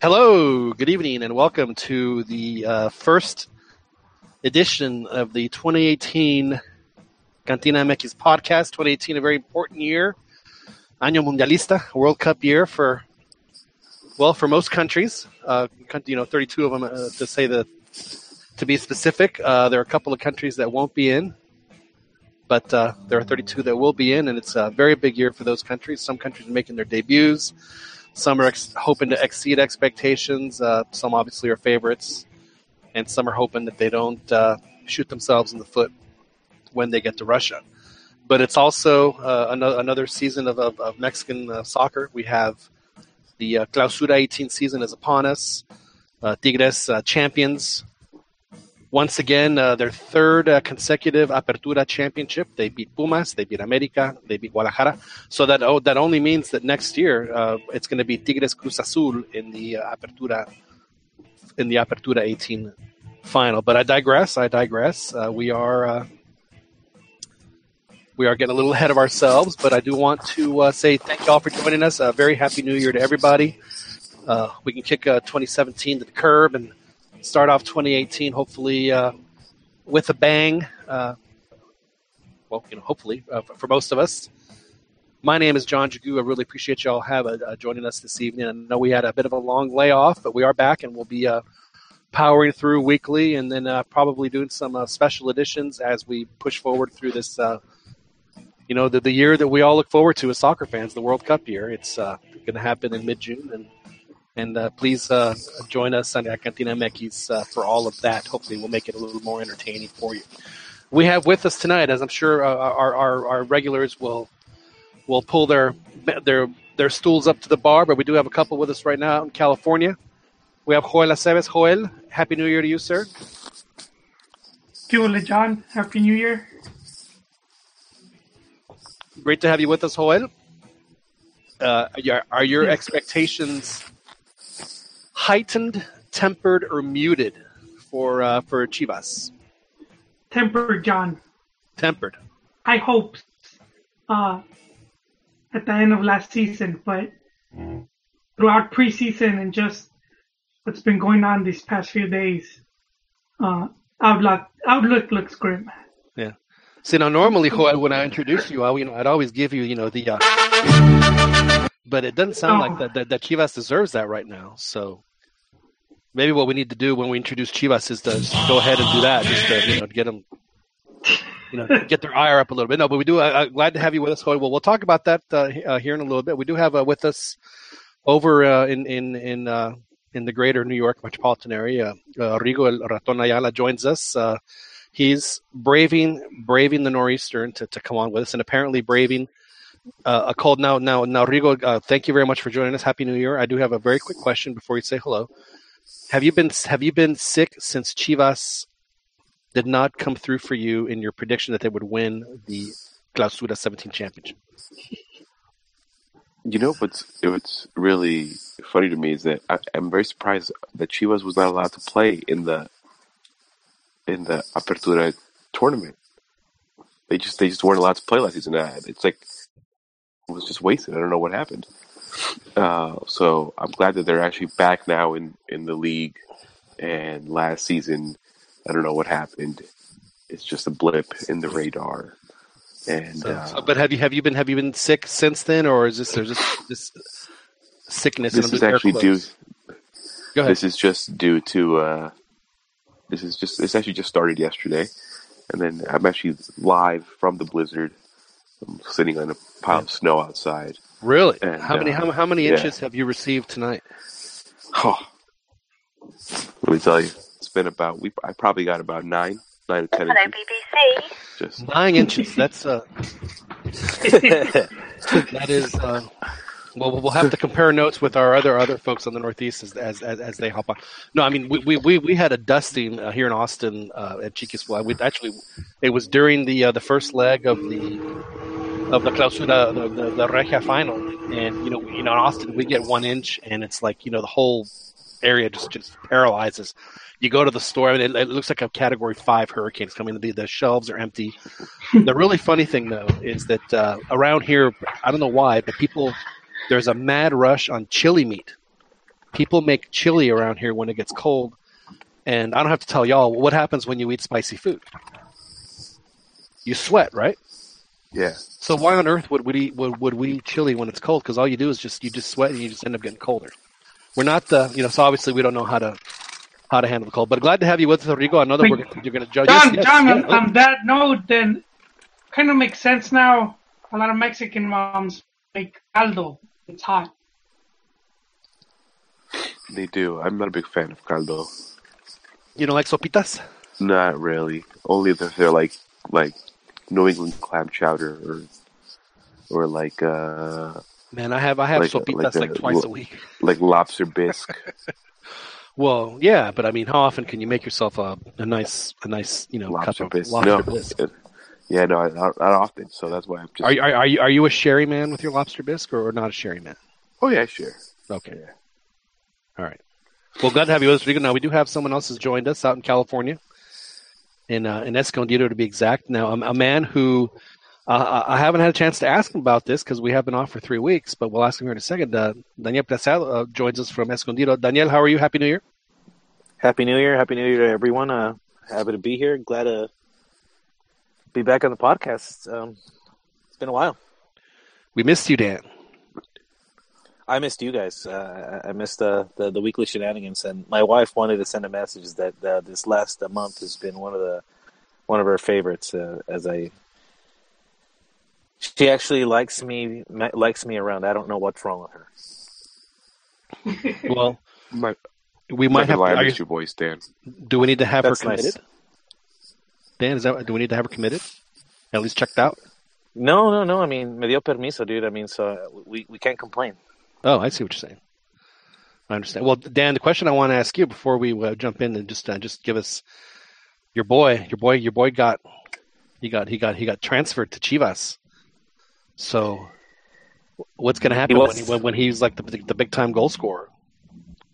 Hello, good evening, and welcome to the uh, first edition of the 2018 Cantina MX podcast. 2018, a very important year, Año Mundialista, World Cup year for, well, for most countries. Uh, you know, 32 of them uh, to say the, to be specific. Uh, there are a couple of countries that won't be in, but uh, there are 32 that will be in, and it's a very big year for those countries. Some countries are making their debuts. Some are ex- hoping to exceed expectations. Uh, some obviously are favorites, and some are hoping that they don't uh, shoot themselves in the foot when they get to Russia. But it's also uh, another, another season of, of, of Mexican uh, soccer. We have the uh, Clausura 18 season is upon us. Uh, Tigres champions once again, uh, their third uh, consecutive Apertura championship. They beat Pumas, they beat America, they beat Guadalajara. So that oh, that only means that next year uh, it's going to be Tigres Cruz Azul in the uh, Apertura in the Apertura 18 final. But I digress. I digress. Uh, we are uh, we are getting a little ahead of ourselves, but I do want to say thank you all for joining us. A very happy New Year to everybody. we can kick 2017 to the curb and start off 2018 hopefully uh, with a bang. Uh, well, you know, hopefully uh, for most of us. My name is John Jagu. I really appreciate y'all have uh, uh, joining us this evening. I know we had a bit of a long layoff, but we are back and we'll be uh, powering through weekly and then probably doing some special editions as we push forward through this. you know, the, the year that we all look forward to as soccer fans, the World Cup year. It's going to happen in mid June, and and uh, please uh, join us on Cantina MX uh, for all of that. Hopefully, we'll make it a little more entertaining for you. We have with us tonight, as I'm sure uh, our, our, our regulars will will pull their their their stools up to the bar, but we do have a couple with us right now in California. We have Joel Aceves. Joel, Happy New Year to you, sir. Hola, John. Happy New Year. Great to have you with us, Joel. Uh, are your expectations heightened, tempered, or muted for uh, for Chivas? Tempered, John. Tempered. I hope uh, at the end of last season, but throughout preseason and just what's been going on these past few days, uh, outlook outlook looks grim. Yeah. See now, normally when I introduce you, I you know I'd always give you you know the, uh, but it doesn't sound oh. like that, that that Chivas deserves that right now. So maybe what we need to do when we introduce Chivas is to go ahead and do that, just to you know get them, you know, get their ire up a little bit. No, but we do. Uh, glad to have you with us, Well, we'll talk about that uh, uh, here in a little bit. We do have uh, with us over uh, in in in uh, in the greater New York metropolitan area. Rigo El Raton Ayala joins us. he's braving braving the nor'eastern to, to come on with us, and apparently braving. a cold now. Now, now, Rigo. thank you very much for joining us. Happy New Year! I do have a very quick question before you say hello. Have you been Have you been sick since Chivas did not come through for you in your prediction that they would win the Clausura 17 championship? You know what's what's really funny to me is that I, am very surprised that Chivas was not allowed to play in the in the Apertura tournament. They just they just weren't allowed to play last season. Uh, it's like it was just wasted. I don't know what happened. Uh, so I'm glad that they're actually back now in, in the league. And last season, I don't know what happened. It's just a blip in the radar. And so, uh, but have you have you been have you been sick since then, or is this there's just this sickness? This is actually due. Go ahead. This is just due to. Uh, this is just. It's actually just started yesterday, and then I'm actually live from the blizzard. I'm sitting on a pile of snow outside, Really? And, how many uh, how, how many yeah. inches have you received tonight? Oh, let me tell you, it's been about we. I probably got about nine, nine to ten. Hello, inches. BBC. Just nine inches. That's uh. that is uh. Well, we'll have to compare notes with our other other folks on the Northeast as as, as, as they hop on. No, I mean we we, we had a dusting uh, here in Austin uh, at Chiquis. We actually it was during the uh, the first leg of the of the clausura, the, the, the Regia final. And, you know, you know, in Austin, we get one inch and it's like, you know, the whole area just, just paralyzes. You go to the store, and it, it looks like a category five hurricane is coming. The, the shelves are empty. the really funny thing, though, is that uh, around here, I don't know why, but people, there's a mad rush on chili meat. people make chili around here when it gets cold, and I don't have to tell y'all what happens when you eat spicy food. You sweat, right? Yeah. So why on earth would we eat, would, would we eat chili when it's cold? Because all you do is just you just sweat and you just end up getting colder. We're not the you know so obviously we don't know how to how to handle the cold. But glad to have you with us, Rigo. I know that we're you're going to judge. John, yes, John, yes, on, yeah. on that note, then kind of makes sense now. A lot of Mexican moms make caldo. It's hot. They do. I'm not a big fan of caldo. You don't like sopitas? Not really. Only if they're like like New England clam chowder or or like uh Man, I have I have Like- sopitas like like, twice a week. like lobster bisque. Well, yeah, but I mean, how often can you make yourself a, a nice a nice you know lobster cup of bisque. lobster no. bisque? Yeah, no, not, not often. So that's why I'm just. Are, you- are, are you are you a sherry man with your lobster bisque or, or not a sherry man? oh yeah, sure. Okay. All right. Well, glad to have you with us. Now we do have someone else has joined us out in California, in uh, in Escondido to be exact. Now, a, a man who uh, I haven't had a chance to ask him about this because we have been off for three weeks, but we'll ask him here in a second. Uh, Daniel Plazal uh, joins us from Escondido. Daniel, how are you? Happy New Year. Happy New Year. Happy New Year to everyone. Uh, happy to be here. Glad to be back on the podcast. Um, it's been a while. We missed you, Dan. I missed you guys. Uh, I I missed uh, the the weekly shenanigans, and my wife wanted to send a message that uh, this last uh, month has been one of the one of her favorites. Uh, as I, she actually likes me likes me around. I don't know what's wrong with her. Well, My, we might might have. lie, I are you- miss your voice, Dan. do we need to have That's her nice. committed? Dan, is that do we need to have her committed? At least checked out. No, no, no. I mean, me dio permiso, dude. I mean, so we we can't complain. Oh, I see what you're saying. I understand. Well, Dan, the question I want to ask you before we uh, jump in and just uh, just give us your boy, your boy, your boy got he got he got he got transferred to Chivas. So, what's going to happen was- when, he, when when he's like the the big time goal scorer?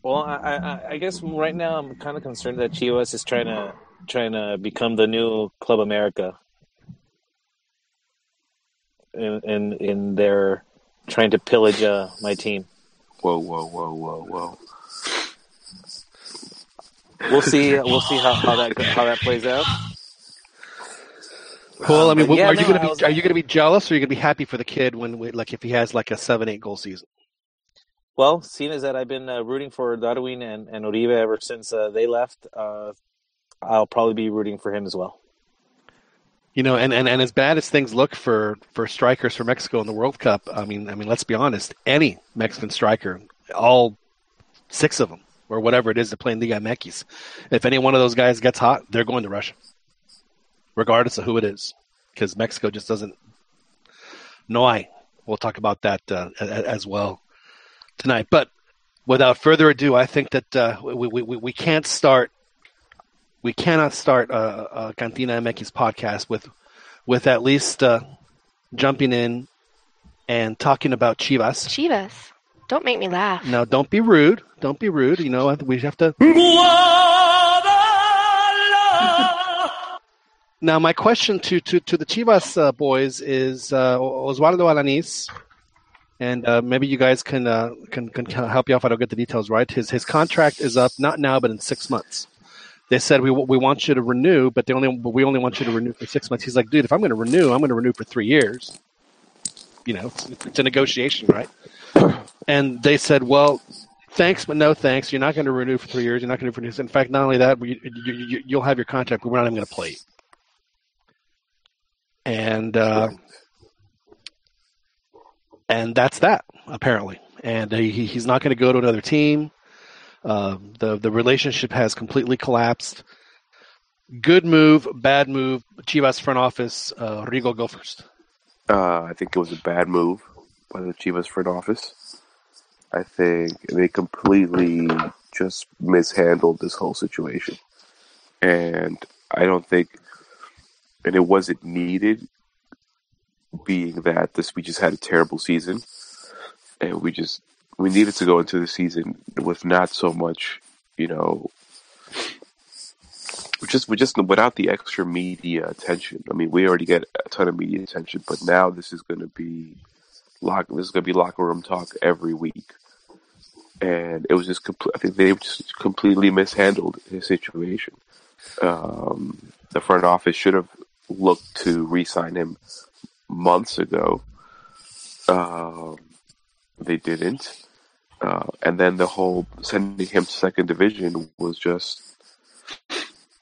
Well, I, I, I guess right now I'm kind of concerned that Chivas is trying to trying to become the new Club America, in in, in their trying to pillage uh, my team. Whoa, whoa, whoa, whoa, whoa. We'll see. We'll see how, how that how that plays out. Well, I mean, but yeah, are you going to be was- are you going to be jealous, or are you going to be happy for the kid when we, like if he has like a seven eight goal season? Well, seeing as that I've been uh, rooting for Darwin and, and Uribe ever since uh, they left, uh, I'll probably be rooting for him as well. You know, and, and, and as bad as things look for, for strikers for Mexico in the World Cup, I mean, I mean, let's be honest. Any Mexican striker, all six of them, or whatever it is that play in Liga MX, if any one of those guys gets hot, they're going to Russia, regardless of who it is, because Mexico just doesn't. No, I. We'll talk about that uh, as well tonight. But without further ado, I think that uh, we, we, we can't start we cannot start a, a Cantina MX podcast with with at least uh, jumping in and talking about Chivas. Chivas. Don't make me laugh. Now, don't be rude. Don't be rude. You know, we have to. Now, my question to to, to the Chivas uh, boys is uh, Osvaldo Alanis, and uh, maybe you guys can, uh, can can help you out if I don't get the details right. His his contract is up not now, but in six months. They said we we want you to renew, but they only but we only want you to renew for six months. He's like, dude, if I'm going to renew, I'm going to renew for three years. You know, it's, it's a negotiation, right? And they said, well, thanks, but no thanks. You're not going to renew for three years. You're not going to renew. In fact, not only that, you, you, you, you'll have your contract, but we're not even going to play you. And uh, and that's that apparently. And he, he's not going to go to another team. Uh, the the relationship has completely collapsed. Good move, bad move. Chivas front office. Uh, Rigo, go first. Uh, I think it was a bad move by the Chivas front office. I think they completely just mishandled this whole situation. And I don't think, and it wasn't needed, being that this we just had a terrible season, and we just we needed to go into the season with not so much, you know, just we just without the extra media attention. I mean, we already get a ton of media attention, but now this is going to be lock. This is going to be locker room talk every week, and it was just. I think they just completely mishandled his situation. Um, the front office should have looked to re-sign him months ago. Um, they didn't, uh, and then the whole sending him to second division was just.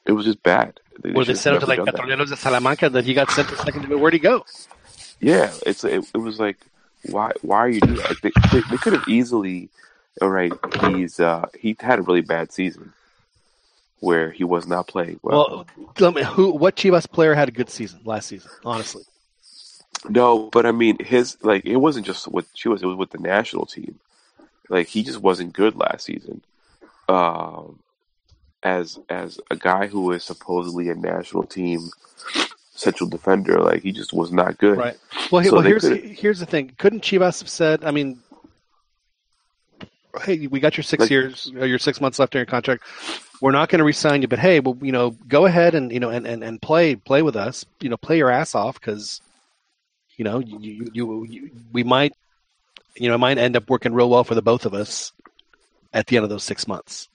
It was just bad. They sent him to like. Petroleros de Salamanca, that he got sent to second division. Where'd he go? Yeah, it's it, it was like why why are you doing that? They, they, they could have easily all right, he's uh he had a really bad season where he was not playing well. Well, tell me who, what Chivas player had a good season last season? Honestly, no, but I mean his like it wasn't just with Chivas; it was with the national team. Like he just wasn't good last season. Um as as a guy who is supposedly a national team central defender, like he just was not good. right? Well, So well here's could've- here's the thing. Couldn't Chivas have said? I mean, hey, we got your six Like- years, your six months left in your contract. We're not going to resign you, but hey, well, you know, go ahead and you know and, and, and play play with us. You know, play your ass off because you know you, you, you, you we might you know it might end up working real well for the both of us at the end of those six months.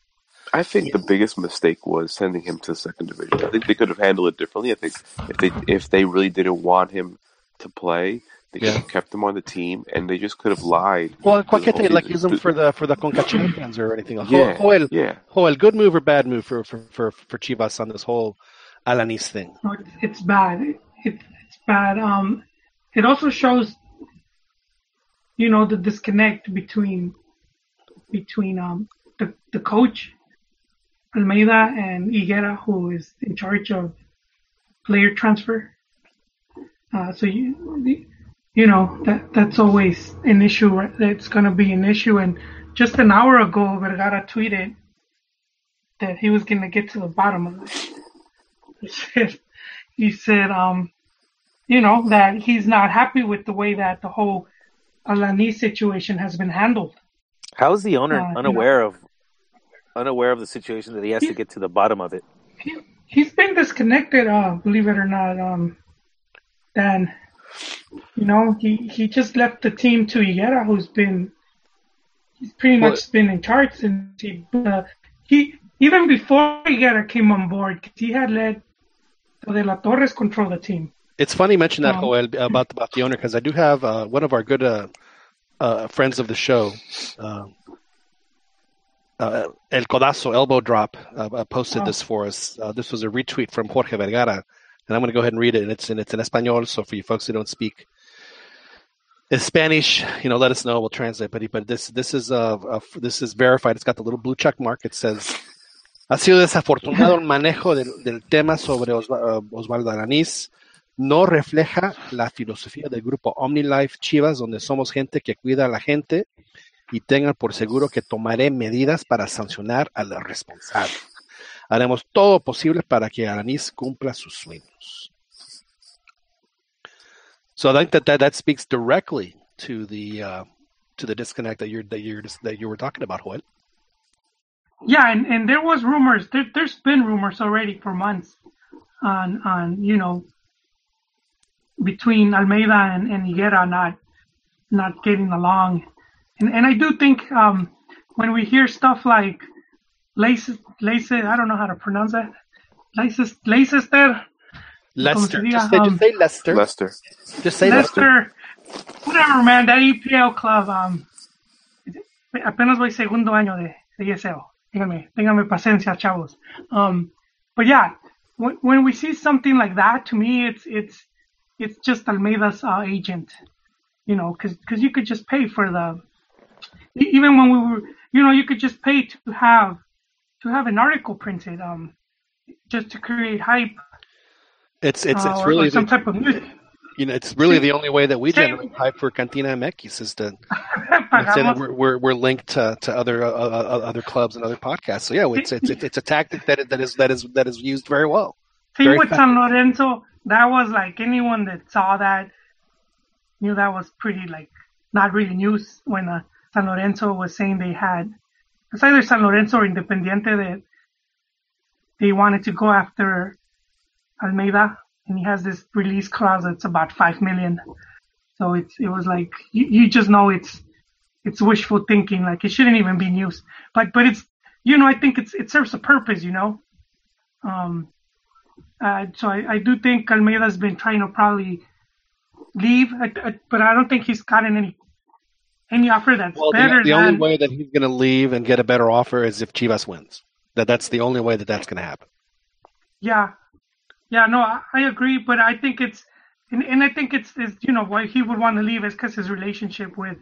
I think the biggest mistake was sending him to second division. I think they could have handled it differently. I think if they if they really didn't want him to play, they could Yeah. have kept him on the team, and they just could have lied. Well, to the Quaquete, whole like use them for the for the Concachampions or anything. Yeah, Joel, yeah. Joel, good move or bad move for for for, for Chivas on this whole Alanis thing? It's, it's bad. It, it, it's bad. Um, it also shows, you know, the disconnect between between um the the coach Almeyda and Higuera, who is in charge of player transfer. Uh, so you you know that that's always an issue. right? That's going to be an issue. And just an hour ago, Vergara tweeted that he was going to get to the bottom of it. He said, he said, um, you know, that he's not happy with the way that the whole Alani situation has been handled. How is the owner Uh, you unaware of unaware of the situation that he has to get to the bottom of it? He, he's been disconnected, uh, believe it or not. Um, Dan, you know, he, he just left the team to Higuera, who's been, he's pretty Well- much been in charge since he, uh, he, even before Higuera came on board, he had let De La Torres control the team. It's funny you mention that, Um, Joel, about about the owner because I do have uh, one of our good uh, uh, friends of the show, uh, uh, El Codazo Elbow Drop, posted Oh. this for us. Uh, this was a retweet from Jorge Vergara, and I'm going to go ahead and read it. And it's in it's in Espanol, so for you folks who don't speak Spanish, you know, let us know. We'll translate. But but this this is uh, uh this is verified. It's got the little blue check mark. It says. Ha sido desafortunado el manejo del, del tema sobre Osvaldo Aranís. No refleja la filosofía del grupo OmniLife Chivas, donde somos gente que cuida a la gente y tengan por seguro que tomaré medidas para sancionar a los responsables. Haremos todo posible para que Aranís cumpla sus sueños. So I think that that, speaks directly to the uh, to the disconnect that you're that you're that you were talking about, Joel. Yeah, and, and there was rumors. There, there's been rumors already for months on on you know between Almeyda and, and Higuera not not getting along, and and I do think um, when we hear stuff like Lace Lace I don't know how to pronounce that Leicester Leicester Leicester, diga, just say, um, just say Leicester. Lester. Just say Leicester. Leicester whatever man that EPL club um apenas voy segundo año de, de ESL. Téngame, téngame paciencia, chavos. Um, but yeah, when, when we see something like that, to me, it's it's it's just Almeyda's uh, agent, you know, because you could just pay for the even when we were, you know, you could just pay to have to have an article printed, um, just to create hype. It's it's uh, it's really some the, type of music. you know it's really the only way that we Same. generate hype for Cantina MX is to say that we're, we're we're linked to, to other uh, uh, other clubs and other podcasts. So yeah, it's it's it's, it's a tactic that is, that is that is that is used very well. With fast. San Lorenzo, that was like anyone that saw that knew that was pretty like not really news when uh, San Lorenzo was saying they had it's either San Lorenzo or Independiente that they wanted to go after Almeyda, and he has this release clause that's about five million. So it's it was like you, you just know it's it's wishful thinking. Like it shouldn't even be news. But but it's you know I think it's it serves a purpose. You know. Um. Uh, so I, I do think Almeyda's been trying to probably leave, I, I, but I don't think he's gotten any any offer that's Well, the, better the than. only way that he's going to leave and get a better offer is if Chivas wins. That that's the only way that that's going to happen. Yeah, yeah, no, I, I agree, but I think it's, and, and I think it's, is you know why he would want to leave is because his relationship with,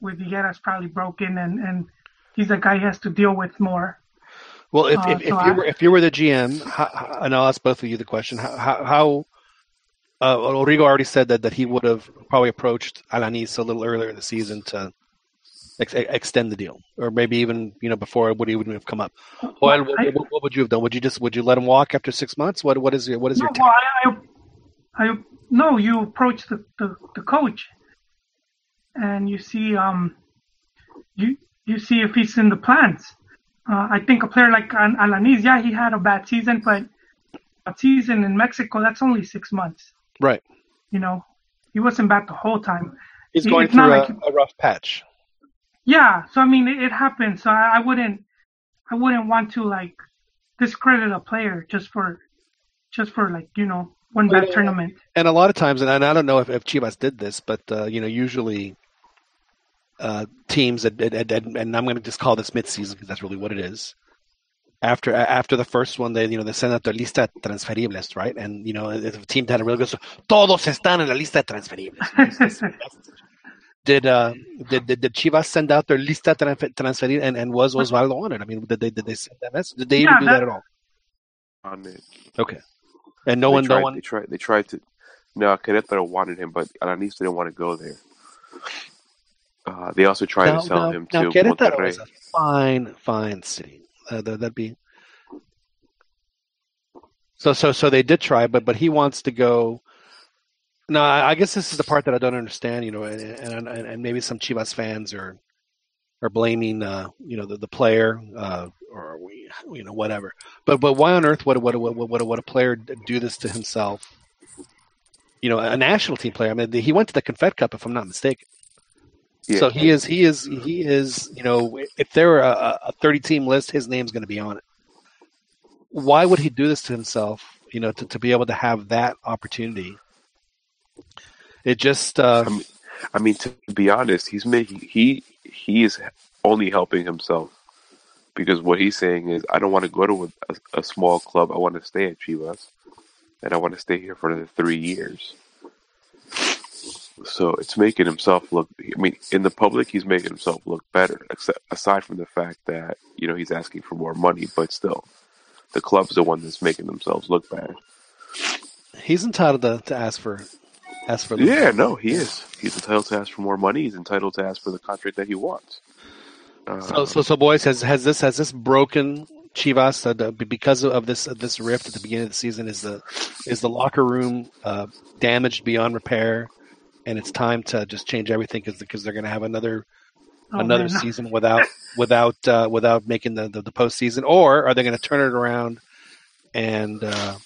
with Higuera's probably broken, and and he's a guy he has to deal with more. Well, if Uh, if, if so you were if you were the GM, how, and I'll ask both of you the question: how how, uh, Rodrigo already said that that he would have probably approached Alanis a little earlier in the season to ex- extend the deal, or maybe even you know before it would even have come up. Well, what, I- what, what would you have done? Would you just would you let him walk after six months? What what is your what is No, your well, I, I, I, no, you approach the, the, the coach, and you see, um, you you see if he's in the plans. Uh, I think a player like Al- Alanis, yeah, he had a bad season, but a season in Mexico, that's only six months. right? You know, he wasn't bad the whole time. He's going it's through a, like- a rough patch. Yeah, so I mean, it, it happens. So I, I wouldn't, I wouldn't want to like discredit a player just for, just for like you know one bad Yeah. tournament. and a lot of times, and I don't know if, if Chivas did this, but uh, you know, usually uh, teams that, and, and, and I'm going to just call this midseason because that's really what it is. After after the first one, they you know they send out their lista transferibles, right? And you know, if a team had a real good, so, todos están en la lista de transferibles. did, uh, did did did Chivas send out their lista transfer- transferible, and, and was Osvaldo on it? I mean, did they did they send that message? Did they even do that- that at all? On it. Okay, and no they one, tried, no one. They tried. They tried to. No, Querétaro wanted him, but Alanis didn't want to go there. Uh, they also tried now, to sell now, him now to Querétaro Monterrey. is a fine, fine city. Uh, that- that'd be so. So, so they did try, but but he wants to go. No, I, guess this is the part that I don't understand. You know, and and, and and maybe some Chivas fans are are blaming, uh, you know, the, the player uh, or we, you know, whatever. But but why on earth would would would would, would a player do this to himself? You know, a national team player. I mean, he went to the Confed Cup, if I'm not mistaken. Yeah. So he is, he is, he is. You know, if there were a, a 30 team list, his name's going to be on it. Why would he do this to himself? You know, to, to be able to have that opportunity. It just, uh, I mean, I mean, to be honest, he's making he he is only helping himself because what he's saying is, I don't want to go to a, a small club. I want to stay at Chivas, and I want to stay here for another three years. So it's making himself look. I mean, in the public, he's making himself look better. Except aside from the fact that you know he's asking for more money, but still, the club's the one that's making themselves look bad. he's entitled to, to ask for, ask for. Yeah, bit. no, he is. He's entitled to ask for more money. He's entitled to ask for the contract that he wants. Uh, So, so, so, boys, has has this has this broken Chivas uh, the, because of this of this rift at the beginning of the season? Is the is the locker room uh, damaged beyond repair, and it's time to just change everything because because they're going to have another Oh, another man. season without without uh, without making the, the the postseason, or are they going to turn it around and uh,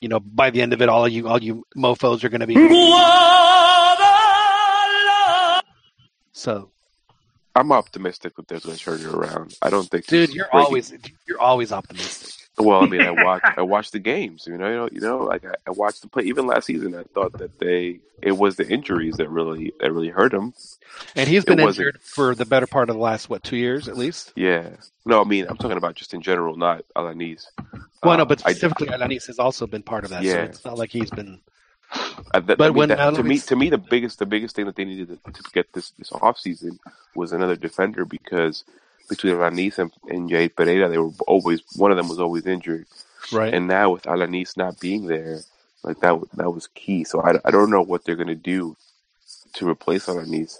you know by the end of it, all you all you mofo's are going to be so. I'm optimistic that they're going to turn it around. I don't think, Dude, you're breaking- always you're always optimistic. Well, I mean, I watch I watch the games. You know, you know, you know, like I, I watched the play. Even last season, I thought that they it was the injuries that really that really hurt him. And he's been injured for the better part of the last what two years at least. Yeah. No, I mean, I'm talking about just in general, not Alanis. Well, no, Uh, but I- specifically, Alanis has also been part of that. So Yeah. it's not like he's been. I, that, But I mean, when that, to me, to me, the biggest the biggest thing that they needed to, to get this this off season was another defender because between Alanis and, and Jair Pereira, they were always one of them was always injured, Right. and now with Alanis not being there, like that that was key. So I, I don't know what they're gonna do to replace Alanis,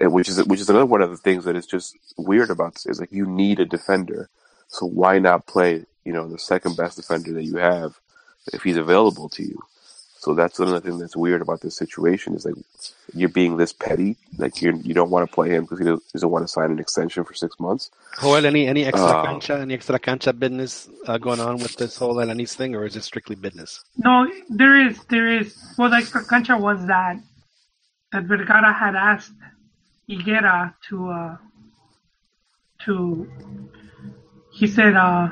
and which is which is another one of the things that is just weird about this is like you need a defender, so why not play you know the second best defender that you have if he's available to you. So that's another thing that's weird about this situation is like you're being this petty, like you you don't want to play him because he doesn't, doesn't want to sign an extension for six months. Joel, any any extra Uh, cancha, any extra cancha business uh, going on with this whole Alanis thing, or is it strictly business? No, there is, there is. Well, the extra cancha was that that Vergara had asked Higuera to uh, to he said uh,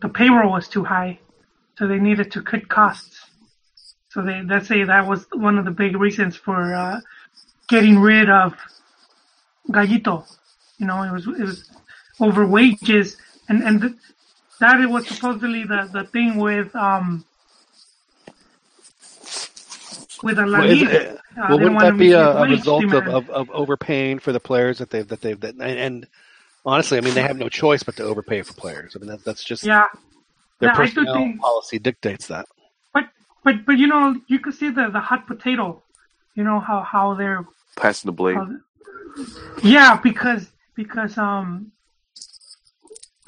the payroll was too high, so they needed to cut costs. So they let's say that was one of the big reasons for uh, getting rid of Gallito. You know, it was it was over wages, and and th- that was supposedly the the thing with um with a Well, is Alanis. Uh, well, wouldn't that be a, a result of, of, of overpaying for the players that they've that they've that and, and honestly, I mean, they have no choice but to overpay for players. I mean, that, that's just yeah, their Yeah, personnel think- policy dictates that. But but but you know you could see the the hot potato. You know how how they're Passing the blame. how, yeah because because um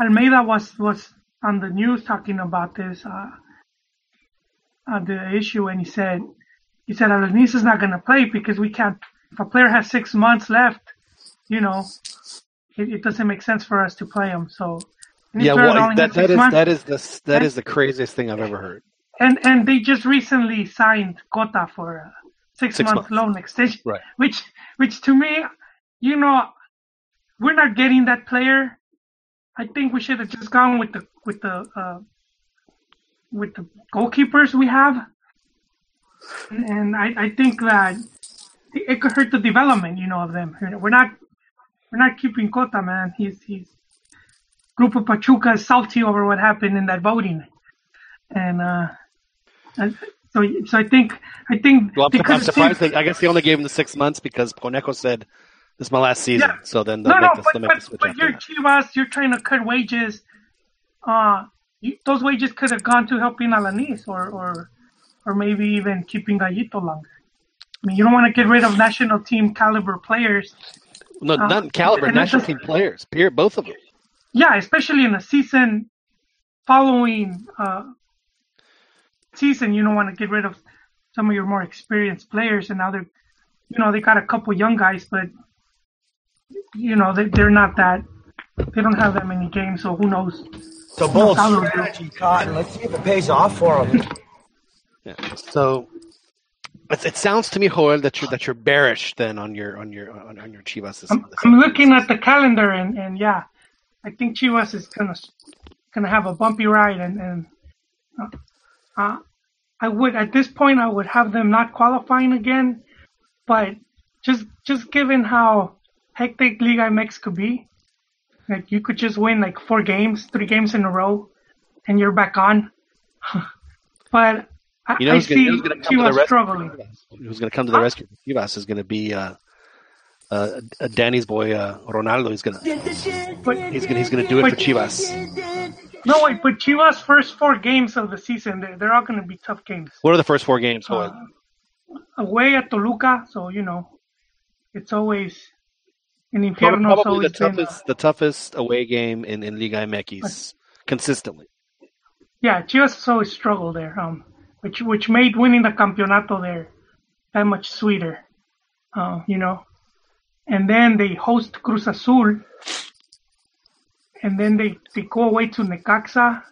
Almeyda was was on the news talking about this uh, uh the issue and he said he said Alanis is not going to play because we can't if a player has six months left you know it, it doesn't make sense for us to play him so Yeah, if players well, only that, have that six is months- that is the that is the craziest thing I've ever heard. And and they just recently signed Cota for a six, Six month months. loan extension. Right. Which which to me, you know, we're not getting that player. I think we should have just gone with the with the uh, with the goalkeepers we have, and, and I, I think that it, could hurt the development, you know, of them. We're not we're not keeping Cota, man. He's he's Grupo Pachuca is salty over what happened in that voting, and uh, and so so I think I think Well, I'm, because I'm surprised seems- I guess they only gave him the six months because Conejo said this is my last season. Yeah. So then they'll no, make no, this, but, they'll make but, but you're. Chivas, you're trying to cut wages. Uh, you, those wages could have gone to helping Alanis or, or, or maybe even keeping Gallito longer. I mean, you don't want to get rid of national team caliber players. No, uh, not caliber, national team players. Both of them. Yeah, especially in a season following uh, season, you don't want to get rid of some of your more experienced players, and now they're, you know, they got a couple young guys, but you know they, they're not that. They don't have that many games, so who knows? So bold strategy, Cotton. Let's see if it pays off for him. Yeah. So it, it sounds to me, Joel, that you're that you're bearish then on your on your on, on your Chivas. this- I'm, this I'm looking at the calendar, and, and yeah, I think Chivas is gonna gonna have a bumpy ride, and and uh, uh, I would at this point I would have them not qualifying again, but just just given how hectic Liga MX could be, like you could just win like four games, three games in a row, and you're back on. but I, You know I see gonna come to the Chivas struggling. Who's going to come to the Huh? rescue? Chivas is going to be uh, uh, uh, Danny's boy uh, Ronaldo. He's going to But he's going he's going to do it for Chivas. No, wait, but Chivas' first four games of the season, they're, they're all going to be tough games. What are the first four games, Uh, away at Toluca, so, you know, it's always in Probably, Infierno's probably the always been, uh, toughest the toughest away game in, in Liga MX consistently. yeah, Chivas has always struggled there, um, which which made winning the campeonato there that much sweeter, uh, you know. And then they host Cruz Azul, and then they, they go away to Necaxa,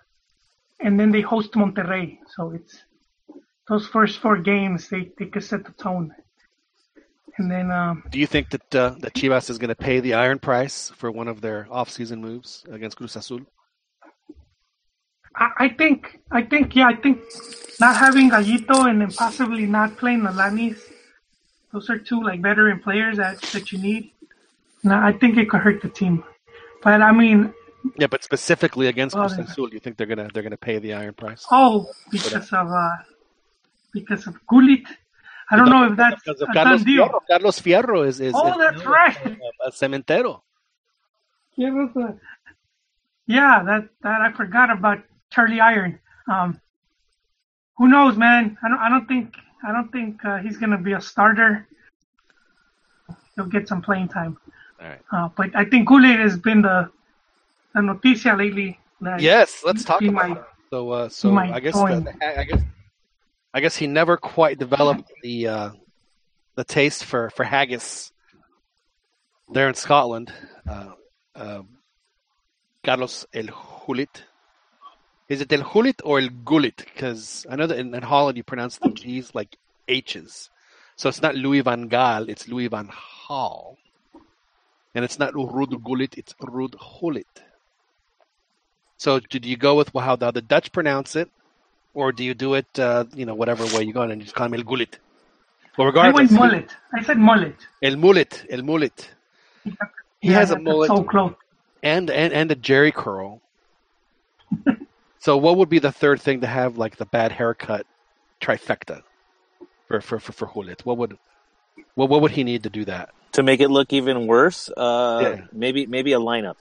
and then they host Monterrey. So it's those first four games they, they could set the tone. And then um, Do you think that uh, that Chivas is going to pay the iron price for one of their off-season moves against Cruz Azul? I, I think I think yeah I think not having Gallito and then possibly not playing Alanis, those are two like veteran players that that you need. No, I think it could hurt the team. But I mean, Yeah, but specifically against Cruz then- Azul, you think they're gonna they're gonna pay the iron price? oh, because of uh, because of Gullit. I don't know if that's because of a Carlos. Fierro. Carlos Fierro is is, Oh, is that's right. a, a cementero. Yeah, that's a- yeah, that that I forgot about Charlie Iron. Um, who knows, man? I don't. I don't think. I don't think uh, he's gonna be a starter. He'll get some playing time. All right. Uh, but I think Gullit has been the the noticia lately. Yes, let's talk about that. So, uh, so I guess the, I guess I guess he never quite developed the uh, the taste for for haggis there in Scotland. Uh, uh, Carlos El Hulit. Is it El Hulit or El Gulit? Because I know that in, in Holland you pronounce the G's like H's. So it's not Louis van Gaal, it's Louis van Gaal. and it's not Ruud Gullit, it's Ruud Hulit. So, did you go with how the, the Dutch pronounce it, or do you do it, uh, you know, whatever way you go and you just call him El Gullit? Well, I went mullet. I said mullet. El Mullet, El Mullet. He has a mullet So close. and, and, and a Jerry curl. so, what would be the third thing to have, like the bad haircut trifecta for for for, for Hulit? What would what, what would he need to do that? To make it look even worse, uh, Yeah. maybe maybe a lineup.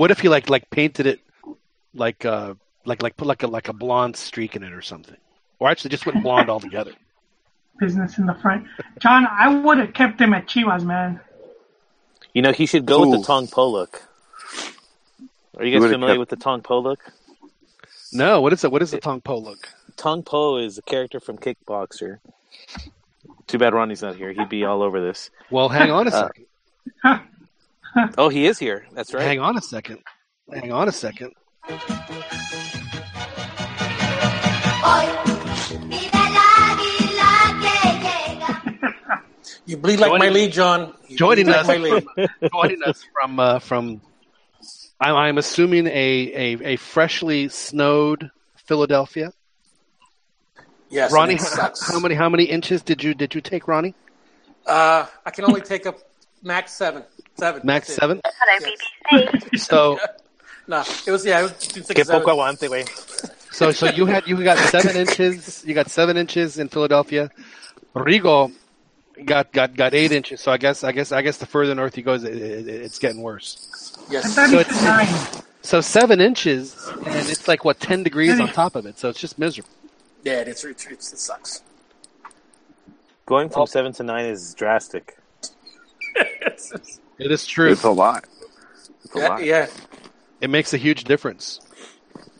What if he like like painted it like uh like like put like a like a blonde streak in it or something, or actually just went blonde altogether? Business in the front. John, I would have kept him at Chivas, man. You know, he should go with the Tong Po look. Are you You guys would've familiar kept- with the Tong Po look? No, what is it? What is the Tong Po look? Tong Po is a character from Kickboxer. Too bad Ronnie's not here. He'd be all over this. Well, hang on a Uh, second. Oh, he is here. That's right. Hang on a second. Hang on a second. You bleed like my lead, John. You joining us. like my lead. Joining us from uh, from, I'm, I'm assuming a, a a freshly snowed Philadelphia. Yes, Ronnie, it how, sucks. how many how many inches did you did you take, Ronnie? Uh, I can only take up max seven. Seven. Max That's seven. Hello, BBC. So No, it was yeah. It was between six Que and poco aguante, güey. So so you had you got seven inches. You got seven inches in Philadelphia. Rigo got got got eight inches. So I guess I guess I guess the further north he goes, it, it, it's getting worse. Yes. So he it's- So seven inches, and it's like what ten degrees on top of it. So it's just miserable. Yeah, it's, it's, it's it sucks. Going from seven to nine is drastic. It's- it's- It is true. It's a lot. It's a yeah, lot. yeah. It makes a huge difference.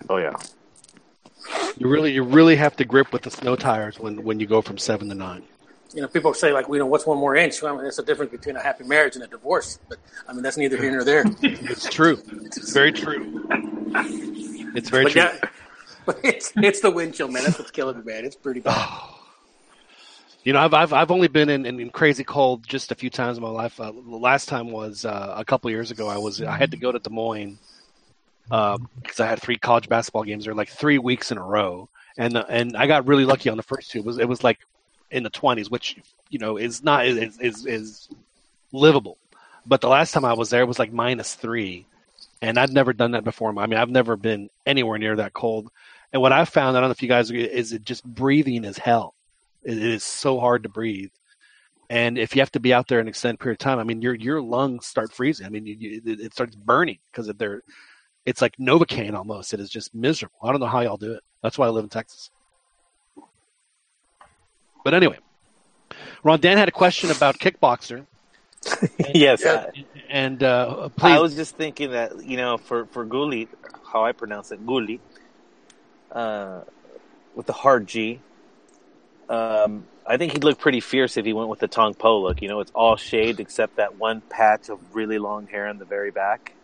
Oh yeah. You really you really have to grip with the snow tires when when you go from seven to nine. You know, people say like, you know, what's one more inch? Well, I mean, that's the difference between a happy marriage and a divorce. But I mean, that's neither here nor there. It's true. It's very true. It's very But true. yeah, but it's it's the wind chill, man. That's what's killing me, man. It's pretty bad. Oh. You know, I've I've I've only been in, in, in crazy cold just a few times in my life. Uh, the last time was uh, a couple years ago. I was I had to go to Des Moines because I had three college basketball games there, like three weeks in a row, and the, and I got really lucky on the first two. It was it was like in the twenties, which you know is not is, is is livable. But the last time I was there, it was like minus three, and I'd never done that before. I mean, I've never been anywhere near that cold. And what I found, I don't know if you guys is it just breathing is hell. It it is so hard to breathe. And if you have to be out there an extended period of time, I mean, your your lungs start freezing. I mean, you, you, it it starts burning because they're, it's like Novocaine almost. It is just miserable. I don't know how y'all do it. That's why I live in Texas. But anyway, Ron Dan had a question about kickboxer, yes, Yeah. I, and uh, please, I was just thinking that you know, for for Guli, how I pronounce it, Guli, uh, with the hard G. Um, I think he'd look pretty fierce if he went with the Tong Po look. You know, it's all shaved except that one patch of really long hair in the very back,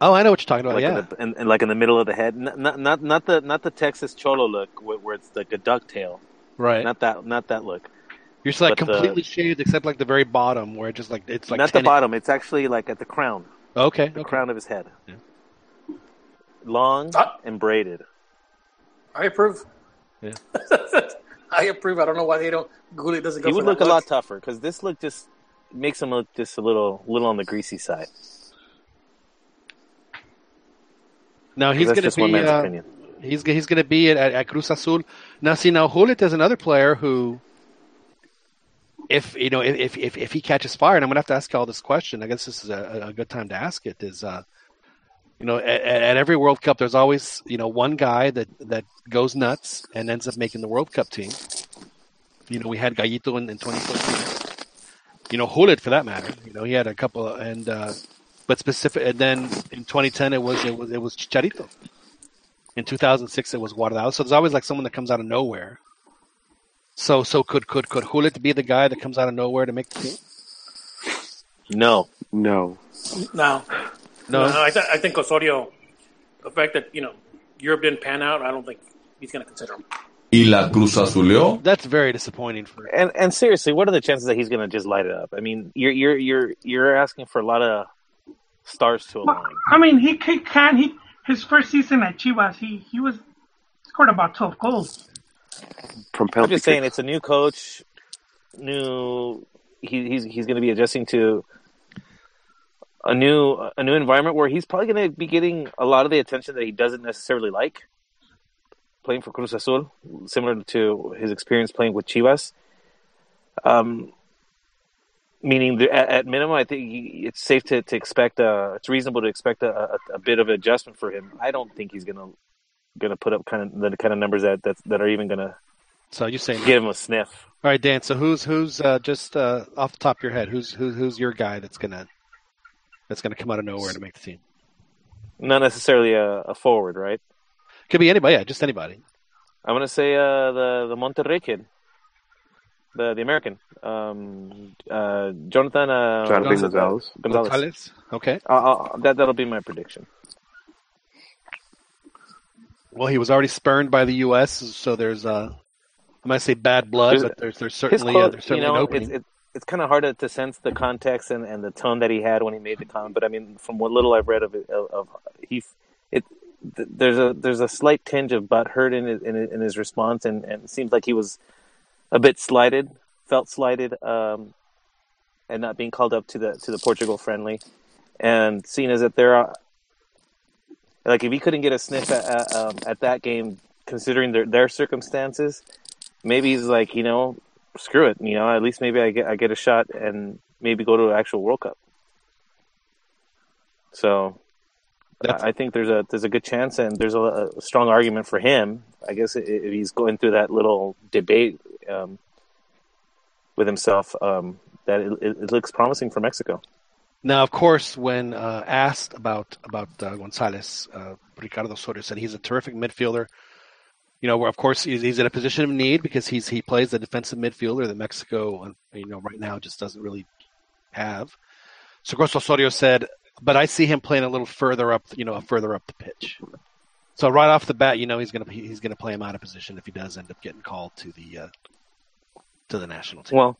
oh, I know what you're talking about. like yeah, the, and, and like in the middle of the head. Not not not, not the not the Texas Cholo look where, where it's like a ducktail. right. Not that not that look. You're just like but the- completely shaved except like the very bottom where it just like it's like not the 10 bottom. It's actually like at the crown, Okay, the okay. crown of his head. Yeah. Long Ah. and braided. I approve. Yeah. I approve. I don't know why they don't. Gulli doesn't go. He for would that look a lot tougher because this look just makes him look just a little, little on the greasy side. Now he's going just to one be man's uh, opinion. he's he's going to be at, at Cruz Azul. Now, see, now Hulit is another player who, if you know, if if if he catches fire, and I'm going to have to ask you all this question. I guess this is a, a good time to ask it. Is uh, you know, at, at every World Cup, there's always you know one guy that that goes nuts and ends up making the World Cup team. You know, we had Gallito in, in 2014. You know, Hulit for that matter. You know, he had a couple, and uh, but specific. And then in 2010, it was it was it was Chicharito. In 2006, it was Guardado. So there's always like someone that comes out of nowhere. So so could could could Hulit be the guy that comes out of nowhere to make the team? No, No. No, No. no. I, th- I think Osorio, the fact that you know Europe didn't pan out, I don't think he's going to consider him. y la Cruz Azuleó. That's very disappointing for. And and seriously, what are the chances that he's going to just light it up? I mean, you're you're you're you're asking for a lot of stars to Well, align. I mean, he can, can he his first season at Chivas, he he was scored about twelve goals. From I'm just saying, it's a new coach, new. He, he's he's going to be adjusting to a new a new environment where he's probably going to be getting a lot of the attention that he doesn't necessarily like. Playing for Cruz Azul, similar to his experience playing with Chivas. Um, meaning the, at, at minimum, I think he, it's safe to, to expect. Uh, it's reasonable to expect a, a, a bit of adjustment for him. I don't think he's going to going to put up kind of the kind of numbers that that, that are even going to So you saying? give him a sniff. All right, Dan. So who's who's uh, just uh, off the top of your head? Who's who's who's your guy that's gonna that's gonna come out of nowhere to make the team? Not necessarily a, a forward, right? Could be anybody. Yeah, just anybody. I'm gonna say uh, the the Monterrey kid, the the American, um, uh, Jonathan uh, Jonathan Gonzalez. Gonzalez. Gonzalez. Gonzalez. Okay. Uh, uh, that that'll be my prediction. Well, he was already spurned by the U.S., so there's uh, I might say bad blood, There's- but there's there's His certainly uh, quote, there's you certainly an opening. it's it, it's kind of hard to, sense the context and, and the tone that he had when he made the comment. But I mean, from what little I've read of it, of, of he, it th- there's a there's a slight tinge of butthurt in his, in, in his response, and, and it seems like he was a bit slighted, felt slighted, um, and not being called up to the to the Portugal friendly, and seeing as that there are like if he couldn't get a sniff at at, um, at that game, considering their their circumstances, maybe he's like you know screw it, you know at least maybe I get I get a shot and maybe go to an actual World Cup. So That's- I think there's a there's a good chance, and there's a, a strong argument for him. I guess if he's going through that little debate um, with himself, um, that it, it, looks promising for Mexico. Now, of course, when uh, asked about about uh, Gonzalez, uh, Ricardo Soria said he's a terrific midfielder. You know, where of course he's, he's in a position of need because he's he plays the defensive midfielder that Mexico, you know, right now just doesn't really have. So Grosso Osorio said, but I see him playing a little further up, you know, further up the pitch. So right off the bat, you know, he's gonna he's gonna play him out of position if he does end up getting called to the uh, to the national team. Well,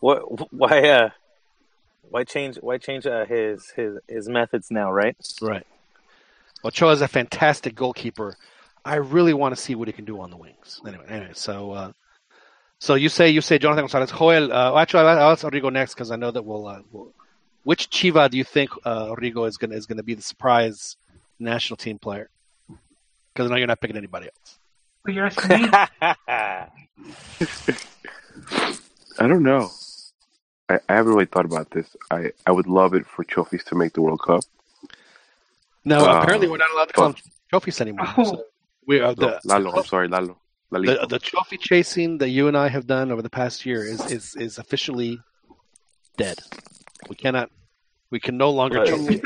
what why uh why change why change uh, his his his methods now, right? Right. Ochoa is a fantastic goalkeeper. I really want to see what he can do on the wings. Anyway, anyway so uh, so you say you say Jonathan Gonzalez. Joel, uh, actually, I'll I'll ask Rodrigo next because I know that we'll, uh, we'll. Which Chiva do you think uh, Rodrigo is gonna is gonna be the surprise national team player? Because I know you're not picking anybody else. But you're asking me. I don't know. I, I haven't really thought about this. I, I would love it for Chofis to make the World Cup. No, Uh, apparently we're not allowed to call him Chofis anymore. Oh. So we are No, the, Lalo, I'm sorry, Lalo. the Lalito. the trophy chasing that you and I have done over the past year is is, is officially dead. We cannot. We can no longer. Right. trophy.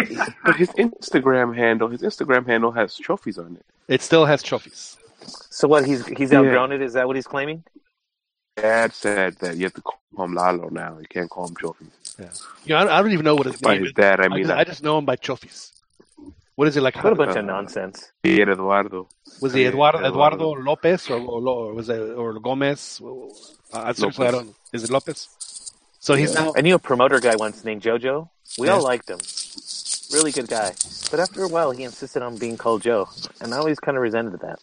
but his Instagram handle, his Instagram handle has Chofis on it. It still has Chofis. so what he's he's Yeah. outgrown it? Is that what he's claiming? Dad said that you have to call him Lalo now. You can't call him Chofis. Yeah. You know, I, I don't even know what his By name his is. dad, I I mean just, I just know him by Chofis. What is it like? What a bunch Uh, of nonsense. Pierre Eduardo. Was it Yeah, Eduardo, Eduardo. Eduardo Lopez or, or, or was it or Gomez? Uh, I seriously, I don't. Is it Lopez? So he's now. I knew a promoter guy once named JoJo. We all liked him. Really good guy. But after a while, he insisted on being called Joe, and I always kind of resented that.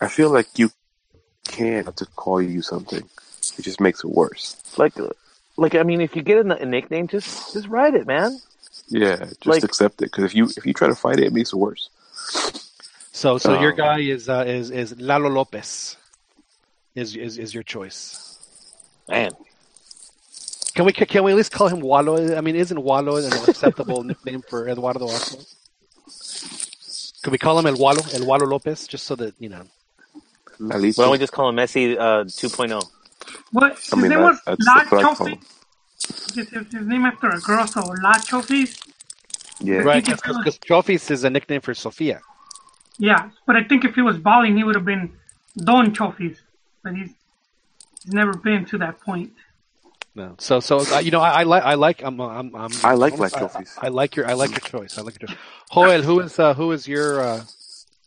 I feel like you can't just call you something. It just makes it worse. Like, like I mean, if you get a, a nickname, just just write it, man. Yeah, just Like- accept it. Because if you if you try to fight it, it makes it worse. So so your Um, guy is uh, is is Lalo Lopez. Is is is your choice? Man, Can we can we at least call him Guayo? I mean, isn't Guayo an acceptable nickname for Eduardo also? Could we call him El Guayo, El Guayo Lopez, just so that you know? Lalito. why don't we just call him Messi uh, 2.0? What? I mean, name that- was that's La what I call Trophy. His, his, his name after a girl, so La Chofis. Yeah. Right, think if it was- because Chofis is a nickname for Sofia. Yeah, but I think if he was balling, he would have been Don Chofis. But he's he's never been to that point. No, so so uh, you know I, I like I like I'm I'm, I'm I like almost- black trophies. I, I like your I like your choice. I like your choice. Joel, who is uh, who is your uh,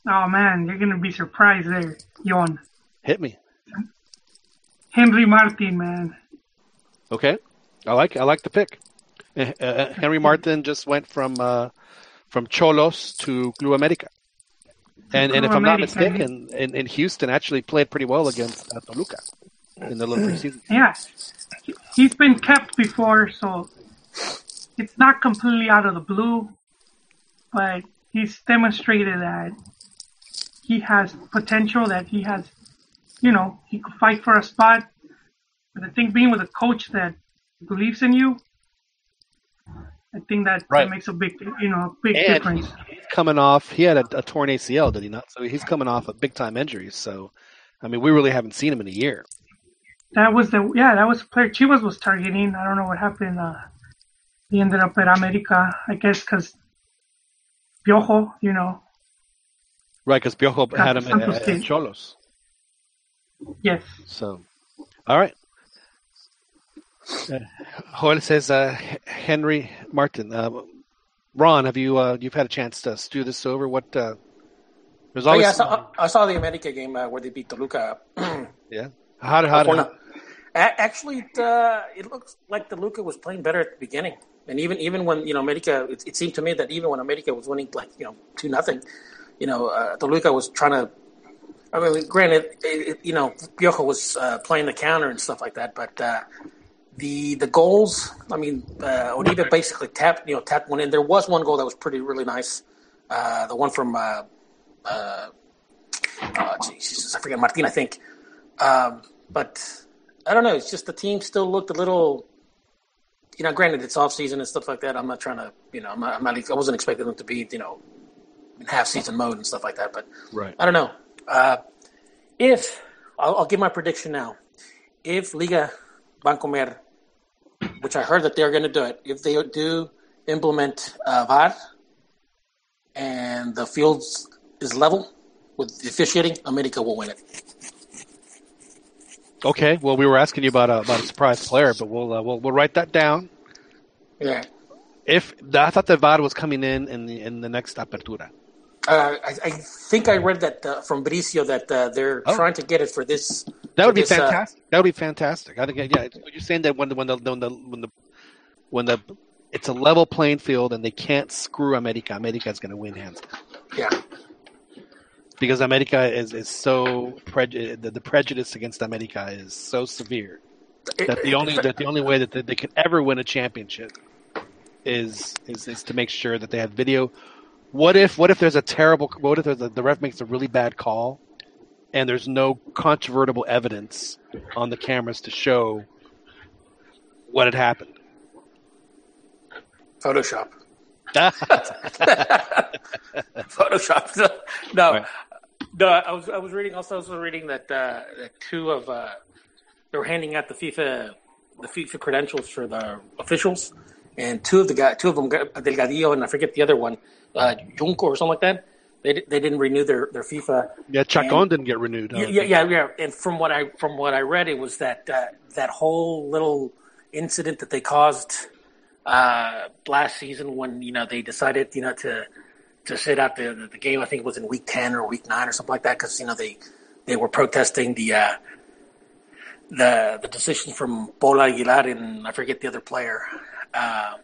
Oh man, you're gonna be surprised there. Yon. Hit me. Henry Martin, man. Okay, I like I like the pick. Uh, Henry Martin just went from uh, from Xolos to Club America, and and if I'm not America. mistaken, in, in Houston actually played pretty well against uh, Toluca in the little preseason. Yeah, he's been kept before, so it's not completely out of the blue, but he's demonstrated that he has potential, that he has, you know, he could fight for a spot. But I think being with a coach that believes in you, I think that, Right. that makes a big, you know, big And difference. he's coming off. He had a, a torn ACL, did he not? So he's coming off a big time injury. So, I mean, we really haven't seen him in a year. That was the yeah, that was the player Chivas was targeting. I don't know what happened. Uh, he ended up at America, I guess, because Piojo, you know, Right, because Piojo had him at, Santos at, Xolos. yes. So, all right. Uh, Joel says uh, Henry Martin. Uh, Ron, have you uh, you've had a chance to stew this over? What uh, there's Oh, yeah, I saw, I saw the America game uh, where they beat Toluca. yeah. How did how Four Actually, it, uh, it looks like Toluca was playing better at the beginning, and even even when you know America, it, it seemed to me that even when America was winning like you know two nothing, you know uh, Toluca was trying to. I mean, granted, it, you know Piojo was uh, playing the counter and stuff like that, but uh, the the goals. I mean, uh, Oribe basically tapped you know tapped one in. There was one goal that was pretty really nice, uh, the one from. Uh, uh, oh, Jesus, I forget Martin, I think. Um, but I don't know. It's just the team still looked a little. You know, granted it's off season and stuff like that. I'm not trying to, you know, I'm not, I'm not, I wasn't expecting them to be, you know, in half season mode and stuff like that. But right? I don't know. Uh, if I'll, I'll give my prediction now, if Liga Bancomer, which I heard that they're going to do it, if they do implement uh, VAR and the field is level with the officiating, America will win it. Okay. Well, we were asking you about a, about a surprise player, but we'll uh, we'll we'll write that down. Yeah. If I thought the VAR was coming in in the in the next apertura. Uh, I, I think I read that uh, from Brizio that uh, they're Oh. trying to get it for this. That would be this, uh, fantastic. that would be fantastic. I think yeah. You're saying that when the when the when the when the when the it's a level playing field and they can't screw America. America is going to win hands. Yeah. because America is, is so preju- the, the prejudice against America is so severe that the only that the only way that they, they can ever win a championship is, is is to make sure that they have video. What if what if there's a terrible what if there's a, the ref makes a really bad call and there's no controvertible evidence on the cameras to show what had happened? Photoshop. Photoshop. no, Right. no. I was I was reading also, I was reading that uh, that two of uh, they were handing out the FIFA the FIFA credentials for the officials, and two of the guy two of them got Delgadillo and I forget the other one, uh, or something like that. They they didn't renew their their FIFA. Yeah, Chacon didn't get renewed. Yeah, yeah, yeah, yeah. And from what I from what I read, it was that uh, that whole little incident that they caused uh, last season when you know they decided you know to to sit out the, the the game. I think it was in week ten or week nine or something like that because you know they they were protesting the uh, the the decision from Bola Aguilar and I forget the other player. Uh,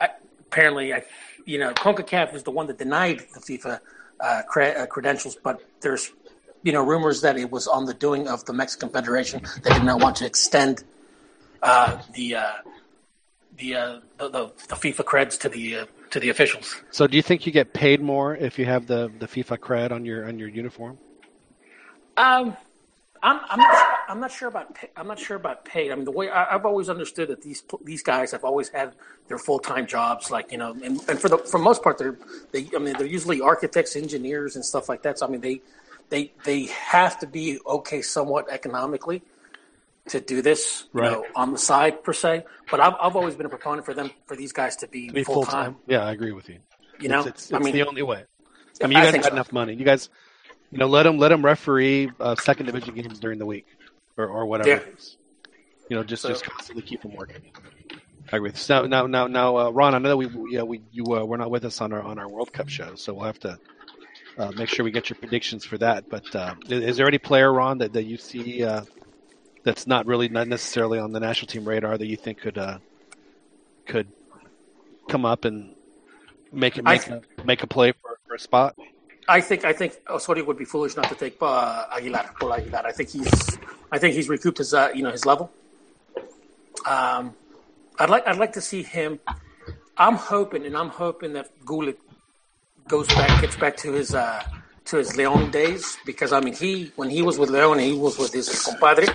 I, apparently, I you know Concacaf is the one that denied the FIFA uh, cre- uh, credentials, but there's you know rumors that it was on the doing of the Mexican Federation. They did not want to extend uh, the, uh, the, uh, the the the FIFA creds to the uh, to the officials. So, do you think you get paid more if you have the, the FIFA cred on your on your uniform? Um, I'm I'm not sure, I'm not sure about I'm not sure about pay. I mean, the way I, I've always understood that these these guys have always had their full time jobs, like you know, and, and for the for most part, they're they I mean they're usually architects, engineers, and stuff like that. So I mean they they they have to be okay somewhat economically to do this, you Right. know, on the side per se. But I've I've always been a proponent for them for these guys to be, be full time. Yeah, I agree with you. You know, it's, it's, I mean, the only way. I mean, you guys got so. enough money. You guys, you know, let them let them referee uh, second division games during the week, or, or whatever Yeah. it is. You know, just So- just constantly keep them working. I agree. So now now now uh, Ron, I know that we yeah we you uh, were not with us on our on our World Cup show, so we'll have to uh, make sure we get your predictions for that. But uh, is, there any player, Ron, that, that you see uh, that's not really not necessarily on the national team radar that you think could uh, could come up and make it make a, make a play for, for a spot? I think I think Osorio would be foolish not to take uh, Aguilar. Paul Aguilar. I think he's I think he's recouped his uh, you know his level. Um, I'd like I'd like to see him. I'm hoping and I'm hoping that Gullit goes back gets back to his uh, to his Leon days because I mean he when he was with Leon he was with his compadre.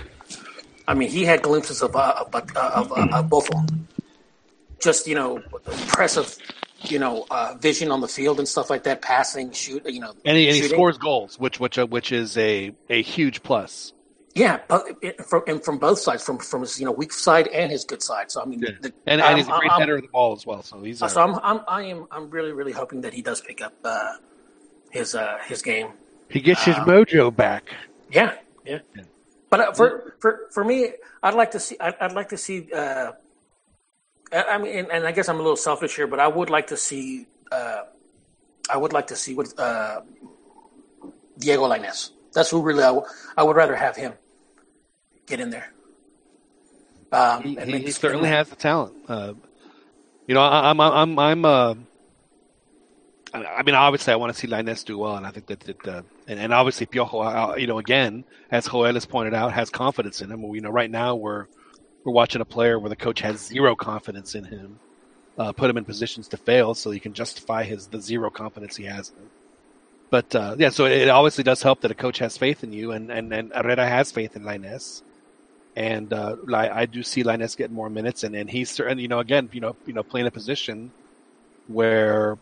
I mean he had glimpses of uh, of, uh, of, uh, them. Just you know impressive you know, uh, vision on the field and stuff like that, passing, shoot, you know, And he, and he scores goals, which which uh, which is a a huge plus. Yeah, from and from both sides, from from his you know weak side and his good side. So I mean, Yeah. the, And, and he's a great header of the ball as well. So he's uh, So I'm, I'm I am I'm really really hoping that he does pick up uh, his uh, his game. he gets his um, mojo back. Yeah, yeah. But uh, for for for me, I'd like to see I'd, I'd like to see. Uh, I mean, and, I guess I'm a little selfish here, but I would like to see. Uh, I would like to see what uh, Diego Lainez. That's who really I, w- I would rather have him get in there. Um, He, he, he certainly has the talent. Uh, you know, I, I'm I'm I'm uh, I I mean, obviously, I want to see Lainez do well, and I think that, that uh, and, and obviously Piojo, uh, you know, again, as Joel has pointed out, has confidence in him. You know, right now we're we're watching a player where the coach has zero confidence in him, uh, put him in positions to fail, so he can justify his the zero confidence he has. But uh, yeah, so it obviously does help that a coach has faith in you, and and, and Herrera has faith in Lainez and uh, I, do see Lainez getting more minutes, and, and he's certainly, you know, again, you know, you know, playing a position where,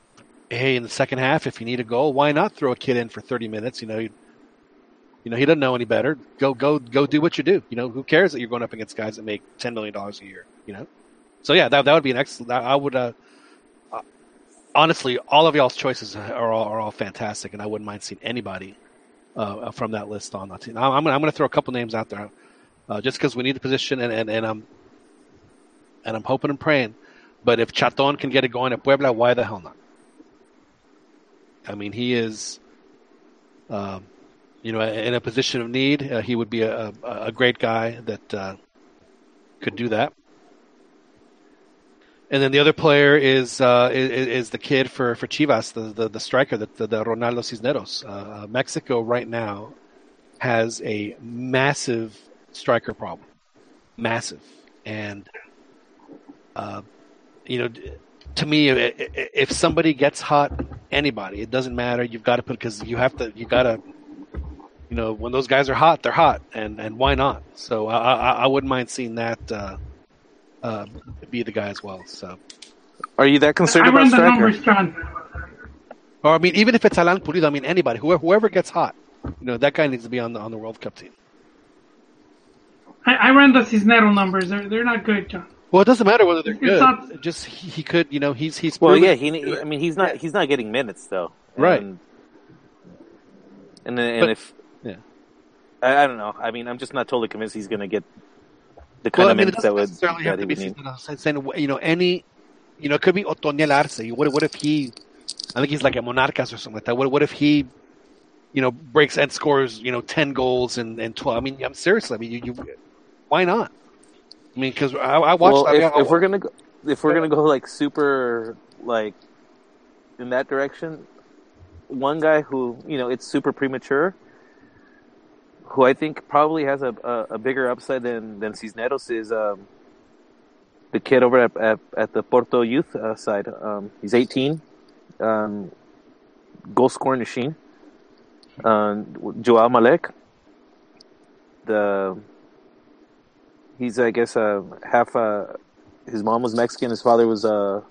hey, in the second half, if you need a goal, why not throw a kid in for thirty minutes? You know, you know, he doesn't know any better. Go, go, go, do what you do. You know, who cares that you're going up against guys that make ten million dollars a year? You know, so yeah, that that would be an excellent. I would, uh, uh, honestly, all of y'all's choices are all, are all fantastic, and I wouldn't mind seeing anybody uh, from that list on that team. I'm, I'm gonna, I'm gonna throw a couple names out there uh, just because we need a position, and, and, and I'm and I'm hoping and praying. But if Chaton can get it going at Puebla, why the hell not? I mean, he is, um, you know, in a position of need. Uh, he would be a, a, great guy that uh, could do that. And then the other player is uh, is, is the kid for, for Chivas, the, the, the striker, the, the, the Ronaldo Cisneros. Uh, Mexico right now has a massive striker problem, massive, and uh, you know, to me, if somebody gets hot, anybody, it doesn't matter. You've got to put because you have to, you got to, you know, when those guys are hot, they're hot, and and why not? So I I, I wouldn't mind seeing that uh, uh, be the guy as well. So, Are you that concerned I about ran the striker? numbers, John. or I mean, even if it's Alan Pulido, I mean, anybody, whoever, whoever gets hot, you know, that guy needs to be on the on the World Cup team. I, I ran the Cisnero numbers. They're they're not good, John. Well, it doesn't matter whether they're It's good. not- just he, he could, you know, he's he's Well, yeah, he. I mean, he's not. He's not getting minutes though. Right. And, and, and But- if yeah. I, I don't know. I mean, I'm just not totally convinced he's going to get the kind Well, I of mean, it minutes that would necessarily have to be need. Saying, you know, any, you know, it could be Otoniel Arce. What, what if he, I think he's like a Monarcas or something like that. What, what if he, you know, breaks and scores, you know, 10 goals and, and 12? I mean, I'm seriously, I mean, you, you why not? I mean, because I, I watched, Well, I mean, if, I- if we're gonna go, if we're gonna go like super like in that direction, one guy who you know it's super premature, who I think probably has a a, a bigger upside than than Cisneros is um, the kid over at at, at the Porto youth uh, side. Um, he's 18, um, goal scoring machine. Um, Joao Maleck, the he's I guess uh, half. Uh, his mom was Mexican. His father was. Uh,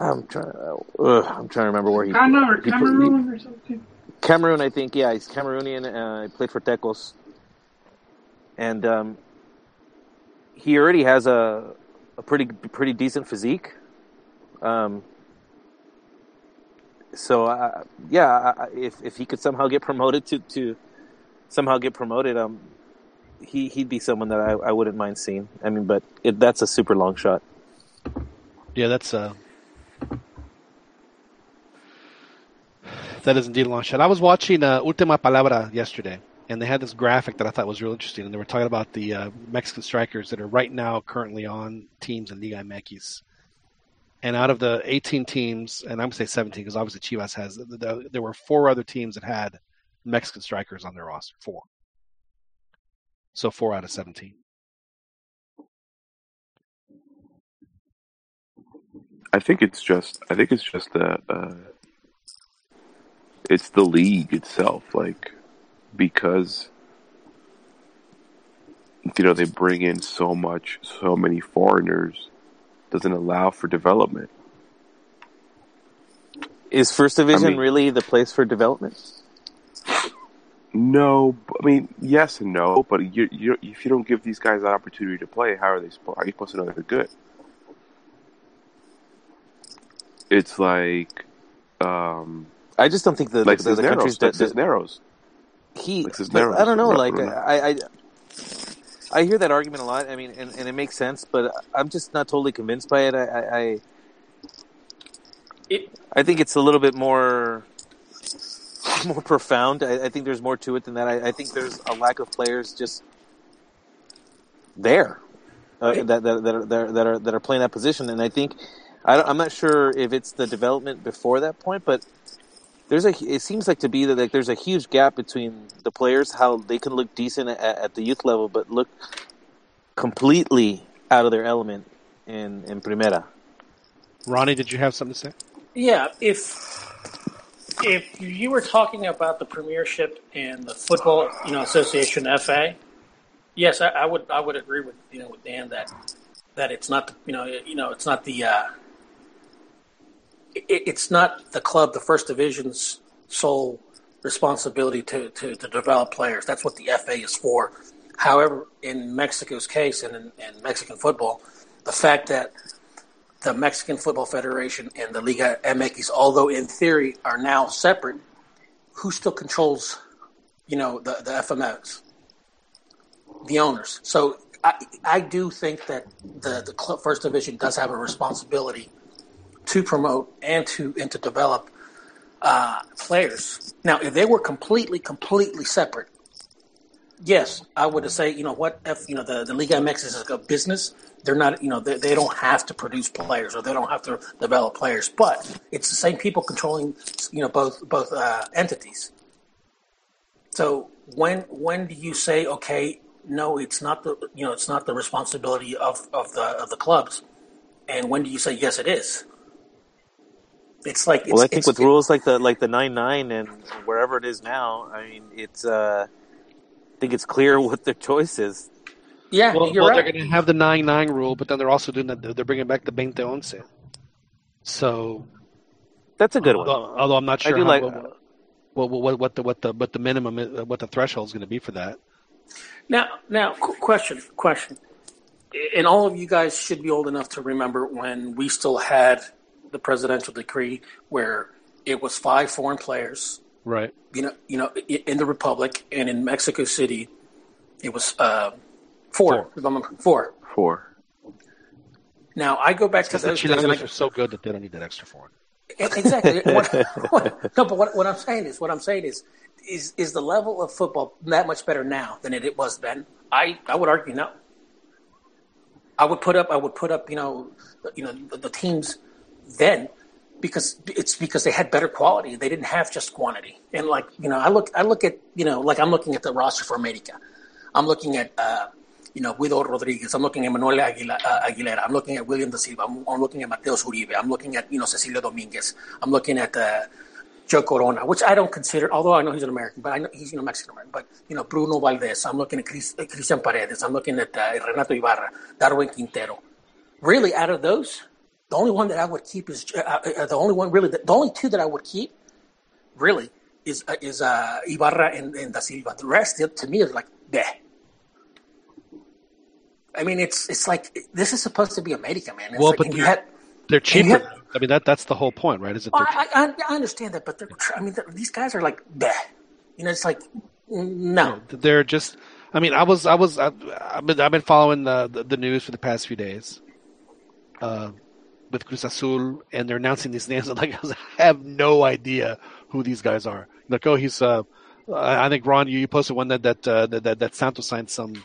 I'm trying. Uh, I'm trying to remember where he. Ghana or he- he- Cameroon or something. Cameroon, I think. Yeah, he's Cameroonian. Uh, played for Tecos, and um, he already has a a pretty pretty decent physique. Um, so uh, yeah, I- if if he could somehow get promoted to to somehow get promoted, um, he he'd be someone that I, I wouldn't mind seeing. I mean, but it, that's a super long shot. yeah, that's, uh, that is indeed a long shot. I was watching uh, Ultima Palabra yesterday, and they had this graphic that I thought was real interesting, and they were talking about the uh, Mexican strikers that are right now currently on teams in Liga MX. And out of the 18 teams, and I'm going to say 17 because obviously Chivas has, the, the, there were four other teams that had Mexican strikers on their roster. Four. So four out of 17. I think it's just. I think it's just the. Uh, it's the league itself, like because you know they bring in so much, so many foreigners, doesn't allow for development. Is First Division I mean- really the place for development? No, I mean yes and no, but you, you if you don't give these guys an opportunity to play, how are they? How are you supposed to know they're good? It's like, um, I just don't think the like the, the countries Cisneros, like that, that Cisneros. he. Like but I don't know. Like I, I, I hear that argument a lot. I mean, and, and it makes sense, but I'm just not totally convinced by it. I, I, I, It, I think it's a little bit more, more profound. I, I think there's more to it than that. I, I think there's a lack of players just there uh, that, that, that, are, that, are, that are that are playing that position, and I think I don't, I'm not sure if it's the development before that point, but there's a it seems like to be that like there's a huge gap between the players how they can look decent at, at the youth level but look completely out of their element in in primera Ronnie, did you have something to say? yeah, if if you were talking about the Premiership and the Football, you know, Association FA, yes, I, I would I would agree with you know with Dan that that it's not the, you know you know it's not the uh, it, it's not the club, the first division's sole responsibility to, to, to develop players. That's what the FA is for. However, in Mexico's case and in, in Mexican football, the fact that the Mexican Football Federation and the Liga MX, although in theory are now separate, who still controls, you know, the, the FMX? The owners. So I, I do think that the, the club first division does have a responsibility to promote and to and to develop uh, players. Now, if they were completely, completely separate, yes, I would say, you know what, if you know the the Liga MX is a business, they're not, you know, they, they don't have to produce players or they don't have to develop players, but it's the same people controlling, you know, both both uh, entities. So when when do you say, okay, no, it's not the you know it's not the responsibility of, of the of the clubs, and when do you say yes, it is? It's like it's, well i think it's, with rules like the like the 9-9 and wherever it is now i mean it's uh i think it's clear what their choice is yeah, Well, you're well right. they're going to have the 9 9 rule, but then they're also doing that. They're bringing back the 20 once. So, that's a good one although, although I'm not I sure do how, like- what, what, what, what the what the what the minimum is, what the threshold is going to be for that. Now, now, question, question. And all of you guys should be old enough to remember when we still had the presidential decree where it was five foreign players. Right. You know, you know, in the Republic and in Mexico City, it was uh, four. if I'm- Four. Four. Now I go back to Because the those days. and I- Chilangos are so good that they don't need that extra foreign. Exactly. what, what, no, but what, what I'm saying is, what I'm saying is, is is the level of football that much better now than it, it was then? I, I would argue no. I would put up I would put up you know you know the, the teams then because it's because they had better quality. They didn't have just quantity. And like you know I look I look at you know like I'm looking at the roster for America. I'm looking at uh, you know Guido Rodriguez. I'm looking at Manuel Aguila, uh, Aguilera. I'm looking at William Da Silva. I'm, I'm looking at Mateus Uribe. I'm looking at you know Cecilio Dominguez. I'm looking at uh, Joe Corona, which I don't consider, although I know he's an American, but I know he's you know Mexican American. But you know Bruno Valdez. I'm looking at Chris, uh, Paredes. I'm looking at uh, Renato Ibarra, Darwin Quintero. Really, out of those, the only one that I would keep is uh, uh, the only one really. The, the only two that I would keep, really, is uh, is uh, Ibarra and, and Da Silva. The rest, to me, is like bleh. I mean, it's it's like this is supposed to be America, man. It's Well, like, but you they're- had They're cheaper. have- I mean, that that's the whole point, right? Is that Well, I, I, I understand that, but they're, I mean, these guys are like, bleh. you know, it's like, no. they're just. I mean, I was I was I, I've been I've been following the, the the news for the past few days. Uh, with Cruz Azul, and they're announcing these names. I'm like, I have no idea who these guys are. Like, oh, he's. Uh, I think Ron, you, you posted one that that, uh, that that that Santos signed some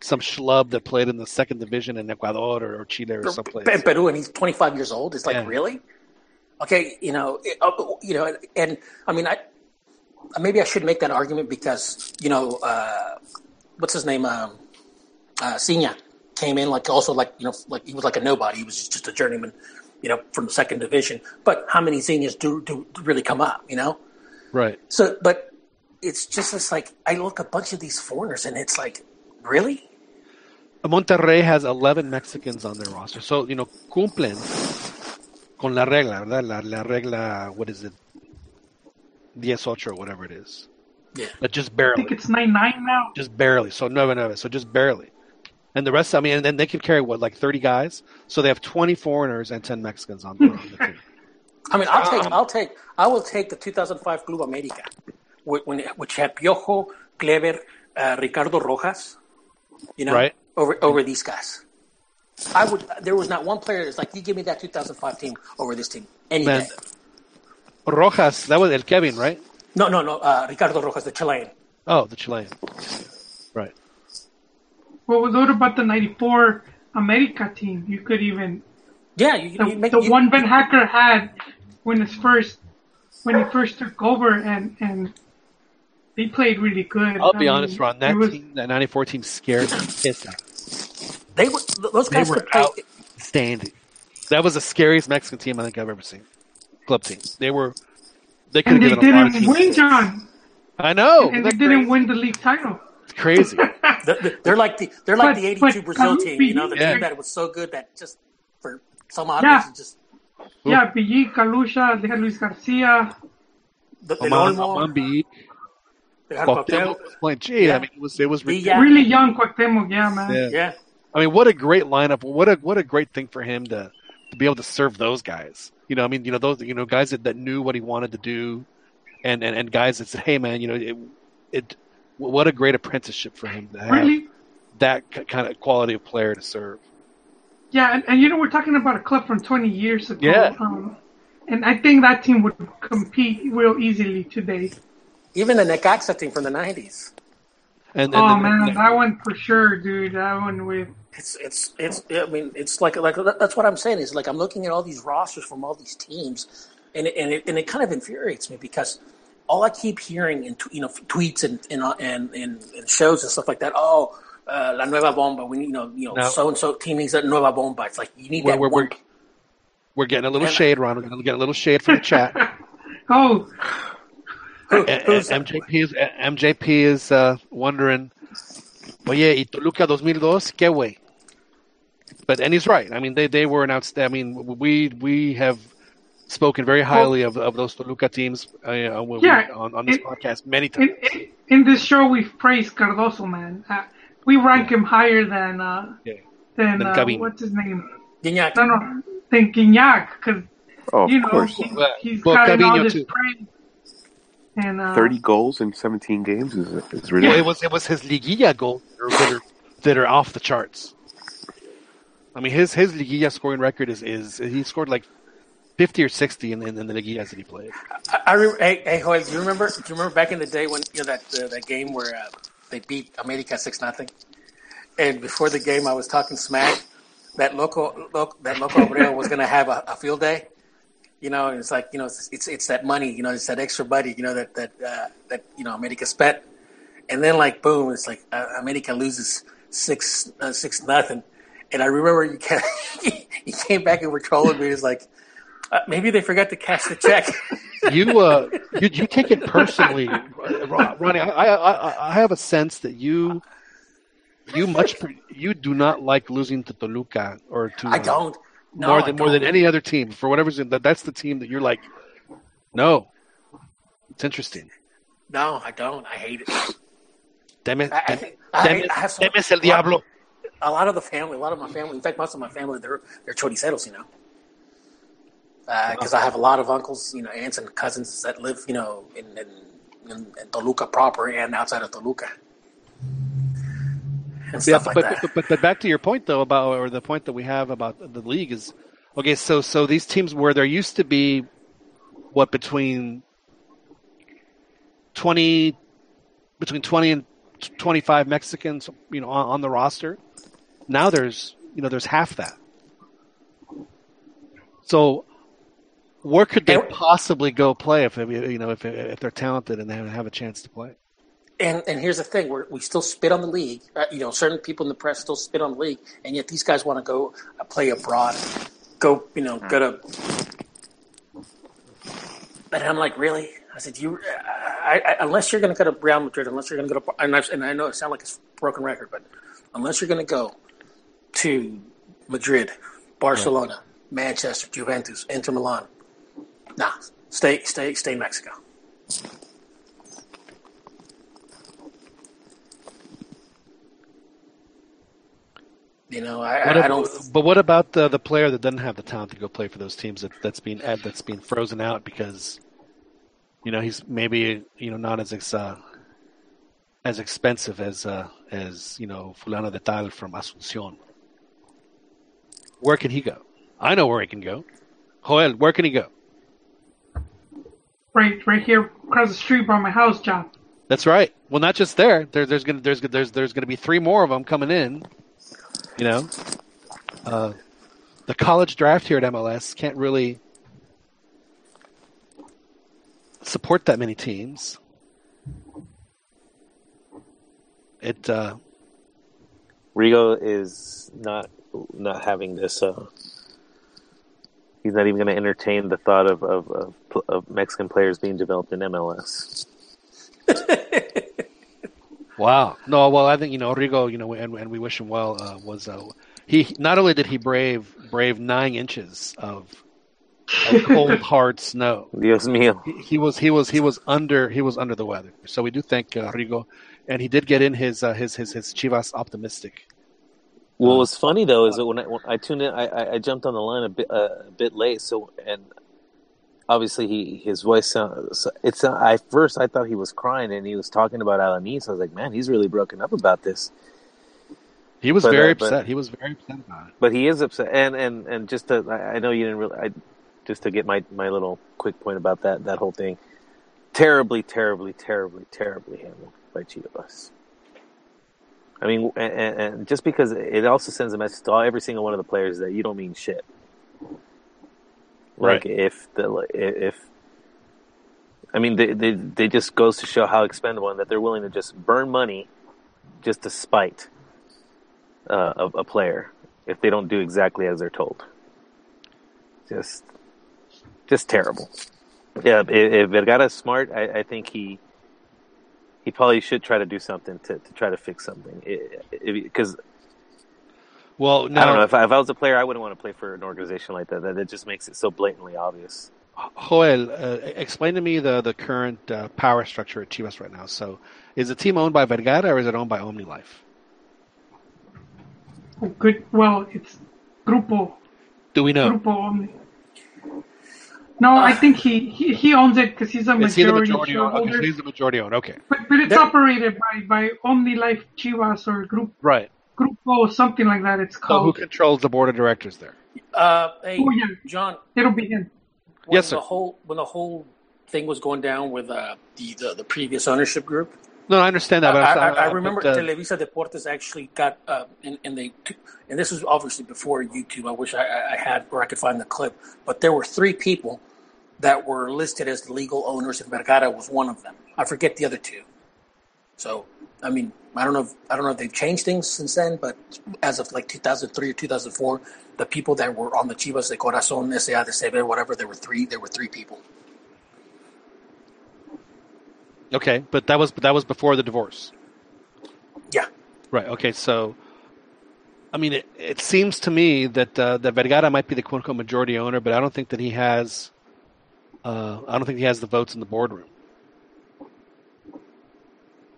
some schlub that played in the second division in Ecuador or, or Chile or someplace. in Peru, and he's 25 years old. It's like Yeah. really, okay, you know, it, uh, you know, and I mean, I maybe I should make that argument because you know, uh, what's his name, um, uh, came in like also like you know like he was like a nobody. He was just a journeyman, you know, from the second division. But how many seniors do do really come up? You know, Right. so but it's just it's like I look a bunch of these foreigners and it's like really. Monterrey has 11 Mexicans on their roster. So, you know, cumplen con la regla, ¿verdad? La, la regla, what is it? 18 or whatever it is. Yeah. But just I barely. think it's nine nine now. Just barely. So, nueve, nueve. So, just barely. And the rest, I mean, and then they can carry, what, like 30 guys? So they have 20 foreigners and 10 Mexicans on the, on the team. I mean, I'll take, I'll take, I will take the 2005 Club America, when, which had Piojo, Kléber, uh, Ricardo Rojas, you know, Right. over over these guys. I would. There was not one player that's like, you give me that 2005 team over this team any Man. day. Rojas, that was El Kevin, right? No, no, no. Uh, Ricardo Rojas, the Chilean. Oh, the Chilean. Right. What was what about the '94 America team? You could even Yeah, you, the, you make the you- one Beenhakker had when his first when he first took over, and and they played really good. I'll I be mean, honest, Ron. That was- team, that 94 team scared the piss out. They were those They guys were could play. outstanding. That was the scariest Mexican team I think I've ever seen. Club team. They were. They could and have they given a lot of didn't teams. win, John. I know. and they didn't crazy. win the league title. It's crazy. They're, they're like the they're like But- the '82 Brazil team. You know, the Yeah. team that was so good that just for some odd Yeah. reason just Yeah, Billy, Kalusha, they had Luis Garcia. the, the Oman, Olmo, Oman they had Cuauhtemoc Cuauhtemoc. was playing. Gee, Yeah. I mean, it was it was Villa. ridiculous. Really young Cuauhtemoc, yeah, man. Yeah. Yeah, I mean, what a great lineup! What a what a great thing for him to to be able to serve those guys. You know, I mean, you know those you know guys that, that knew what he wanted to do, and, and and guys that said, "Hey, man, you know, it, it what a great apprenticeship for him to have Really? that kind of quality of player to serve." Yeah, and, and you know, we're talking about a club from 20 years ago. Yeah. Um, and I think that team would compete real easily today. even the Necaxa team from the '90s. And, and Oh, then- man, that one for sure, dude. That one with. It's it's it's. I mean, it's like like that's what I'm saying. Is like I'm looking at all these rosters from all these teams, and it, and it, and it kind of infuriates me because all I keep hearing in tw- you know tweets and and and, and, and shows and stuff like that. Oh, uh, la nueva bomba. We need you know you know No. so and so team needs that nueva bomba. It's like you need We're- that we're- we're- we're getting a little And- shade, Ron. We're going to get a little shade from the chat. Oh, Who- who's and MJP is MJP is uh, wondering, oye, y Toluca 2002, qué way? But and he's right. I mean, they, they were an outstanding. I mean, we we have spoken very highly of, of those Toluca teams uh, when we- on, on this it- podcast many times. in, in, in this show, we've praised Cardozo, man. Uh, we rank him higher than uh, Yeah. than Than uh, what's his name? Gignac? No, no, than Gignac, because Oh, you know course. he, Well, he's well, gotten all Gavino this too. praise. And uh, 30 goals in 17 games is, is Well, ridiculous. it was it was his Liguilla goal that are, that are off the charts. I mean, his his Liguilla scoring record is, is he scored like fifty or sixty in, in, in the Liguillas that he played. I, I re- hey, hey, Joel, do you remember? Do you remember back in the day when you know that uh, that game where uh, they beat America six nothing? And before the game, I was talking smack that local loc that local Obrero was going to have a, a field day. You know, it's like you know, it's, it's it's that money. You know, it's that extra money. You know that that uh, that you know America spent, and then like boom, it's like uh, America loses six uh, six nothing. And I remember you came, you came back and were trolling me. It's like uh, maybe they forgot to cash the check. You uh, you, you take it personally, Ronnie. I, I I have a sense that you you much you do not like losing to Toluca or to I uh, don't. No, more than more than any other team for whatever reason. That that's the team that you're like, no. It's interesting. No, I don't. I hate it. Deme, I, I, think, I, demes, I have some, demes el diablo. A lot of the family, a lot of my family, in fact, most of my family, they're they're choriceros, you know. Uh, uh-huh. Because I have a lot of uncles, you know, aunts and cousins that live, you know, in, in, in, in Toluca proper and outside of Toluca, and Yeah, but, like but, but but back to your point though about or the point that we have about the league is Okay, so so these teams where there used to be what between twenty between twenty and twenty five Mexicans, you know, on, on the roster. Now there's you know there's half that. So where could they And- possibly go play if they, you know if if they're talented and they have a chance to play? And and here's the thing: we we still spit on the league. Uh, you know, certain people in the press still spit on the league, and yet these guys want to go uh, play abroad, go you know go to. But I'm like, really? I said, you, I, I, unless you're going to go to Real Madrid, unless you're going to go to, and I, and I know it sounds like a broken record, but unless you're going to go to Madrid, Barcelona, Manchester, Juventus, Inter Milan, nah, stay, stay, stay Mexico. You know, I, What I, I don't. But what about the the player that doesn't have the talent to go play for those teams that that's being that's being frozen out because you know he's maybe you know not as ex, uh, as expensive as uh, as you know fulano de tal from Asuncion. Where can he go? I know where he can go. Joel, where can he go? Right, right here across the street by my house, John. That's right. Well, not just there. there there's gonna there's there's there's gonna be three more of them coming in. You know, uh, the college draft here at MLS can't really support that many teams. It uh, Rigo is not not having this. Uh, he's not even going to entertain the thought of, of, of, of Mexican players being developed in MLS. Wow. No, well, I think you know Rigo, you know, and, and we wish him well. Uh, was uh, he not only did he brave brave nine inches of, of cold hard snow. Dios mío. He, he was he was he was under he was under the weather. So we do thank uh, Rigo, and he did get in his uh, his his his Chivas optimistic. What was funny though is that when I, when I tuned in, I, I, jumped on the line a bit uh, a bit late. So and obviously he his voice sounds. It's uh, I first I thought he was crying and he was talking about Alanis. I was like, man, he's really broken up about this. He was But, very uh, but- upset. he was very upset about it. But he is upset, and and and just to I I know you didn't really. I, just to get my my little quick point about that that whole thing, terribly, terribly, terribly, terribly handled by Chivas. I mean, and, and, and just because it also sends a message to all, every single one of the players that you don't mean shit. Like Right. if the if I mean they, they they just goes to show how expendable and that they're willing to just burn money just to spite uh, a, a player if they don't do exactly as they're told. Just just terrible. Yeah, if, if Vergara's smart, I, I think he he probably should try to do something to, to try to fix something. Because Well, now I don't know if I, if I was a player, I wouldn't want to play for an organization like that. That it just makes it so blatantly obvious. Joel, uh, explain to me the the current uh, power structure at Chivas right now. So, is the team owned by Vergara or is it owned by OmniLife? Oh, good. Well, it's Grupo Do we know? Grupo Omni. No, I think he, he, he owns it because he's a Is he the majority, majority owner? Okay, so he's the majority owner. Okay, but, but it's There- operated by, by Omni Life Chivas or Group right. Group Grupo something like that. It's called. So, who controls the board of directors there? Uh, hey, Oh yeah, John, it'll be him. Yes, sir. The whole when the whole thing was going down with uh, the, the the previous ownership group, No, I understand that. I, But I, I I'm- remember but, uh, Televisa Deportes actually got uh, and, and they and this was obviously before YouTube. I wish I, I had or I could find the clip, but there were three people that were listed as the legal owners, and Vergara was one of them. I forget the other two. So I mean, I don't know. If, I don't know if they've changed things since then, but as of like 2003 or 2004, the people that were on the Chivas de Corazon, SA de CV, whatever, there were three. There were three people. Okay, but that was that was before the divorce. Yeah. Right. Okay. So, I mean, it, it seems to me that uh, that Vergara might be the quote unquote majority owner, but I don't think that he has. Uh, I don't think he has the votes in the boardroom.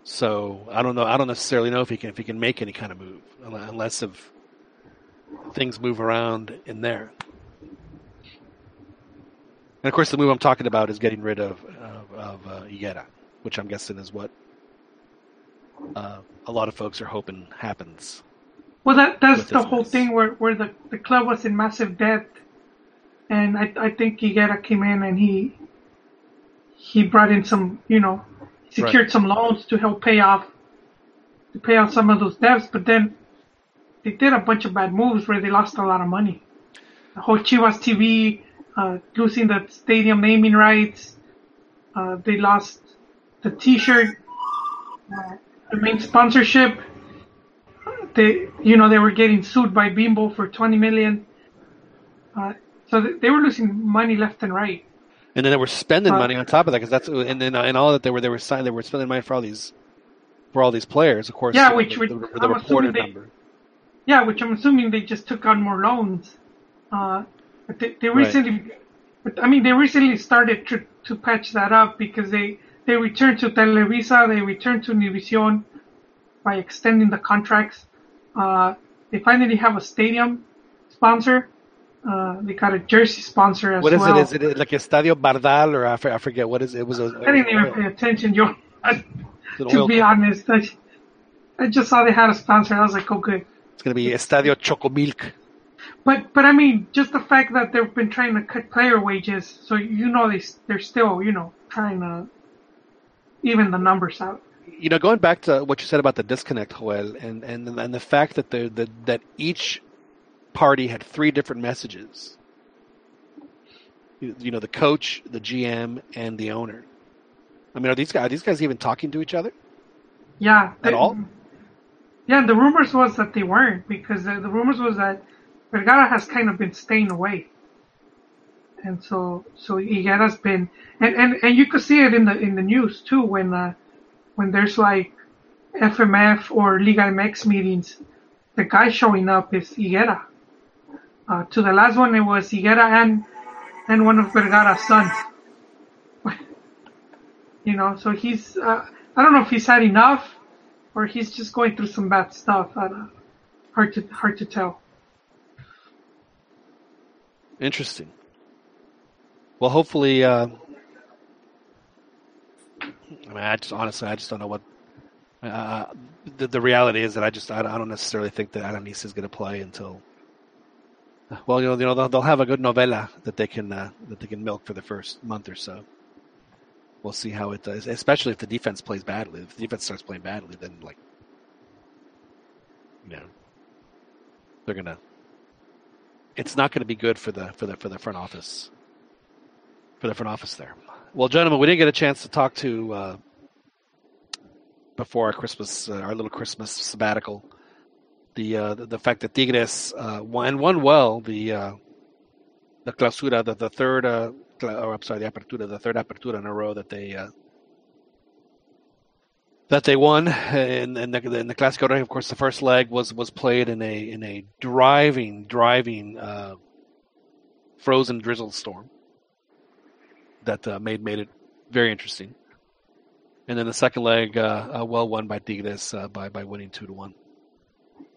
So I don't know. I don't necessarily know if he can if he can make any kind of move unless if things move around in there. And of course, the move I'm talking about is getting rid of of, of uh, Higuera, which I'm guessing is what uh, a lot of folks are hoping happens. Well, that that's the whole mess. thing where, where the, the club was in massive debt, and I I think Higuera came in and he he brought in some you know secured some loans to help pay off to pay off some of those debts, but then they did a bunch of bad moves where they lost a lot of money. The whole Chivas TV, uh, losing the stadium naming rights, uh, they lost the T-shirt, uh, the main sponsorship. They, you know, they were getting sued by Bimbo for 20 million. Uh, so they were losing money left and right. And then they were spending Uh, money on top of that because that's and then and all that they were they were signing they were spending money for all these for all these players. Of course, Yeah, which the, the, the I'm reported assuming they- number. Yeah, which I'm assuming they just took on more loans. Uh, but they, they Right. recently, but I mean, they recently started to, to patch that up because they, they returned to Televisa, they returned to Univision by extending the contracts. Uh, they finally have a stadium sponsor. Uh, they got a jersey sponsor as well. What is well. it? Is it like Estadio Bardal or I forget what is it? It was a. I didn't even pay attention. It's to be honest, I, I just saw they had a sponsor. I was like, oh, good. It's going to be Estadio Chocomilk. But but I mean, just the fact that they've been trying to cut player wages, so you know they they're still you know trying to even the numbers out. You know, going back to what you said about the disconnect, Joel, and and and the fact that the, the that each party had three different messages. You, you know, the coach, the GM, and the owner. I mean, are these guys are these guys even talking to each other? Yeah. At they- all? Yeah, the rumors was that they weren't because the, the rumors was that Vergara has kind of been staying away, and so so Higuera's been and, and and you could see it in the in the news too when uh, when there's like FMF or Liga MX meetings, the guy showing up is Higuera. Uh, to the last one, it was Higuera and and one of Vergara's sons. you know, so he's uh, I don't know if he's had enough or he's just going through some bad stuff. Hard to hard to tell. Interesting. Well, hopefully, uh, I mean, I just honestly, I just don't know what. Uh, the, the reality is that I just I, I don't necessarily think that Alanis is going to play until. Well, you know, you know they'll, they'll have a good novela that they can uh, that they can milk for the first month or so. We'll see how it does, especially if the defense plays badly. If the defense starts playing badly, then like, you know, they're gonna it's not going to be good for the for the for the front office for the front office there. Well, gentlemen, we didn't get a chance to talk to uh, before our Christmas uh, our little Christmas sabbatical. The uh, the, the fact that Tigres uh, won won well the uh, the clausura the, the third uh, or I'm sorry the apertura the third apertura in a row that they uh, that they won and, in the in the Clásico. Rey. Of course, the first leg was was played in a in a driving driving uh, frozen drizzle storm that uh, made made it very interesting. And then the second leg, uh, uh, well won by Tigres uh, by by winning two to one.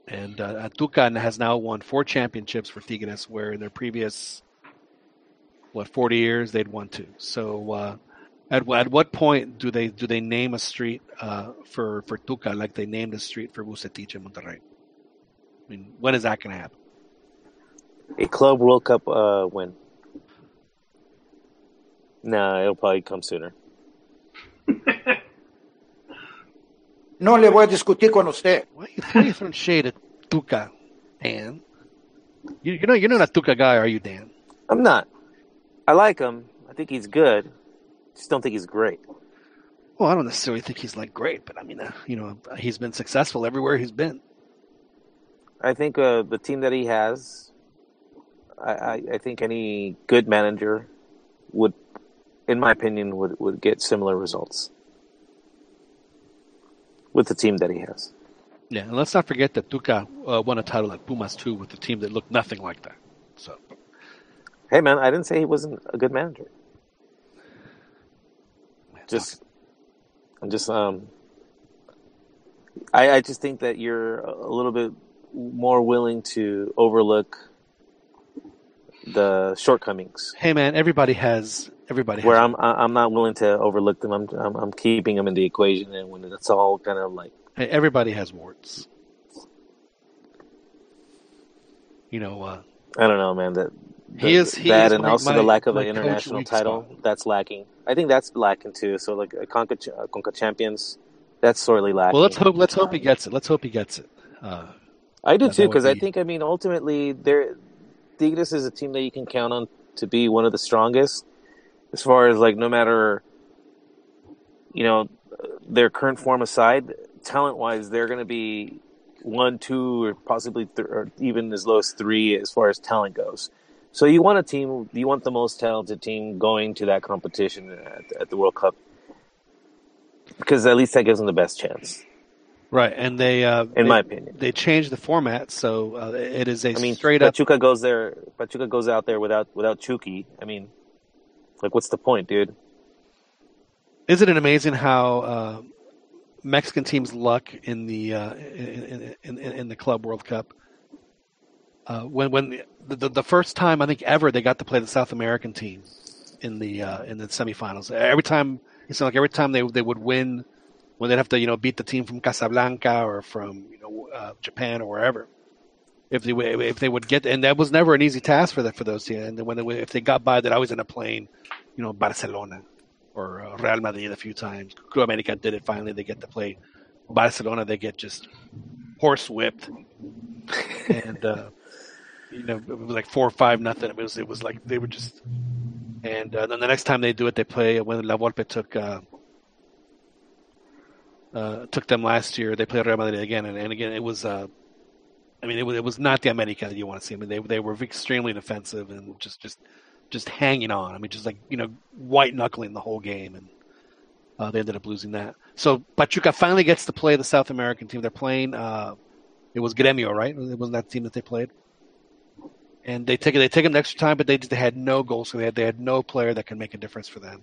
And uh, has now won four championships for Tigres, where in their previous what forty years they'd won two. So. Uh, at, at what point do they do they name a street for for Tuca like they named a street for Bucetich in Monterrey? I mean, when is that going to happen? A Club World Cup win. Nah, it'll probably come sooner. No le voy a discutir con usted. Why are you, why are you throwing shade at Tuca, Dan? You, you know you're not a Tuca guy, are you, Dan? I'm not. I like him. I think he's good. Just don't think he's great. Well, I don't necessarily think he's like great, but I mean, uh, you know, he's been successful everywhere he's been. I think uh, the team that he has, I, I, I think any good manager would, in my opinion, would, would get similar results with the team that he has. Yeah, and let's not forget that Tuca uh, won a title at Pumas too with a team that looked nothing like that. So Hey, man, I didn't say he wasn't a good manager. Just, I'm just, um, I, I just think that you're a little bit more willing to overlook the shortcomings. hey, man, everybody has everybody. Where I'm, I'm not willing to overlook them. I'm, I'm, I'm keeping them in the equation, and when it's all kind of like, Hey, everybody has warts. You know, uh, I don't know, man. That the, He is- he that is and also my- the lack of an international title spot. that's lacking. I think that's lacking too. So like a Conca, Conca Champions, that's sorely lacking. Well, let's hope. Let's hope he gets it. Let's hope he gets it. Uh, I do too because I think I mean ultimately there, Tigres is a team that you can count on to be one of the strongest as far as like no matter you know their current form aside, talent wise they're going to be one, two, or possibly th- or even as low as three as far as talent goes. So you want a team, you want the most talented team going to that competition at, at the World Cup because at least that gives them the best chance, right, and they, uh, in they, my opinion. they changed the format, so uh, it is a I mean, straight up. Pachuca goes there. Pachuca goes out there without without Chucky. I mean, like, what's the point, dude? Isn't it amazing how uh, Mexican teams' luck in the uh, in, in, in, in the Club World Cup? Uh, when when the, the the first time I think ever they got to play the South American team in the uh, in the semifinals. Every time it seemed like every time they they would win, when they'd have to you know beat the team from Casablanca or from you know uh, Japan or wherever. If they if they would get and that was never an easy task for that for those teams. And then when they, if they got by, they'd always in a plane, you know, Barcelona or uh, Real Madrid a few times. Club America did it finally. They get to play Barcelona. They get just horse whipped, and uh, you know it was like four or five nothing. It was it was like they were just. And uh, then the next time they do it, they play when La Volpe took uh, uh, took them last year. They played Real Madrid again, and, and again it was. Uh, I mean, it was, it was not the America that you want to see. I mean, they they were extremely defensive and just just just hanging on. I mean, just like you know, white knuckling the whole game, and uh, they ended up losing that. So Pachuca finally gets to play the South American team. They're playing. Uh, it was Gremio, right? It wasn't that team that they played. And they take they take them extra time, but they they had no goals. So they had they had no player that can make a difference for them,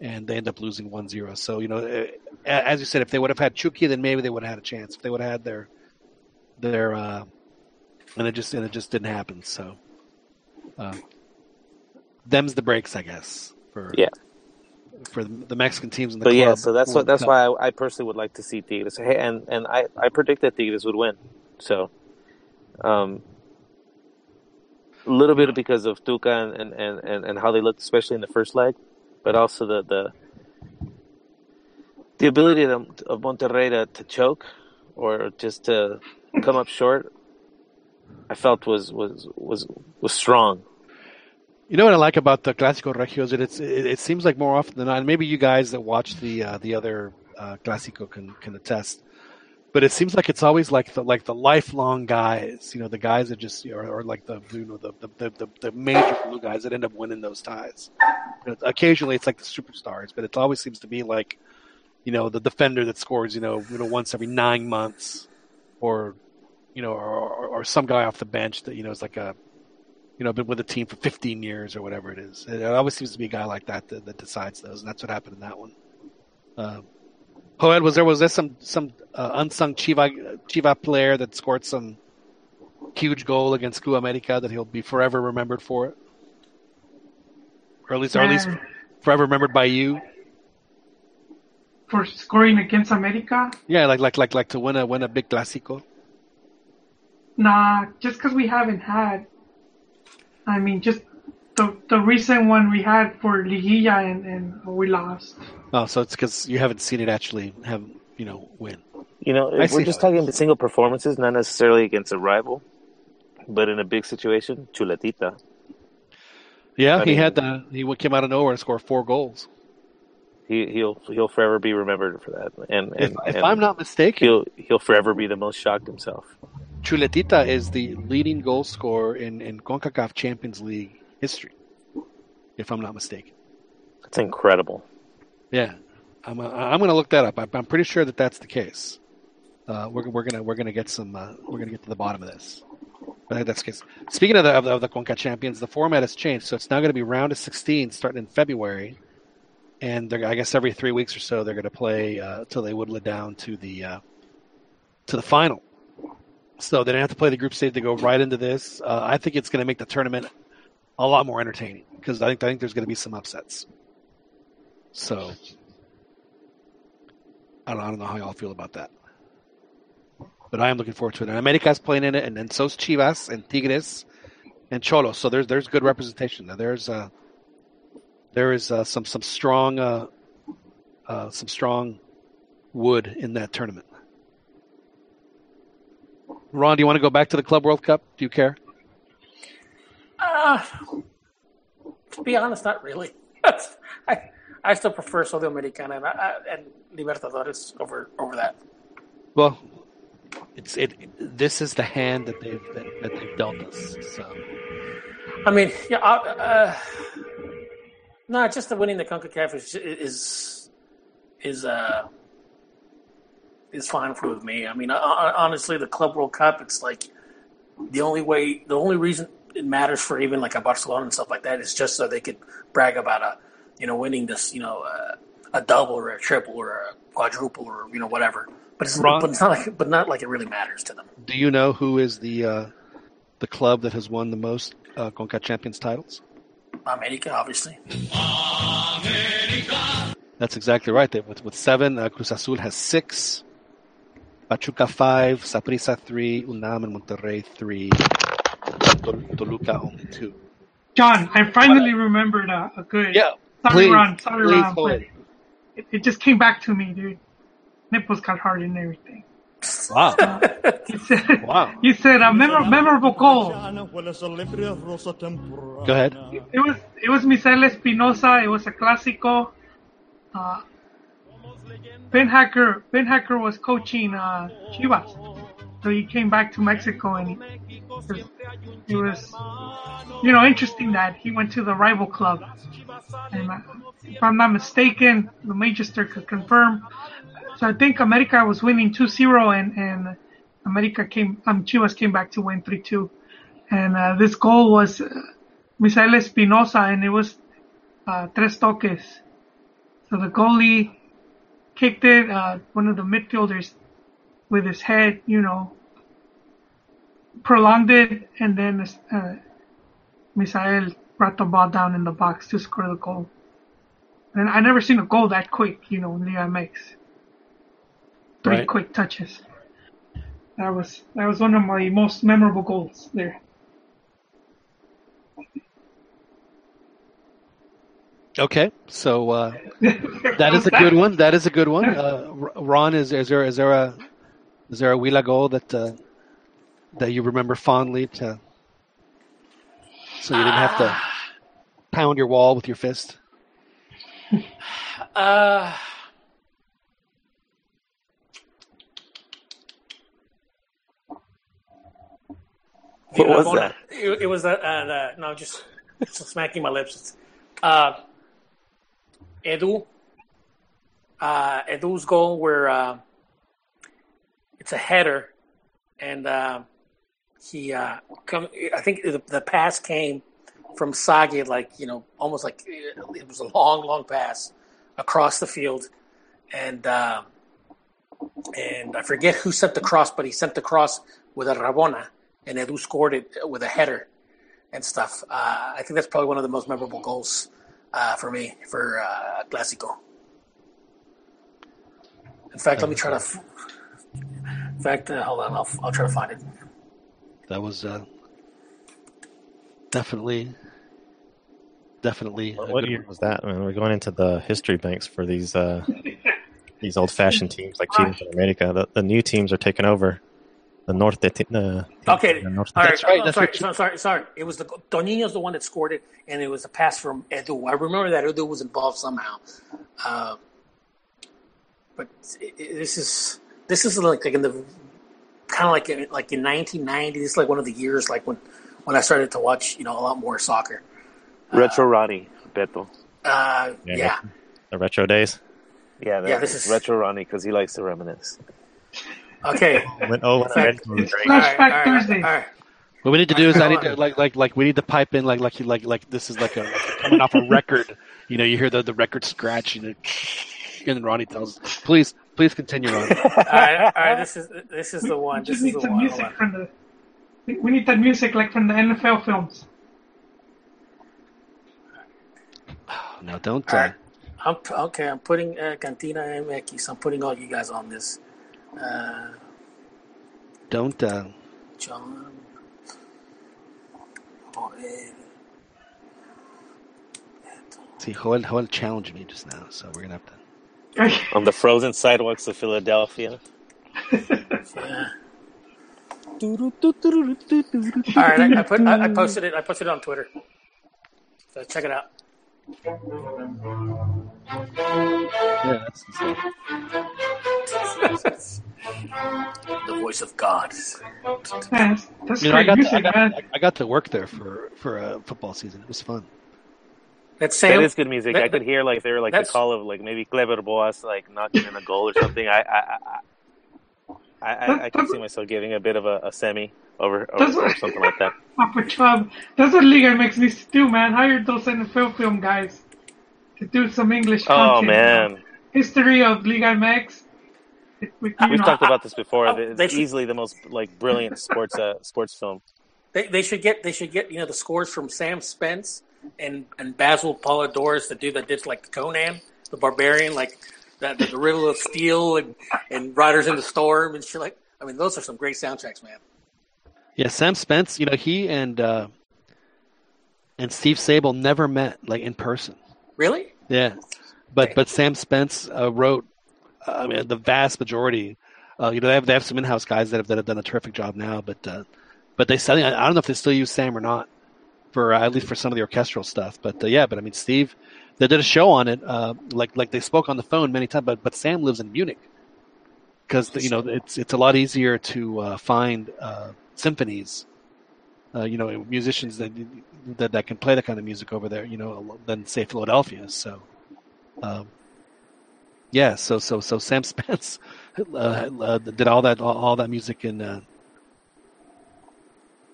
and they end up losing 1-0. So you know, eh, as you said, if they would have had Chucky, then maybe they would have had a chance. If they would have had their their uh, and it just and it just didn't happen. So. Uh, them's the breaks, I guess, for Yeah. for the Mexican teams in the But club. yeah, so that's what that's why I, I personally would like to see Tigres. Hey, and and I I predict that Tigres would win. So, um, a little bit because of Tuca and, and, and, and how they looked, especially in the first leg, but also the the the ability of, of Monterrey to, to choke or just to come up short. I felt was was was was strong. You know what I like about the Clásico Regio is that it's it, it seems like more often than not. Maybe you guys that watch the uh, the other uh, Clásico can can attest. But it seems like it's always like the like the lifelong guys, you know, the guys that just or, like the you know the the, the the major blue guys that end up winning those ties. Occasionally it's like the superstars, but it always seems to be like, you know, the defender that scores, you know, you know once every nine months, or you know, or, or, some guy off the bench that you know is like a you know, been with a team for 15 years or whatever it is. It always seems to be a guy like that that, that decides those, and that's what happened in that one. Uh, Joel, was there was there some some uh, unsung Chiva Chiva player that scored some huge goal against Club America that he'll be forever remembered for it, or at least or at least forever remembered by you? For scoring against America. Yeah, like like like like to win a win a big Clásico. Nah, just because we haven't had. I mean, just the the recent one we had for Liguilla and, and we lost. Oh, so it's because you haven't seen it actually have you know win. You know, I we're just how it talking single performances, not necessarily against a rival, but in a big situation, Chuletita. Yeah, I he mean- had the he came out of nowhere and scored four goals. He he'll he'll forever be remembered for that, and If, and, if and I'm not mistaken, he'll he'll forever be the most shocked himself. Chuletita is the leading goal scorer in, in CONCACAF Champions League history, if I'm not mistaken. That's incredible. Yeah, I'm, uh, I'm going to look that up. I'm, I'm pretty sure that that's the case. Uh, we're, we're gonna we're gonna get some uh, we're gonna get to the bottom of this. I think that's the case. Speaking of the of the, of the CONCACAF Champions, the format has changed, so it's now going to be round of 16 starting in February, and I guess every three weeks or so they're going to play uh, till they whittle it down to the uh, to the final. So they don't have to play the group stage; they go right into this. Uh, I think it's going to make the tournament a lot more entertaining because I think I think there's going to be some upsets. So I don't, I don't know how y'all feel about that. But I am looking forward to it. And America's playing in it, and then so's Chivas and Tigres and Xolo. So there's there's good representation there. There's uh, there is uh, some some strong uh, uh, some strong wood in that tournament. Ron, do you want to go back to the Club World Cup? Do you care? Uh, to be honest, not really. I I still prefer Sudamericana and, uh, and Libertadores over over that. Well, it's it. This is the hand that they've that, that they've dealt us. So I mean, yeah, uh, uh, no, just the winning the Concacaf is is is uh is fine for with me. I mean, uh, honestly, the Club World Cup, it's like the only way, the only reason it matters for even like a Barcelona and stuff like that is just so they could brag about a, you know, winning this, you know, uh, a double or a triple or a quadruple or you know whatever. But it's, Ron- but it's not like, but not like it really matters to them. do you know who is the uh, the club that has won the most uh, Conca Champions titles? America, obviously. That's exactly right. They, with with seven, uh, Cruz Azul has six, Pachuca five, Saprissa three, UNAM and Monterrey three, Tol- Toluca only two. John, I finally remembered a, a good. Yeah, Sorry, please, Ron. Sorry, please Ron. hold it. it, it just came back to me, dude. Nipples got hard and everything. Wow, You said, wow. you said a memor- memorable goal. Go ahead. It was it was Misael Espinosa. It was a clásico. Uh, Beenhakker Ben Hacker was coaching uh, Chivas, so he came back to Mexico and he, it was you know interesting that he went to the rival club. And uh, if I'm not mistaken, the Magister could confirm. So I think America was winning 2-0 and and America came um Chivas came back to win 3-2. And uh, this goal was uh, Misael Espinosa, and it was uh, tres toques. So the goalie kicked it. Uh, one of the midfielders with his head, you know, prolonged it, and then uh, Misael brought the ball down in the box to score the goal. And I never seen a goal that quick, you know, in the MX. Three Right. quick touches. That was that was one of my most memorable goals there. Okay, so uh, that is a good one. That is a good one. Uh, Ron, is, is there is there a is there a Wheeler goal that uh, that you remember fondly to so you didn't have to pound your wall with your fist? Uh, What was that? It, it was uh, the, no, just, just smacking my lips. Uh, Edu, uh, Edu's goal where uh, it's a header, and uh, he uh, come. I think the, the pass came from Sagi, like you know, almost like it was a long, long pass across the field, and. Uh, and I forget who sent the cross, but he sent the cross with a Rabona, and Edu scored it with a header and stuff. Uh, I think that's probably one of the most memorable goals uh, for me for uh, Clásico. In fact, let me try to. In fact, uh, hold on, I'll, I'll try to find it. That was uh, definitely definitely. a What year one. was that? I mean, we're going into the history banks for these uh, these old-fashioned teams like Chivas and America. The, the new teams are taking over. The North. te- the Okay, the Norte all right. That's right, I'm that's sorry, what sorry, sorry. It was the Tonino's the one that scored it, and it was a pass from Edu. I remember that Edu was involved somehow. Uh, but it, it- this is this is like, like in the kind of like in, like in 1990. This is like one of the years like when when I started to watch you know a lot more soccer. Retro Ronnie, Beto. Uh, Yeah, yeah, the retro days. Yeah, Yeah, this is- Retro Ronnie because he likes to reminisce. Okay. Went over In fact, it's great. All right, Flashback All right, all right. What we need to do is I need to like like like we need to pipe in like like like like this is like a like coming off a record. You know, you hear the the record scratch and, it, and then Ronnie tells, "Please, please continue, on." all right, all right. This is this is the one. We This just is need the some one. Music from the. we- We need that music like from the NFL films. no, don't. All Uh, right. I'm okay. I'm putting uh, Cantina MX. I'm putting all you guys on this. Uh, don't. Uh, John. por él. See, Joel, Joel challenged me just now, so we're gonna have to. On the frozen sidewalks of Philadelphia. Yeah. All right, I, I put I, I posted it. I posted it on Twitter. So check it out. Yeah, that's insane. The voice of God. That's, that's You know, I great got, to, I, got. I got to work there for for a football season. It was fun. That's Sam. That is good music. that- I could hear like they were like the call of like maybe Kléber Boas like knocking in a goal or something. I I I, I, I, I can see myself giving a bit of a, a semi over, over, That's what- over something like that. Upper Chubb. That's what Liga MX needs to do, man. Hire those NFL film guys to do some English Oh content. man, History of Liga MX. It- we- you we've know, talked about this before. Oh, It's they should- easily the most like brilliant sports uh, sports film. They, they should get they should get you know the scores from Sam Spence and and Basil Poledouris, the dude that did like Conan the Barbarian, like the, the, the Riddle of Steel and and Riders in the Storm and shit. Like I mean, those are some great soundtracks, man. Yeah, Sam Spence. You know, he and uh, and Steve Sabol never met like in person. Really? Yeah, but but Sam Spence uh, wrote. I mean, the vast majority. Uh, you know, they have they have some in-house guys that have that have done a terrific job now, but uh, but they still. I don't know if they still use Sam or not for uh, at least for some of the orchestral stuff. But uh, yeah, but I mean, Steve, they did a show on it. Uh, like like they spoke on the phone many times, but but Sam lives in Munich because you know it's it's a lot easier to uh, find symphonies. You know, musicians that, that that can play that kind of music over there. You know, than say Philadelphia. So. Um, yeah, so so so Sam Spence uh, uh, did all that all, that music in uh,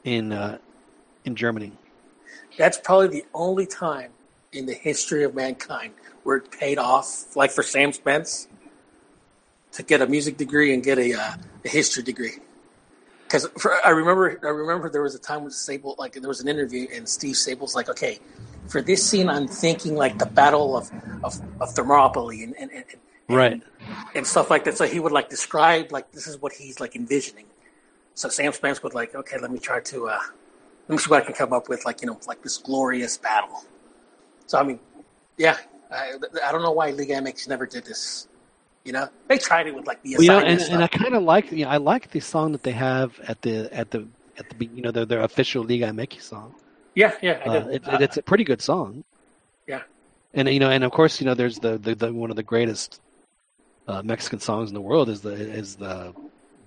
in uh, in Germany. That's probably the only time in the history of mankind where it paid off, like for Sam Spence, to get a music degree and get a, uh, a history degree. Because I remember, I remember there was a time when Sabol, like there was an interview, and Steve Sabol's like, "Okay, for this scene, I'm thinking like the Battle of of, of Thermopylae and and, and Right. and stuff like that." So he would like describe like this is what he's like envisioning. So Sam Spence would like, "Okay, let me try to uh, let me see what I can come up with, like you know, like this glorious battle." So I mean, yeah, I, I don't know why Liga MX never did this. You know, they tried it with like the Well, you know, and, and I kind of like you know, I like the song that they have at the at the at the you know their their official Liga MX song. yeah, yeah, Uh, it, it, it's a pretty good song. Yeah. And you know, and of course, you know, there's the the, the one of the greatest uh, Mexican songs in the world is the is the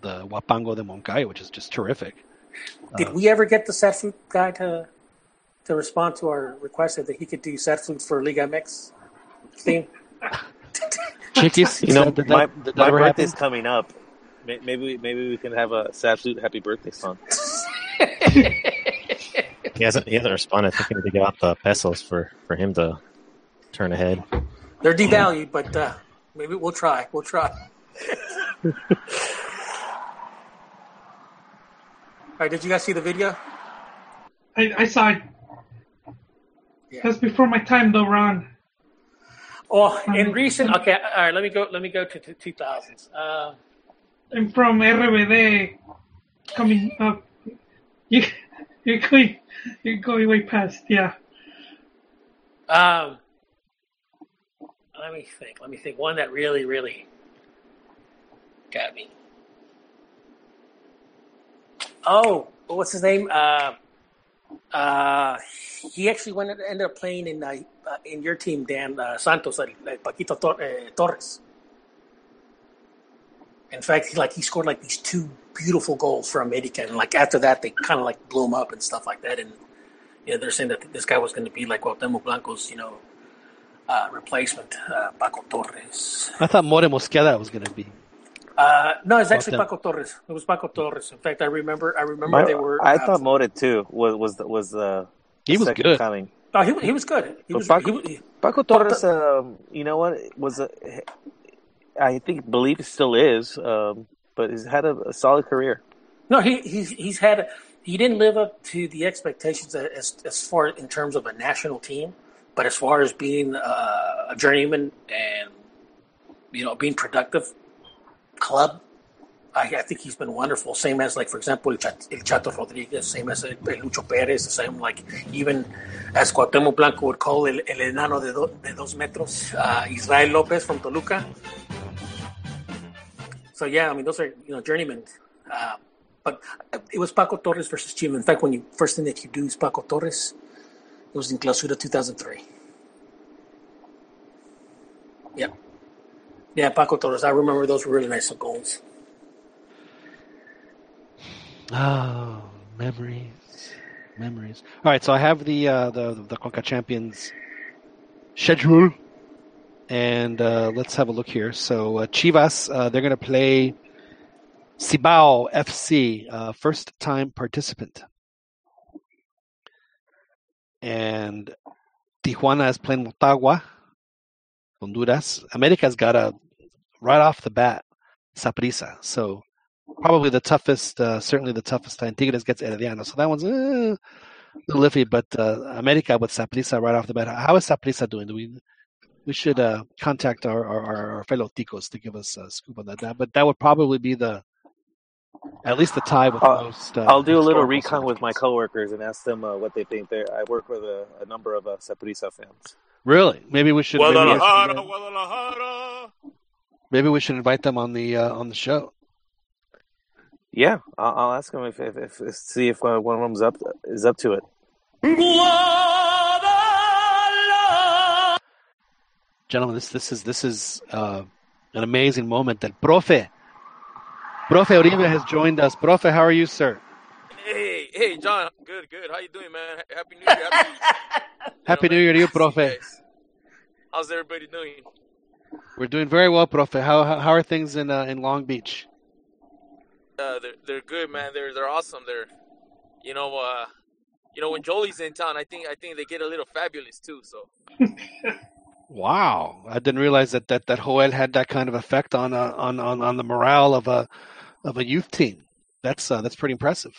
the Huapango de Moncayo, which is just terrific. Did we ever get the sad flute guy to to respond to our request that he could do sad flute for Liga MX theme? Chiquis, You know, did that, my, did that my birthday's happen? coming up. May- Maybe maybe we can have a sad flute happy birthday song. He hasn't he hasn't responded. I think we need to get out the pesos for, for him to turn ahead. They're devalued, but uh, maybe we'll try. We'll try. All right, did you guys see the video? I, I saw it. Yeah. That's before my time, though, Ron. Oh, in recent. Okay, all right. Let me go. Let me go to the two thousands. Uh, I'm from RBD coming up. You, you're going, you're going way past, yeah. Um, let me think. Let me think. One that really, really got me. Oh, what's his name? Uh, uh, he actually went ended up playing in uh, uh, in your team, Dan uh, Santos, uh, Paquito Tor- uh, Torres. In fact, he, like he scored like these two beautiful goals for America, and like after that, they kind of like blew him up and stuff like that. And you know, they're saying that this guy was going to be like Cuauhtemoc Blanco's, you know, uh, replacement, uh, Paco Torres. I thought More Mosqueda was going to be. Uh, no, it's actually Paco Torres. It was Paco Torres. In fact, I remember. I remember My- they were. I uh, thought Moted too was was was uh, He was second good. coming. Oh, he, he was good. He But was. Paco- he, Paco Torres, um, you know what was a, I think believe still is, um, but he's had a, a solid career. no, he he's he's had. A, he didn't live up to the expectations as as far in terms of a national team, but as far as being uh, a journeyman and you know being productive club, I, I think he's been wonderful. Same as like, for example, El, El Chato Rodriguez, same as El, El Lucho Perez, the same like even as Cuauhtémoc Blanco would call El, el enano de, do, de dos metros, uh, Israel Lopez from Toluca. So yeah, I mean those are you know journeymen. Uh, but it was Paco Torres versus Chivas. In fact, when you first thing that you do is Paco Torres, it was in Clausura 2003. Yeah. Yeah, Paco Torres. I remember those were really nice goals. Oh, memories, memories. All right, so I have the uh, the the Conca Champions schedule, and uh, let's have a look here. So uh, Chivas, uh, they're going to play Cibao FC, uh, first time participant, and Tijuana is playing Motagua, Honduras. America's got a right off the bat Saprissa, so probably the toughest, uh, certainly the toughest time. Tigres gets Herediano, so that one's uh, a little iffy. But uh, America with Saprissa right off the bat. How is Saprissa doing? Do we we should uh, contact our, our, our fellow ticos to give us a scoop on that. But that would probably be the at least the tie with I'll- most. Uh, I'll do a little historical recon with my coworkers and ask them uh, what they think. There, I work with a, a number of uh, Saprissa fans. Really? Maybe we should. Maybe, we Guadalajara, Guadalajara. maybe we should invite them on the uh, on the show. Yeah, I'll, I'll ask them if, if, if, if see if uh, one of them's up is up to it. Gentlemen, this this is this is uh, an amazing moment that Profe Profe Uribe has joined us. Profe, how are you, sir? Hey, hey, John. Good, good. How you doing, man? Happy New Year. Happy, Happy New Year to you, Profe. How's everybody doing? We're doing very well, Profe. How how, how are things in uh, in Long Beach? Uh, they're they're good, man. They're they're awesome. They're, you know, uh, you know, when Jolie's in town, I think I think they get a little fabulous too. So Wow, I didn't realize that that that Joel had that kind of effect on uh, on on on the morale of a of a youth team. That's uh, that's pretty impressive.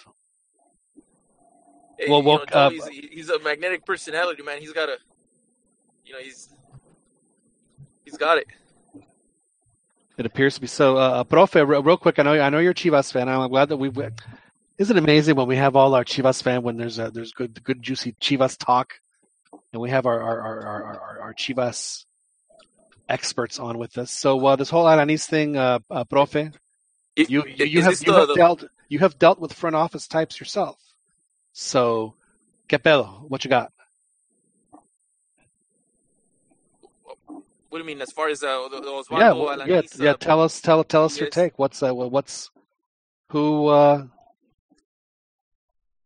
hey, Well, well, know, uh, Jolie's he's a magnetic personality, man. He's got a, you know, he's he's got it. It appears to be so. Uh, Profe, real, real quick, I know I know you're a Chivas fan. I'm glad that we. Isn't it amazing when we have all our Chivas fan when there's a, there's good good juicy Chivas talk, and we have our our our our, our, our Chivas experts on with us. So uh, this whole Alanis thing, uh, uh, Profe, It- you you, you have you the- have the- dealt you have dealt with front office types yourself. So, pedo? What you got? What do you mean as far as uh, Osvaldo yeah, well, yeah, Alanis, yeah. uh, Tell us, tell tell us your take. What's uh, what's who? Uh,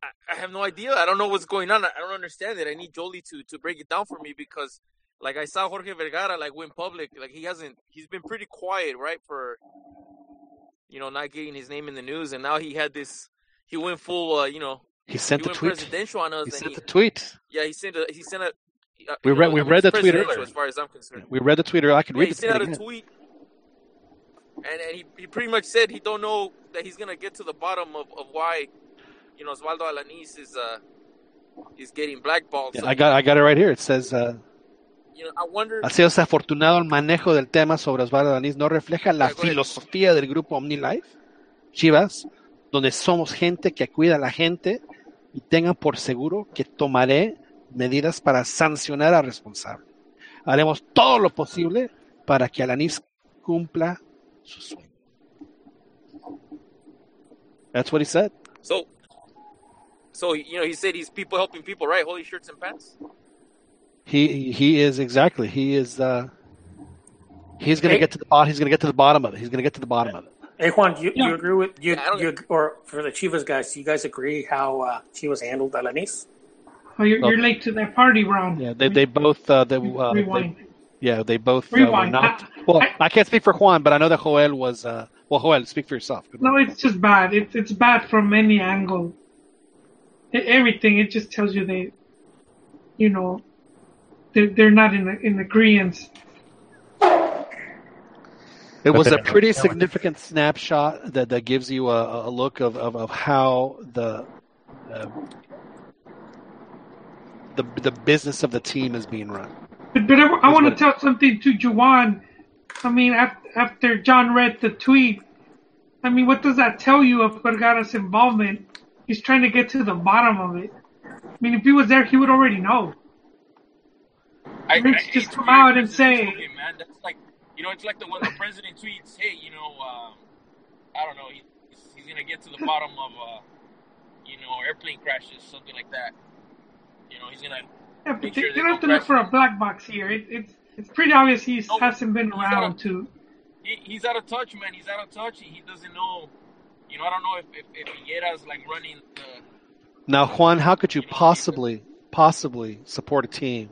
I, I have no idea. I don't know what's going on. I, I don't understand it. I need Jolie to to break it down for me because, like, I saw Jorge Vergara like went public. Like he hasn't. He's been pretty quiet, right? For you know, not getting his name in the news, and now he had this. He went full. Uh, you know, he sent he the tweet. presidential on us. He sent he, the tweet. yeah, he sent a. He sent a. uh, We read- know, we I mean, read the tweet earlier. As far as I'm concerned. We read the tweet. Or I can Yeah, read he the sent out a tweet, and, and he, he pretty much said he don't know that he's gonna get to the bottom of, of why, you know, Osvaldo Alanis is uh is getting blackballed. Yeah, so, I got I got it right here. It says. Uh, Ha sido desafortunado el manejo del tema sobre Osvaldo Danís. No refleja la filosofía del grupo OmniLife, Chivas, donde somos gente que cuida a la gente y tengan por seguro que tomaré medidas para sancionar al responsable. Haremos todo lo posible para que Alanis cumpla su sueño. That's what he said. So, so you know, he said he's people helping people, right? Holy shirts and pants. He he is exactly. He is. Uh, he's going to Hey. get to the bottom. He's going to get to the bottom of it. He's going to get to the bottom of it. Hey Juan, you, Yeah. you agree with you, Yeah, you or for the Chivas guys? Do you guys agree how uh, Chivas handled Alanis? Oh, you're, you're late to that party round. Yeah, they they both uh, they, uh, they Rewind. yeah they both uh, were Rewind. not. I- Well, I- I can't speak for Juan, but I know that Joel was. Uh, well, Joel, speak for yourself. Good No, luck. it's just bad. It's it's bad from any angle. Everything. It just tells you they, you know, they're, they're not in in agreement. It was a pretty significant snapshot that, that gives you a, a look of, of, of how the, uh, the the business of the team is being run. But, but I, Here's want to tell something to Juan. I mean, af- after John read the tweet, I mean, what does that tell you of Vergara's involvement? He's trying to get to the bottom of it. I mean, if he was there, he would already know. I, Rich I- just it's come out and say- it's okay, man. That's like you know, it's like the when the president tweets, "Hey, you know, um, I don't know, he, he's gonna get to the bottom of, uh, you know, airplane crashes, something like that. You know, he's gonna Yeah, but Make sure they they don't have to look for a black box here. It, it's it's pretty obvious he No, hasn't been around a- to. he, he's out of touch, man. He's out of touch. He, he doesn't know. You know, I don't know if if, if Higuera's like running the. Now, Juan, how could you possibly possibly support a team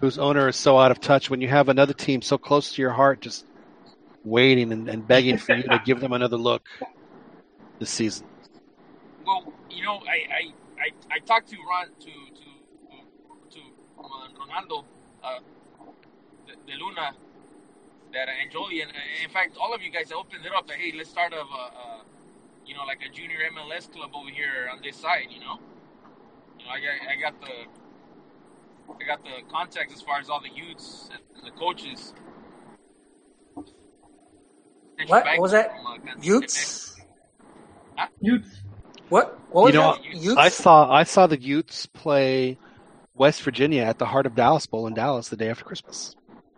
whose owner is so out of touch when you have another team so close to your heart, just waiting and, and begging for you to give them another look this season? Well, you know, I I, I, I talked to Ron to to to Ronaldo uh, De, De Luna that uh, and Jolie and in fact all of you guys opened it up. That, hey, let's start a, a you know like a junior MLS club over here on this side. You know, you know I got I got the I got the contacts as far as all the youths and the coaches. What? What was that? From, Youths? What? What was You know, that? Youths? I saw I saw the Utes play West Virginia at the Heart of Dallas Bowl in Dallas the day after Christmas.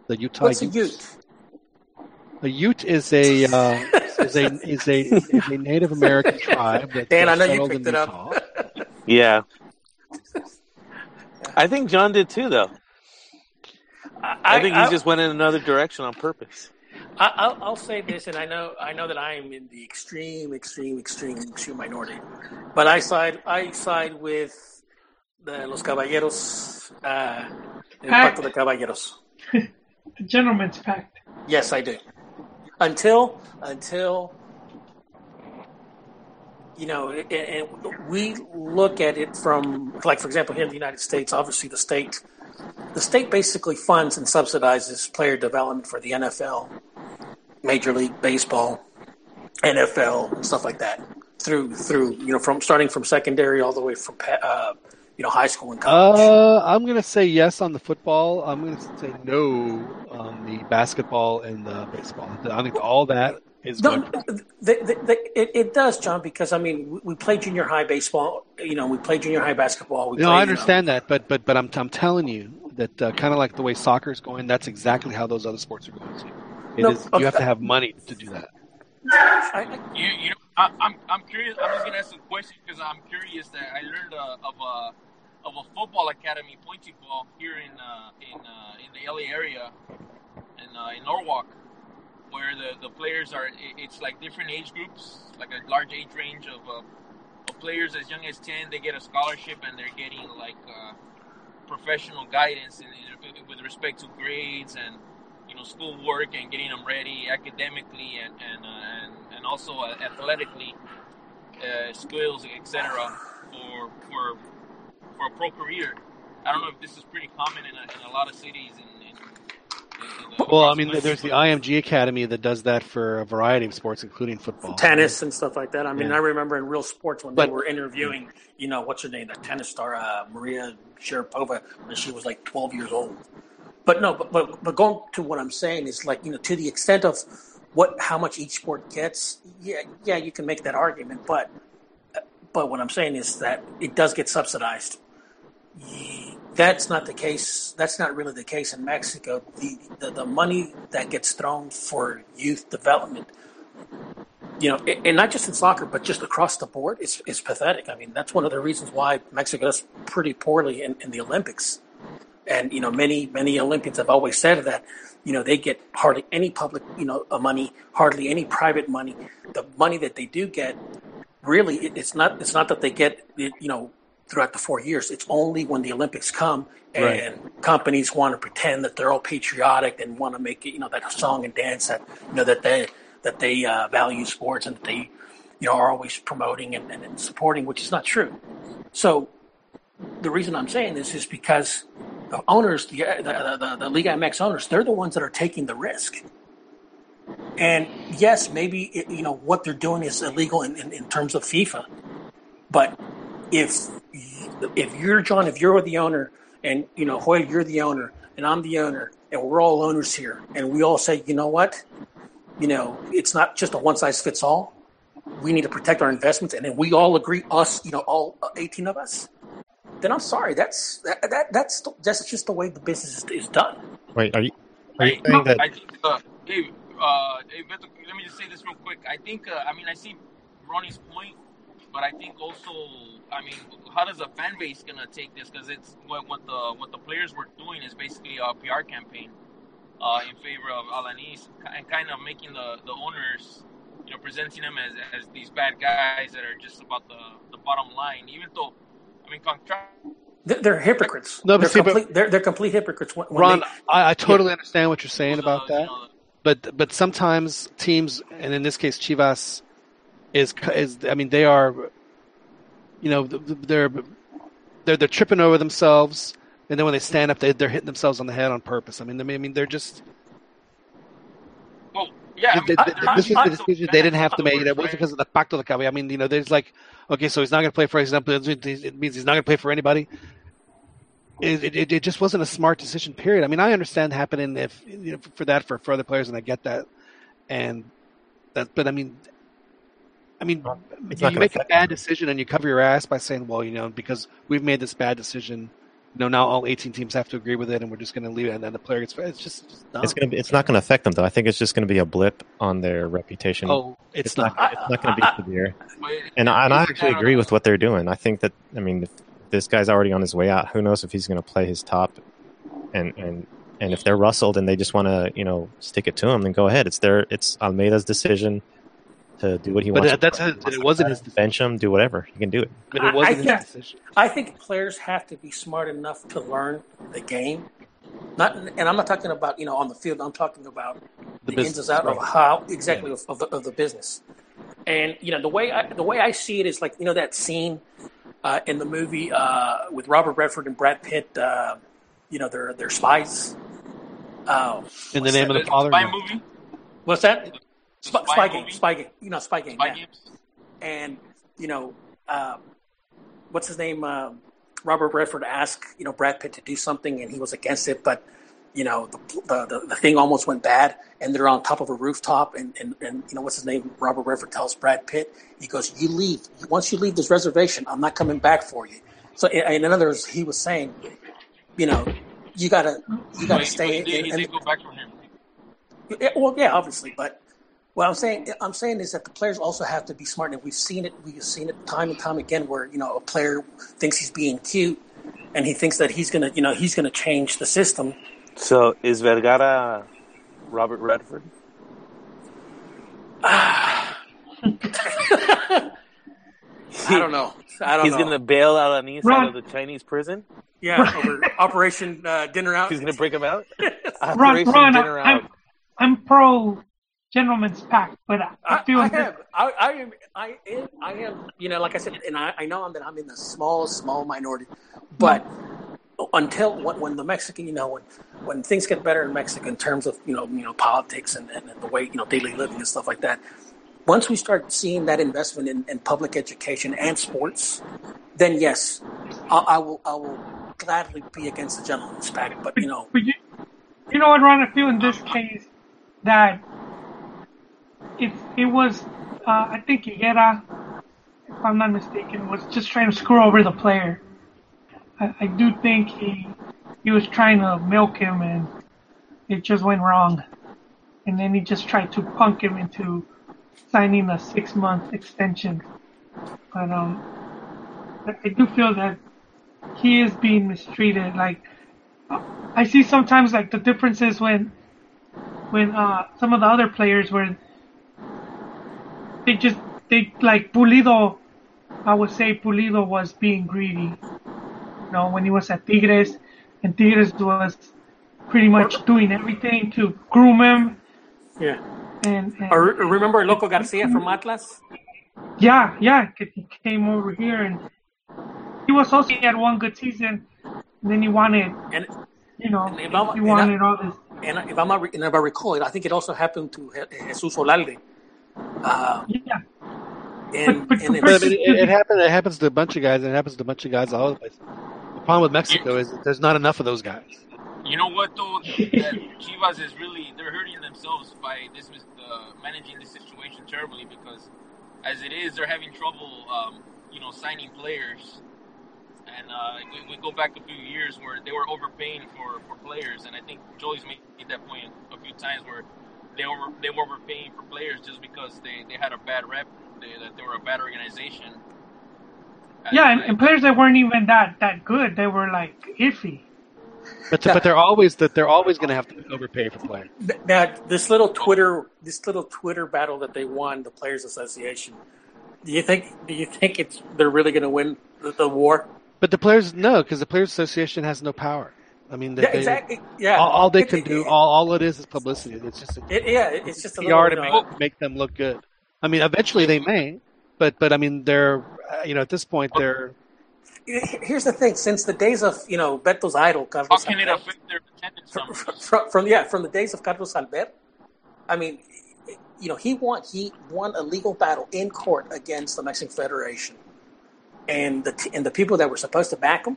The Utah What's a Utes. youth? A Ute is a uh, is a is a is a Native American tribe that Dan, I know you picked in it up. Yeah. I think John did too, though. I, think he just went in another direction on purpose. I, I'll, I'll say this, and I know I know that I am in the extreme, extreme, extreme, extreme minority, but I side I side with the Los Caballeros, uh, el Pacto de Caballeros. The gentleman's pact. Yes, I do. Until until you know, it, we look at it from like, for example, here in the United States, obviously the state, the state basically funds and subsidizes player development for the NFL, Major League Baseball, NFL, and stuff like that through through you know from starting from secondary all the way from uh, you know high school and college. Uh, I'm gonna say yes on the football. I'm gonna say no on the basketball and the baseball. I think all that is No, good. the, the, the, it, it does, John, because I mean, we, we play junior high baseball. You know, we play junior high basketball. We No, play, I you know- understand that, but but but I'm I'm telling you that uh, kind of like the way soccer is going, that's exactly how those other sports are going. Too. It No, is- okay. you have to have money to do that. I, You, you know, I, I'm, I'm curious. I'm just gonna ask a question because I'm curious that I learned uh, of a of a football academy, Pointy Ball, here in uh, in uh, in the LA area, in uh, in Norwalk, where the, the players are. It's like different age groups, like a large age range of, uh, of players as young as ten. They get a scholarship and they're getting like uh, professional guidance in, in, with respect to grades and you know schoolwork and getting them ready academically and and uh, and, and also uh, athletically, uh, skills etc. for for for a pro career. I don't know if this is pretty common in a, in a lot of cities. In Well, I mean, there's the IMG Academy that does that for a variety of sports, including football. tennis and stuff like that. I mean, Yeah. I remember in Real Sports when But- they were interviewing, you know, what's her name, that tennis star, uh, Maria Sharapova, when she was like 12 years old. But no, but, but but going to what I'm saying is like, you know, to the extent of what how much each sport gets, yeah, yeah, you can make that argument, but but what I'm saying is that it does get subsidized. That's not the case. That's not really the case in Mexico. The, the the money that gets thrown for youth development you know, and not just in soccer, but just across the board, it's, it's pathetic. I mean, that's one of the reasons why Mexico does pretty poorly in, in the Olympics. And, you know, many, many Olympians have always said that, you know, they get hardly any public, you know, uh, money, hardly any private money. The money that they do get, really, it, it's not, it's not that they get, you know, throughout the four years. It's only when the Olympics come and Right. companies want to pretend that they're all patriotic and want to make it, you know, that song and dance that, you know, that they, that they uh, value sports and that they, you know, are always promoting and, and, and supporting, which is not true. So the reason I'm saying this is because the owners, the, the, the, the MX owners, they're the ones that are taking the risk. And yes, maybe it, you know what they're doing is illegal in, in, in terms of FIFA, but if if you're John, if you're the owner, and you know Hoy, you're the owner, and I'm the owner, and we're all owners here, and we all say, you know what, you know, it's not just a one size fits all. We need to protect our investments, and then we all agree, us, you know, all eighteen of us. Then I'm sorry, that's that, that that's that's just the way the business is, is done. Wait, are you are you I, saying that? I think, uh, hey, uh, hey, Beto, let me just say this real quick. I think, uh, I mean, I see Ronnie's point, but I think also, I mean, how does the fan base gonna take this? Because it's what, what the what the players were doing is basically a PR campaign uh, in favor of Alanis and kind of making the, the owners, you know, presenting them as, as these bad guys that are just about the, the bottom line. Even though, I mean, contract. They're, they're hypocrites. No, but they're, see, but- complete, they're, they're complete hypocrites. When, when Ron, they- I, I totally understand what you're saying was, about you that, know, but but sometimes teams, and in this case, Chivas, is is I mean they are, you know, they're they're they're tripping over themselves, and then when they stand up, they they're hitting themselves on the head on purpose. I mean, I mean they're just well, yeah, I mean, Th- th- they're this not the decision they didn't have to make. It wasn't right? because of the pacto de cabello. I mean, you know, there's like, okay, so he's not going to play. For example, it it means he's not going to play for anybody. It, it, it just wasn't a smart decision. Period. I mean, I understand happening if you know for that for, for other players, and I get that, and that. But I mean, I mean, It's you make a bad decision and you cover your ass by saying, well, you know, because we've made this bad decision. You know, now all 18 teams have to agree with it, and we're just going to leave it, and then the player gets. It's just, dumb. It's gonna be. It's not gonna affect them though. I think it's just gonna be a blip on their reputation. oh, it's, it's not. not. It's not gonna be severe. But it- And I, and I actually agree with what they're doing. I think that I mean, if this guy's already on his way out. Who knows if he's going to play his top, and and and if they're rustled and they just want to you know stick it to him, then go ahead. It's their it's Almeyda's decision to do what he But wants. that- that's to his- it wasn't his decision. bench him, do whatever he can do it. But I- it wasn't I his think- decision. I think players have to be smart enough to learn the game. Not, and I'm not talking about you know on the field. I'm talking about The the, ins and outs right. of how exactly of, of, the, of the business. And you know the way I, the way I see it is like you know that scene uh, in the movie uh, with Robert Redford and Brad Pitt. Uh, you know they're they're spies. Uh, In the name that? of the Father. Spy movie, What's that? Spy, Spy game. Spy game. You know, spy game. spy yeah. games. and you know, um, what's his name? Um Robert Redford asked you know Brad Pitt to do something, and he was against it, but you know the the, the, thing almost went bad, and they're on top of a rooftop, and, and and you know what's his name? Robert Redford tells Brad Pitt, he goes, "You leave. Once you leave this reservation, I'm not coming back for you." So, in, in other words, he was saying, you know, you gotta you gotta stay. he did, he did go back from him. yeah, well, yeah, obviously, but what I'm saying, I'm saying is that the players also have to be smart, and we've seen it. We've seen it time and time again, where you know a player thinks he's being cute, and he thinks that he's gonna, you know, he's gonna change the system. So is Vergara Robert Redford? I don't know. I don't He's know. gonna bail Alanis out Ron- of the Chinese prison. yeah, over Operation uh, Dinner Out. He's gonna break him out. Ron, Operation Ron, Dinner I'm, Out. I'm pro gentleman's pact, but I, I I, feel I that- have. I, I am. I am. I am. You know, like I said, and I, I know that I'm in the small, small minority, but until when, when the Mexican, you know, when when things get better in Mexico in terms of you know, you know, politics and, and the way you know daily living and stuff like that. Once we start seeing that investment in, in public education and sports, then yes, I, I will. I will gladly be against the gentleman's pact. But you know, But you, you know what, Ron? I feel in this case that it it was, uh, I think Higuera, if I'm not mistaken, was just trying to screw over the player. I, I do think he he was trying to milk him, and it just went wrong. And then he just tried to punk him into signing a six month extension. But um, I, do feel that he is being mistreated. Like I see sometimes like the difference is when when uh some of the other players were they just they like Pulido I would say Pulido was being greedy. You know, when he was at Tigres and Tigres was pretty much doing everything to groom him yeah. and, and Or remember Loco Garcia from Atlas? yeah, yeah, he came over here and he was also he had one good season and then he wanted And you know And he and I- wanted all this and if I'm not, and if I recall it, I think it also happened to Jesus Olalde. Uh, yeah and, But- but and But I it, it happens. It happens to a bunch of guys, and it happens to a bunch of guys all over the place. The problem with Mexico is that there's not enough of those guys. You know what though? that Chivas is really they're hurting themselves by this uh, managing the situation terribly because as it is, they're having trouble, um, you know, signing players. And uh, we, we go back a few years where they were overpaying for, for players, and I think Joey's made that point a few times where they were they were overpaying for players just because they, they had a bad rep, they, that they were a bad organization. Yeah, and, and players that weren't even that that good, they were like iffy. But but they're always that they're always going to have to overpay for players. Now, this little Twitter this little Twitter battle that they won, the Players Association. Do you think do you think it's they're really going to win the, the war? But the players no, because the Players Association has no power. I mean, they, Yeah, exactly. Yeah, all, all they It- can it- do, all, all it is, is publicity. It's just a, It, yeah, it's just a PR little, to make, know, make them look good. I mean, eventually they may, but but I mean, they're uh, you know at this point they're Here's the thing: since the days of you know Beto's idol, How Carlos can it affect their attendance from, from, from yeah, from the days of Carlos Albert, I mean, you know, he won he won a legal battle in court against the Mexican Federation, and the and the people that were supposed to back him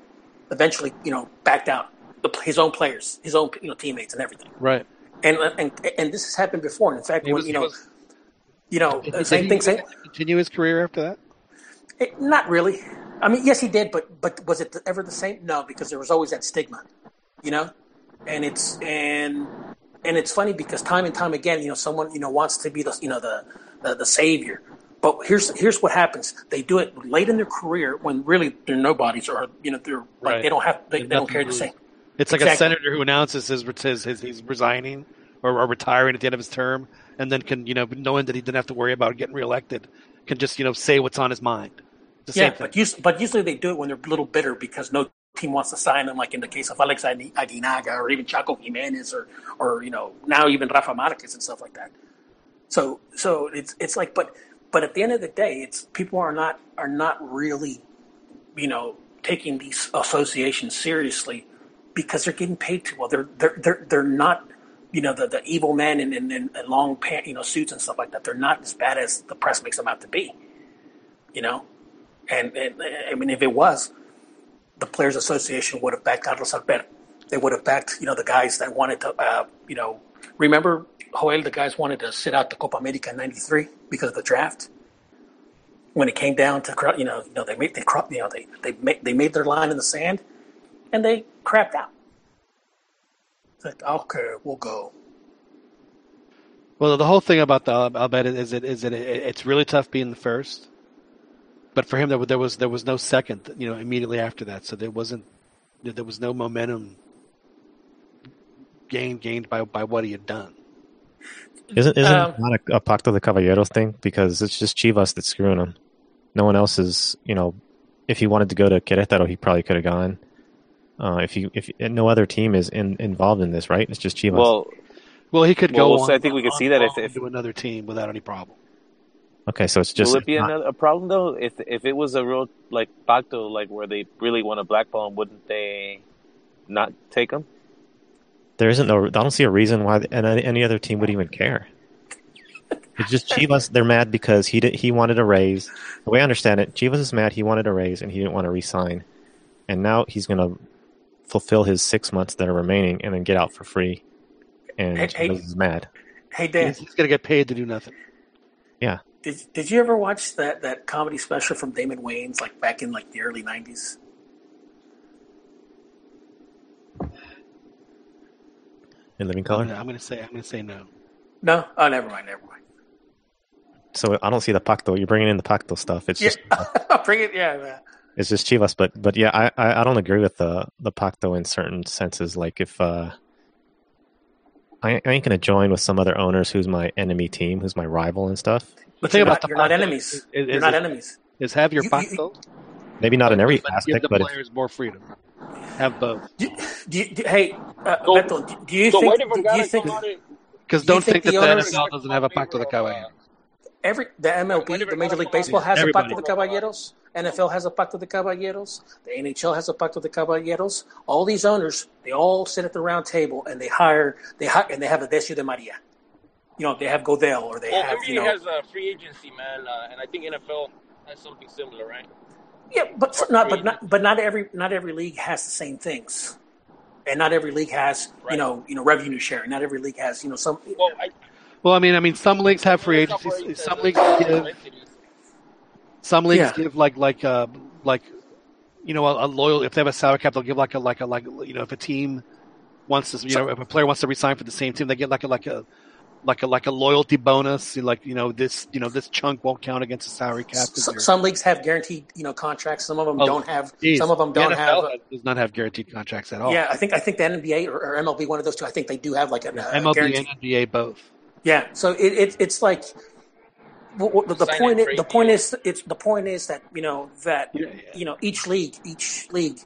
eventually, you know, backed out. The, his own players, his own you know teammates, and everything. right. And and and this has happened before. And in fact, He when was, you know, was, you know, did uh, same did thing. Same, continue his career after that? Eh, Not really. I mean, yes, he did, but but was it ever the same? No, because there was always that stigma, you know. And it's and and it's funny because time and time again, you know, someone you know wants to be the you know the the, the savior. But here's here's what happens: they do it late in their career when really they're nobodies, or you know they're like they don't have they, they don't nothing care to to say. lose. It's like a senator who announces his, his, his he's resigning or, or retiring at the end of his term, and then can you know knowing that he didn't have to worry about getting reelected, can just you know say what's on his mind. The Yeah, same thing. but us- but usually they do it when they're a little bitter because no team wants to sign them. Like in the case of Alex Agui- Aguinaga or even Chaco Jimenez or or you know now even Rafa Marquez and stuff like that. So so it's it's like but but at the end of the day, it's people are not are not really you know taking these associations seriously because they're getting paid too well. They're they're they're they're not you know the, the evil men in, in, in long pant you know suits and stuff like that. They're not as bad as the press makes them out to be. You know, and, and I mean if it was, the Players Association would have backed Carlos Alberto. They would have backed you know the guys that wanted to uh, you know remember Joel the guys wanted to sit out the Copa America in '93 because of the draft when it came down to you know, you know they made they crop you know they they made they made their line in the sand, and they crapped out. It's like okay, we'll go. Well, the whole thing about the Albert is it is that it, it's really tough being the first, but for him there, was- there was there was no second, you know, immediately after that, so there wasn't there was no momentum gained gained by by what he had done. Isn't isn't Um, it not a, a Pacto de Caballeros thing? Because it's just Chivas that's screwing him. No one else is, you know, if he wanted to go to Querétaro, he probably could have gone. Uh, if you if no other team is in, involved in this, right? It's just Chivas. Well, Well, he could Well, go so on, I think we could see that if- if- to another team without any problem. okay, so it's just will it be not- another, a problem though? If if it was a real like pacto, like where they really want to blackball him, wouldn't they not take him? there isn't no. I don't see a reason why any, any other team would even care. It's just Chivas. They're mad because he did, he wanted a raise. The way I understand it, Chivas is mad. He wanted a raise and he didn't want to resign, and now he's going to fulfill his six months that are remaining and then get out for free. And Hey, hey. Chivas mad. Hey Dan, He's, he's going to get paid to do nothing. Yeah. Did did you ever watch that that comedy special from Damon Wayans like back in like the early '90s? In living I'm color. I'm gonna say I'm gonna say no. No, oh never mind, never mind. So I don't see the pacto. You're bringing in the pacto stuff. It's Yeah, just bring it. Yeah, yeah. It's just Chivas. But but yeah, I, I I don't agree with the the pacto in certain senses. Like if uh, I I ain't gonna join with some other owners who's my enemy team, who's my rival and stuff. But thing you're about not, the you're not enemies. is- is- you're is not it- enemies. Is have your You- you- pacto, Maybe not in every but give aspect, the but if, players more freedom. Have both. Do, do, do, hey, uh, So- Beto, do, do you So think? did Do you think come out and Because do don't think, think that the the NFL doesn't have a pacto de caballeros. every the MLB, the Major League Baseball has Everybody. a Pacto de Caballeros. NFL has a Pacto de Caballeros. The NHL has a Pacto de Caballeros. All these owners, they all sit at the round table and they hire they hire and they have a Decio de Maria. You know, they have Goodell or they Well, have NBA you know. has a free agency, man, uh, and I think NFL has something similar, right? Yeah, but for, not but not but not every not every league has the same things. and not every league has you know you know revenue sharing. Not every league has you know some. Well, I, Well, I mean, I mean, some leagues have free it's not agencies. Some leagues give entities. Some leagues Yeah. give like like uh like you know a, a loyal if they have a salary cap they'll give like a like a like you know if a team wants to you know if a player wants to resign for the same team they get like a like a like a like a loyalty bonus like you know this you know this chunk won't count against the salary cap. s- some leagues have guaranteed you know contracts. Some of them Oh, don't have. geez, Some of them don't NFL have. does not have guaranteed contracts at all Yeah, I think I think the NBA or, or MLB, one of those two. I think they do have like a, a MLB guarantee. and NBA both Yeah, so it, it it's like w- w- the, the Sign point. Is, trade the point deal. is it's the point is that you know that Yeah, you know each league each league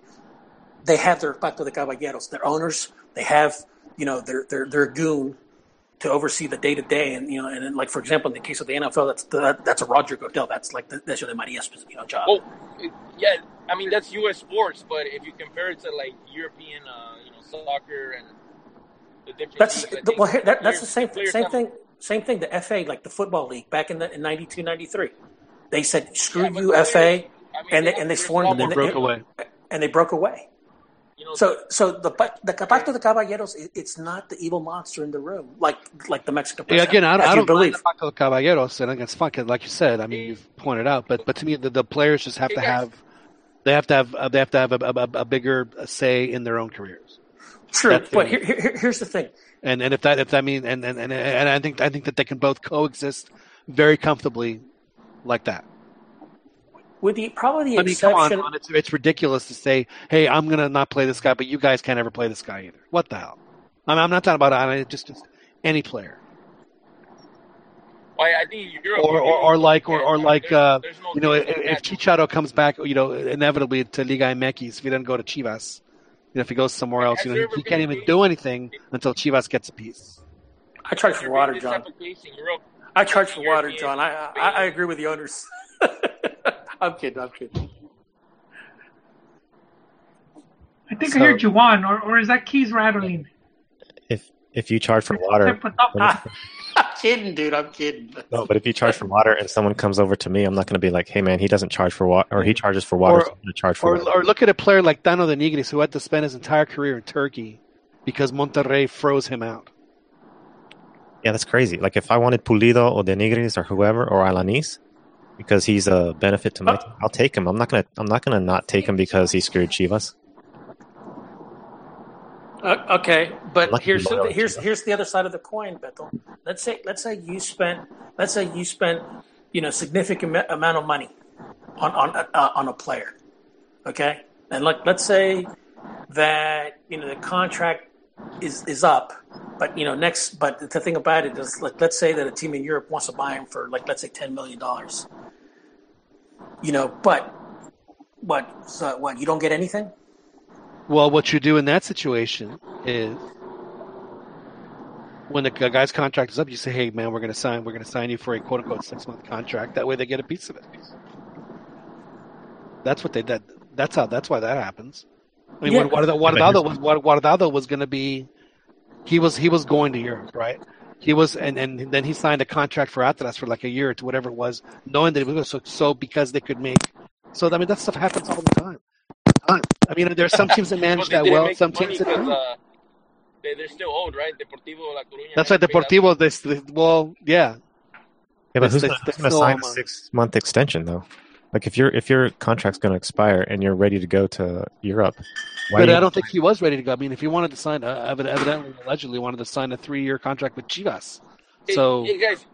they have their pacto de caballeros, their owners. They have you know their their their goon to oversee the day to day, and you know and then, like for example in the case of the NFL, that's that, that's a Roger Goodell. That's like the, that's the Maria's you know job. Well, it- yeah, I mean that's U.S. sports, but if you compare it to like European, uh, you know, soccer and the different That's leagues, the, well, that, that's the same same have- thing. Same thing. The FA, like the football league, back in the in 92, 93, they said screw Yeah, you, the FA, I mean, and they have and they players sworn all and they they, broke away and they broke away. You know, So so the pa- the Pacto de Caballeros, it's not the evil monster in the room, like like the Mexican Yeah, again, I, as I don't believe. mind the Pacto de Caballeros, and it's fun 'cause like you said. I mean, you've pointed out, but but to me, the, the players just have Hey, to guys. have they have to have uh, they have to have a, a, a bigger say in their own careers. True, That's but only- here, here, here's the thing. And and if that if that means and, and and and I think I think that they can both coexist very comfortably like that. With the probably the I mean, come exception, on, it's it's ridiculous to say, "Hey, I'm gonna not play this guy," but you guys can't ever play this guy either. What the hell? I mean, I'm not talking about I mean, just, just any player, Why, I think Europe, or or, or like or, or like there's- uh, there's no- you know, if, there's if. Chicharo comes back, you know, inevitably to Liga MX, if he doesn't go to Chivas, you know, if he goes somewhere else, you know, he, he can't even do anything until Chivas gets a piece. I charge for water, John. type of case in Europe? I charge for water, John. I I, I agree with the owners. I'm kidding. I'm kidding. I think So- I heard you on, or, or is that keys rattling? If if you charge for water, I'm kidding, dude. I'm kidding. no, but if you charge for water and someone comes over to me, I'm not going to be like, "Hey, man, he doesn't charge for water, or he charges for water, Or- so I'm going to charge for Or, water." or look at a player like Tano de Nigris, who had to spend his entire career in Turkey because Monterrey froze him out. Yeah, that's crazy. Like if I wanted Pulido or De Nigris or whoever or Alanis, because he's a benefit to my uh, team, I'll take him. I'm not gonna. I'm not gonna not take him because he screwed Chivas. Uh, okay, but Lucky here's the, here's here's the other side of the coin, Bethel. Let's say let's say you spent let's say you spent you know significant amount of money on on uh, on a player, okay, and like let's say that you know the contract is is up, but you know next but the thing about it is like let's say that a team in Europe wants to buy him for like let's say ten million dollars, you know, but what so what you don't get anything. Well, what you do in that situation is when the guy's contract is up, you say, "Hey, man, we're going to sign. We're going to sign you for a quote unquote six month contract. That way, they get a piece of it." That's what they did. That's how. That's why that happens. I mean, Yeah. when Guardado, Guardado was Guard- Guardado was going to be, he was he was going to Europe, right? He was, and, and then he signed a contract for Atlas for like a year to whatever it was, knowing that it was so, so because they could make. So I mean, that stuff happens all the time. I mean, there's some teams that manage But that well, some teams that 'cause, don't. uh, they, they're still old, right? Deportivo La Coruña. That's why hasn't paid out. Deportivo. This, this well, yeah. Yeah, but They- who's gonna, they who's gonna still sign a six month extension though? Like if your if your contract's going to expire and you're ready to go to Europe, why But I don't think he was ready to go. I mean, if he wanted to sign, uh, evid- evidently, allegedly, wanted to sign a three-year contract with Chivas. So hey, guys,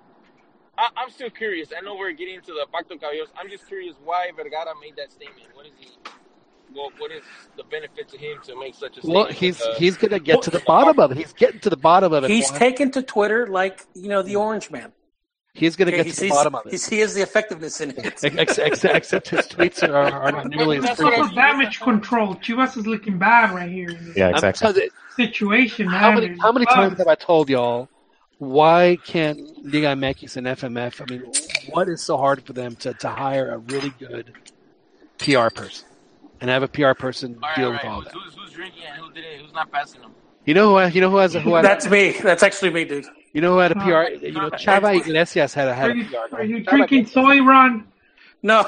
I, I'm still curious. I know we're getting into the Pacto Caballeros. I'm just curious why Vergara made that statement. What is he? Well, what is the benefit to him to make such a statement? well, he's Uh, he's gonna get to the bottom of it. He's getting to the bottom of it. He's Juan. taken to Twitter like you know the Orange Man. He's gonna Okay, get to the bottom of it. he has the effectiveness in it. Ex- ex- ex- Except his tweets are, are not nearly as That's frequent. damage control. Chivas is looking bad right here in this Yeah, I'm exactly. situation. How man. many how many bugs. times have I told y'all why can't Liga MX and FMF? I mean, what is so hard for them to, to hire a really good PR person and have a PR person all right, deal all with right. all Who's, that? who's, who's drinking and who didn't? Who's not passing them? You know who you know who has a, who had That's me. That's actually me, dude. you know who had a PR? You know, Chava Iglesias had a had Are a you, PR. are you Chava drinking soy, Ron? No,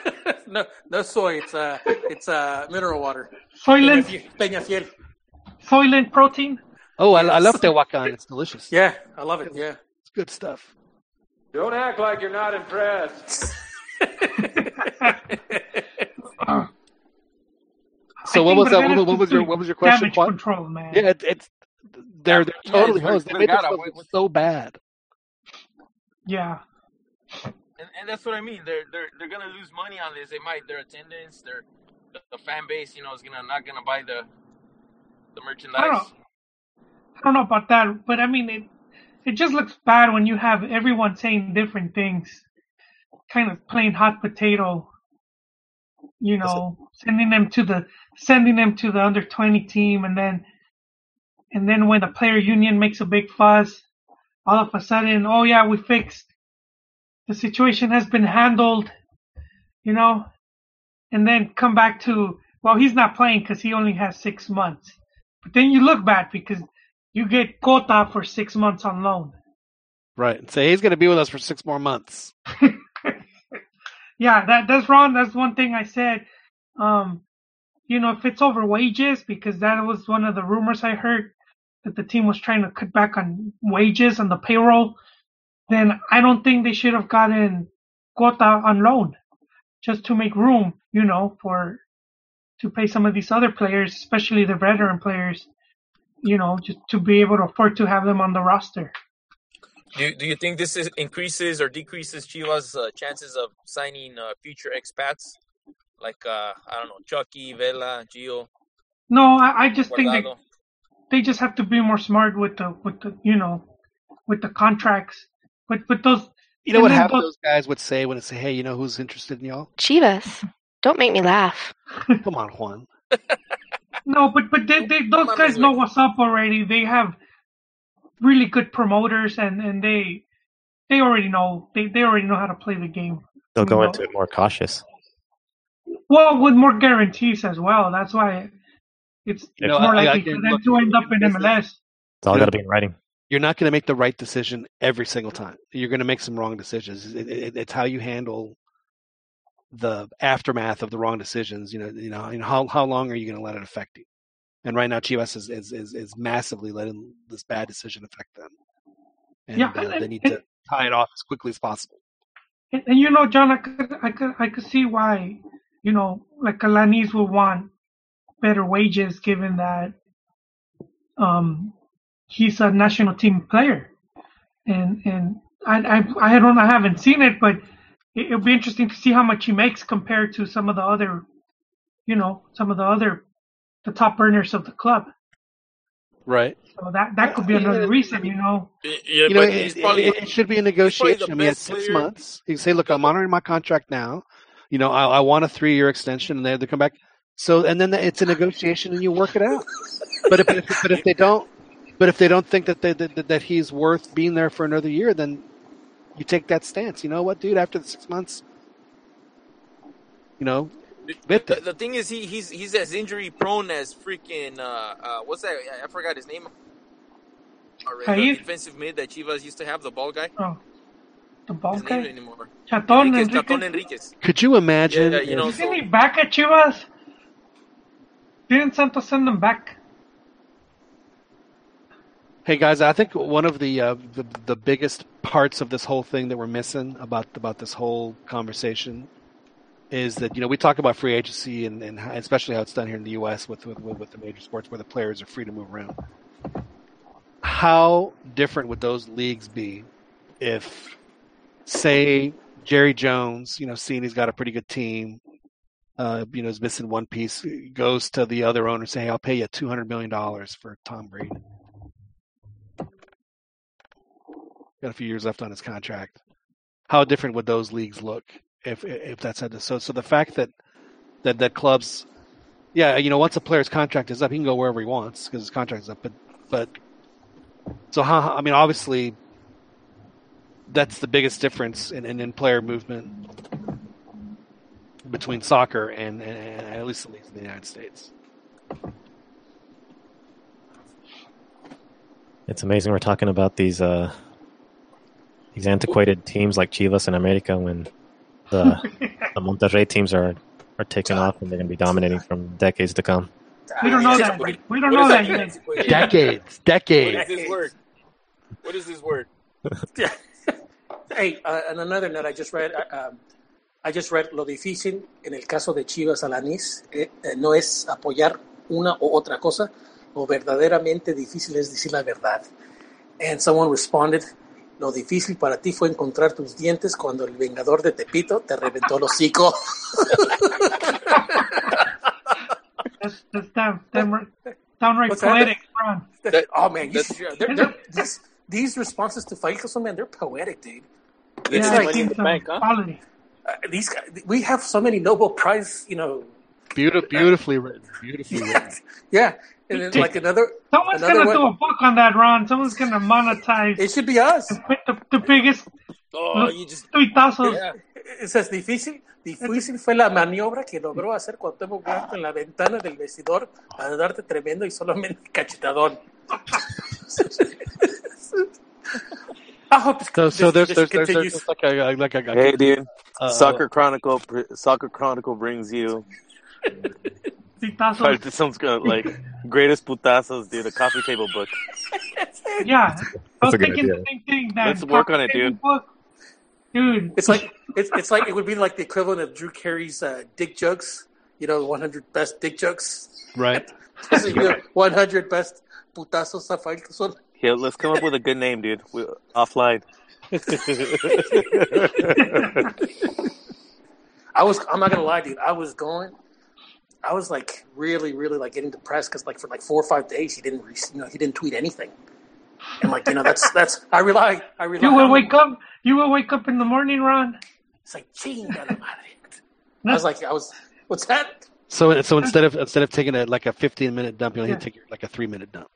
no, no soy. It's uh, it's uh, mineral water. Soylent? Peñafiel. Peña Fiel. Soylent protein. Oh, I, I love Tehuacan. It's delicious. Yeah, I love it. Yeah. It's good stuff. Don't act like you're not impressed. So I what was that? What, what was your just what was your question? Damage Juan? control, man. Yeah, it, it's they're they're Yeah, totally it's hosed. They made Vergara was- so bad. Yeah. and, and that's what I mean. They're they're they're gonna lose money on this. They might their attendance, their the, the fan base, you know, is gonna not gonna buy the the merchandise. I don't know. I don't know about that, but I mean, it it just looks bad when you have everyone saying different things, kind of playing hot potato. You know, sending them to the sending them to the under twenty team, and then and then when the player union makes a big fuss, all of a sudden, oh yeah, we fixed. The situation has been handled. You know, and then come back to well, he's not playing because he only has six months. But then you look bad because you get Kota for six months on loan. Right. Say he's going to be with us for six more months. Yeah, that that's wrong. That's one thing I said. Um, you know, if it's over wages, because that was one of the rumors I heard that the team was trying to cut back on wages and the payroll, then I don't think they should have gotten Kota on loan just to make room, you know, for to pay some of these other players, especially the veteran players, you know, just to be able to afford to have them on the roster. Do you, do you think this is, increases or decreases Chivas' uh, chances of signing uh, future expats like uh, I don't know Chucky, Vela, Gio, No, I, I just think they they just have to be more smart with the with the you know with the contracts. But but those You know what half of those- those guys would say when they say, "Hey, you know who's interested in y'all?" Chivas. Don't make me laugh. Come on, Juan. No, but but they, they those guys know what's up already. They have really good promoters and and they they already know they they already know how to play the game. They'll go No. into it more cautious. Well, with more guarantees as well. That's why it's it's You know, more I- I- likely again, for them look, to end up in business- MLS. It's all got to be in writing. You're not going to make the right decision every single time. You're going to make some wrong decisions. It, it, it's how you handle the aftermath of the wrong decisions. You know, you know, and how how long are you going to let it affect you? And right now, Chivas is is is, is massively letting this bad decision affect them, and Yeah, uh, and- they need and- to tie it off as quickly as possible. And, and you know, John, I could, I could, I could see why, you know, like Alanis would want better wages given that, um, he's a national team player. And, and I, I, I don't, I haven't seen it, but it, it'll be interesting to see how much he makes compared to some of the other, you know, some of the other, the top earners of the club. Right. So that, that could be Yeah, another yeah. reason, you know. Yeah, you know, but it, he's probably it, it should be a negotiation. I mean, at six player. months, you can say, "Look, I'm honoring my contract now. You know, I, I want a three-year extension," and they have to come back. So, and then it's a negotiation, and you work it out. But if, if but if they don't, but if they don't think that they, that that he's worth being there for another year, then you take that stance. You know what, dude? After the six months, you know, bit The, the thing is, he he's he's as injury prone as freaking uh, uh what's that? I- I forgot his name. Already. The defensive mid that Chivas used to have, the ball guy. Oh, the ball His name guy. anymore. Chaton Enriquez, Enriquez. Chaton Enriquez. Could you imagine? Yeah, you know, if- Isn't he back at Chivas? Didn't Santos send him back? Hey guys, I think one of the, uh, the the biggest parts of this whole thing that we're missing about about this whole conversation is that you know we talk about free agency and, and especially how it's done here in the U.S. with, with with the major sports where the players are free to move around. How different would those leagues be if, say, Jerry Jones, you know, seeing he's got a pretty good team, uh, you know, is missing one piece, goes to the other owner saying, "I'll pay you two hundred million dollars for Tom Brady." got a few years left on his contract. How different would those leagues look if if that's to, so so the fact that that that clubs, yeah, you know, once a player's contract is up, he can go wherever he wants because his contract is up. But but so how? I mean, obviously, that's the biggest difference in in, in player movement between soccer and, and, and at least the leagues in the United States. It's amazing we're talking about these uh, these antiquated teams like Chivas and America when the the Monterrey teams are are taking off and they're going to be dominating from decades to come. We don't know that. We don't know that that? yet. Decades, decades. is this word? What is this word? Hey, uh, and another note, I just read, uh, um, I just read lo difícil en el caso de Chivas Alanis eh, eh, no es apoyar una o otra cosa, o verdaderamente difícil es decir la verdad. And someone responded, lo difícil para ti fue encontrar tus dientes cuando el vengador de Tepito te reventó el hocico. That's, that's damn, damn, downright What's poetic, Ron. That- oh man, you they're, they're, these, these responses to Faitelson, man, they're poetic, dude. This It's Yeah, like money in the bank, huh? Quality. uh, these guys, we have so many Nobel Prize, you know, Beautiful, beautifully written. Beautifully written. yeah. And then like another, Someone's another gonna do a book on that, Ron. Someone's gonna monetize it should be us. the, the biggest Oh, you just tuitazos. yeah. Esa es difícil. Difícil fue la maniobra que logró hacer Cuauhtémoc Blanco en la ventana del vestidor para darte tremendo y solamente cachetadón. I hope this, So, so this, there's, there's, there's, continues. there's like a, like a, Hey, dude. uh, Soccer Chronicle. Soccer Chronicle brings you. Tuitazos. It sounds good. Like greatest putazos, dude. A coffee table book. Yeah. I was a good thinking idea. the same thing. That Let's work on it, dude. Book. Dude, It's like it's, it's like it would be like the equivalent of Drew Carey's uh, dick jokes. You know, the 100 best dick jokes. right. This is your 100 best putazos a Faitelson. Here, let's come up with a good name, dude. We're offline. I was I'm not gonna lie, dude. I was going. I was like really, really like getting depressed because like for like four or five days he didn't, re- you know, he didn't tweet anything. And like you know, that's that's I rely I rely. you will on- wake up. You will wake up in the morning, Ron. It's like chinga. I was like, I was. What's that? So, so instead of instead of taking a like a 15 minute dump, you know, Yeah. you take like a three minute dump.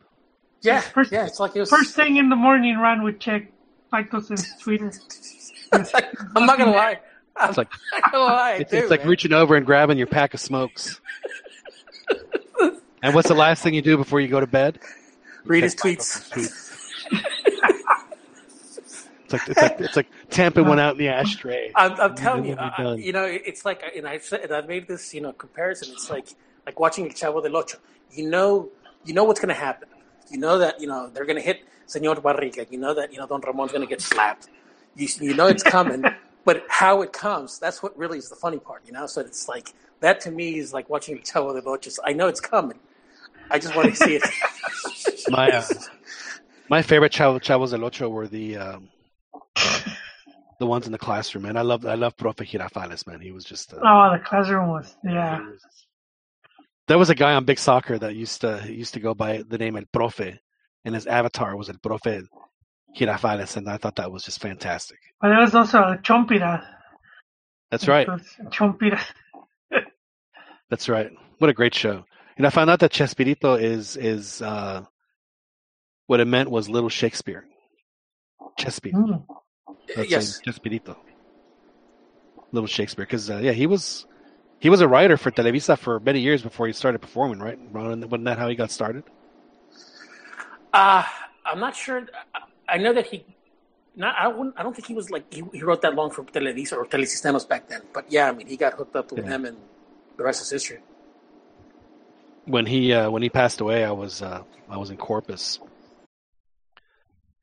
Yeah, First- yeah. It's like it was. First thing in the morning, Ron would check Faitos's Twitter. I'm not gonna lie. It's like lie. It's, do, it's like reaching over and grabbing your pack of smokes. and what's the last thing you do before you go to bed? read his tweets. It's like it's like it's like tamping one out in the ashtray. I'm, I'm telling you, I, I- you know, it's like, and I've said, and made this, you know, comparison. It's like, like watching El Chavo del Ocho. You know, you know what's going to happen. You know that, you know, they're going to hit Señor Barriga. You know that, you know, Don Ramon's going to get slapped. You, you know it's coming, but how it comes, that's what really is the funny part, you know? So it's like, that to me is like watching El Chavo del Ocho. I know it's coming. I just want to see it. My uh, my favorite Chavo, Chavos del Ocho were the um, the ones in the classroom, man. I love I love Profe Jirafales, man. He was just uh, Oh, the classroom was yeah. was- There was a guy on Big Soccer that used to used to go by the name El Profe, and his avatar was El Profe Jirafales, and I thought that was just fantastic. But there was also a Chompira. That's right. Chompira. That's right. What a great show. And I found out that Chespirito is is uh, what it meant was Little Shakespeare. Chespirito. Mm. That's yes. Chespirito. Little Shakespeare, because uh, yeah, he was he was a writer for Televisa for many years before he started performing. Right? Ron, Wasn't that how he got started? Uh, I'm not sure. I, I know that he. Not, I wouldn't. I don't think he was like he, he wrote that long for Televisa or Telesistemas back then. But yeah, I mean, he got hooked up with Yeah. him, and the rest is history. When he uh, when he passed away, I was uh, I was in Corpus,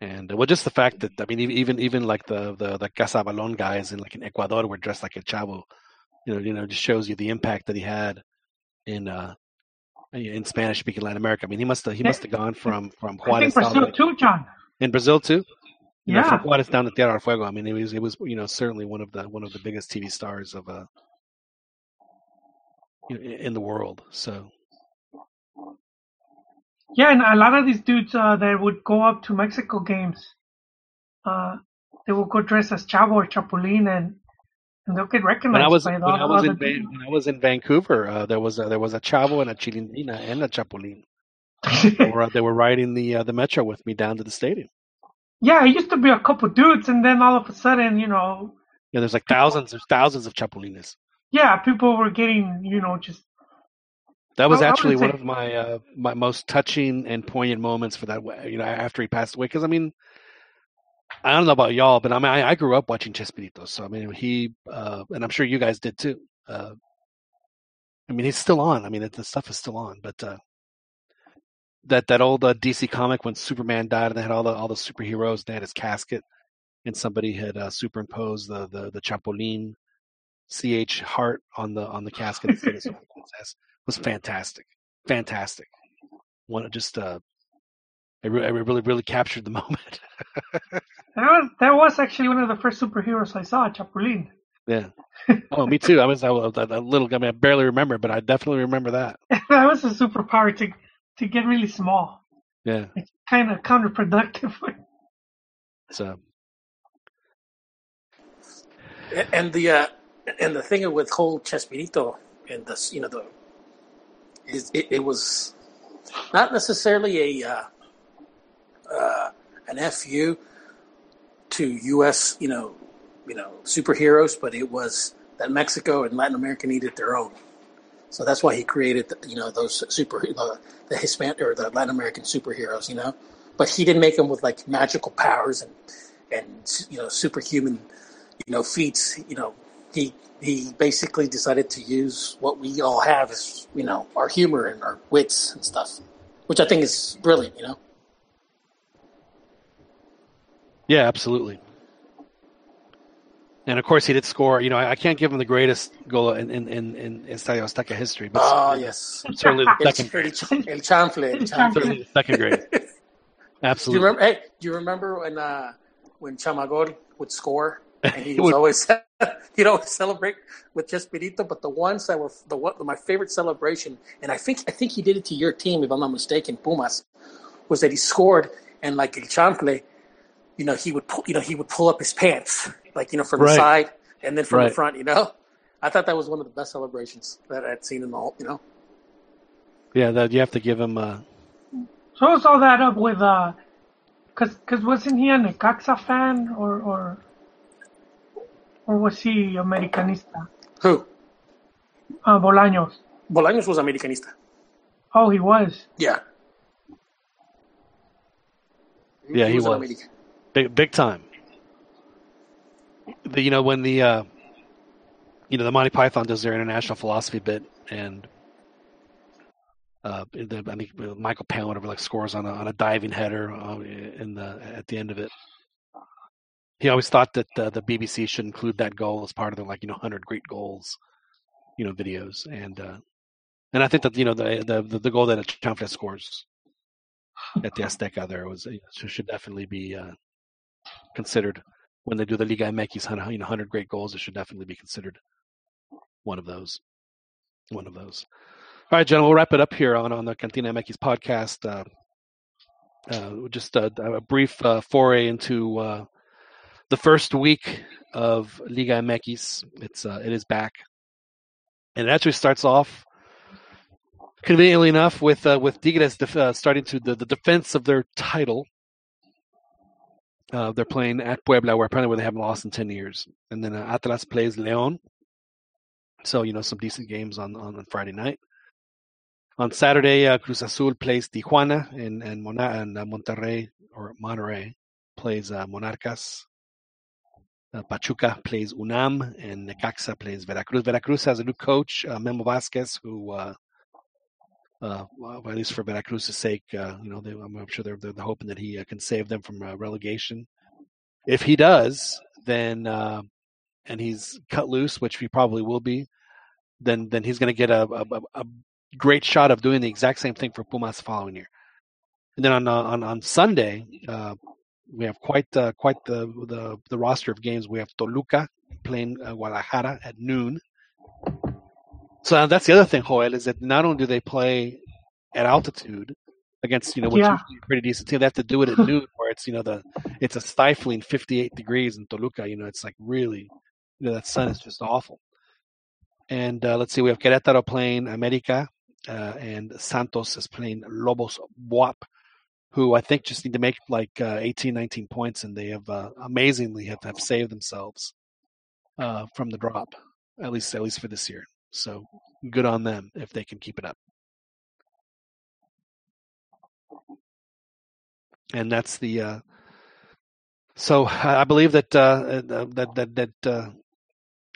and uh, well, just the fact that I mean, even even like the the the Casabalon guys in like in Ecuador were dressed like a chavo, you know, you know, just shows you the impact that he had in uh in Spanish speaking Latin America. I mean, he must have he must have gone from from I think Juarez all the Brazil too, John. In Brazil too. You know, Yeah. from Juarez down to Tierra del Fuego. I mean, it was it was you know certainly one of the one of the biggest TV stars of uh you know, in the world. So Yeah, and a lot of these dudes uh, that would go up to Mexico games, uh, they would go dress as Chavo or Chapulín, and and they'll get recognized when I was by when I was in Van, when I was in Vancouver, uh, there was a, there was a Chavo and a Chilindrina and a Chapulín. They were, they were riding the uh, the metro with me down to the stadium. yeah, it used to be a couple dudes, and then all of a sudden, you know, Yeah, there's like thousands, there's thousands of Chapulines. yeah, people were getting, you know, just That was I- I actually would one say- of my uh, my most touching and poignant moments for that. You know, after he passed away, because I mean, I don't know about y'all, but I mean, I, I grew up watching Chespirito, so I mean, he uh, and I'm sure you guys did too. Uh, I mean, he's still on. I mean, the stuff is still on. But uh, that that old uh, DC comic when Superman died and they had all the all the superheroes, they had his casket, and somebody had uh, superimposed the the the Chapolin ch heart on the on the casket instead of Princess was fantastic, fantastic. One just uh, it, re- it really really captured the moment. That was, that was actually one of the first superheroes I saw, Chapulin. yeah. Oh, me too. I was I was a a little. I mean, I barely remember, but I definitely remember that. that was a superpower to to get really small. Yeah. It's kind of counterproductive. So And the uh, and the thing with whole Chespirito and the you know the is it, it was not necessarily a uh, uh, an fu to U.S. you know you know superheroes, but it was that Mexico and Latin America needed their own. So that's why he created the, you know those super the, the Hispanic or the Latin American superheroes, you know. But he didn't make them with like magical powers and and you know superhuman you know feats. You know he he basically decided to use what we all have as you know our humor and our wits and stuff, which I think is brilliant. You know. yeah, absolutely. And of course, he did score. You know, I, I can't give him the greatest goal in in in, in Estadio Azteca history, but Oh yes, certainly the second el, el chanfle, el chanfle. Certainly the second grade. Do you Absolutely. remember? Hey, do you remember when uh, when Chamagol would score and he would- always he'd always celebrate with Chespirito? But the ones that were the what my favorite celebration, and I think I think he did it to your team if I'm not mistaken, Pumas, was that he scored and like El Chanfle, you know, he would pull, you know he would pull up his pants like you know from the side and then from the front, you know. I thought that was one of the best celebrations that I'd seen in all. you know. Yeah, that you have to give him. Uh, So I saw that up with uh, cause cause wasn't he a Necaxa fan or or or was he Americanista? Who? Uh, Bolaños. Bolaños was Americanista. Oh, he was. Yeah. yeah, he an was American. big big time. The, you know when the uh, you know the Monty Python does their international philosophy bit, and uh, the, I think Michael Palin whatever like scores on a on a diving header uh, in the at the end of it. He always thought that the BBC should include that goal as part of their like you know hundred great goals, you know videos, and uh, and I think that you know the the the, goal that Chanfle scores at the Azteca there was uh, should definitely be uh, considered when they do the Liga MX 100, you know, 100 great goals. It should definitely be considered one of those. One of those. All right, gentlemen, we'll wrap it up here on, on the Cantina MX podcast. Uh, uh, just a, a brief uh, foray into uh, the first week of Liga MX. It's uh, it is back, and it actually starts off conveniently enough with uh, with Tigres def- uh, starting to the, the defense of their title. Uh, they're playing at Puebla, where apparently they haven't lost in ten years, and then uh, Atlas plays León. So you know some decent games on on, Friday night. On Saturday, uh, Cruz Azul plays Tijuana, and and, Mona- and uh, Monterrey or Monterrey plays uh, Monarcas. Uh, Pachuca plays UNAM, and Necaxa plays Veracruz. Veracruz has a new coach, Memo Vasquez, who uh, well, at least for Veracruz's sake, uh, you know, they, I'm, sure they're, they're hoping that he uh, can save them from uh, relegation. If he does, then uh, and he's cut loose, which he probably will be, then then he's going to get a, a, a great shot of doing the exact same thing for Pumas the following year. And then on uh, on on Sunday, we have quite quite the, the the roster of games. We have Toluca playing Guadalajara at noon. So that's the other thing, Joel, is that not only do they play at altitude against you know which Yeah. is a pretty decent team, they have to do it at noon where it's you know the it's a stifling 58 degrees in Toluca. You know it's like really you know that sun is just awful. And uh, let's see, we have Querétaro playing America, uh, and Santos is playing Lobos Buap, who I think just need to make like uh, 18, 19 points, and they have uh, amazingly have, have saved themselves uh, from the drop, at least at least for this year. So good on them if they can keep it up. And that's the uh, so I believe that uh, uh, that that that uh,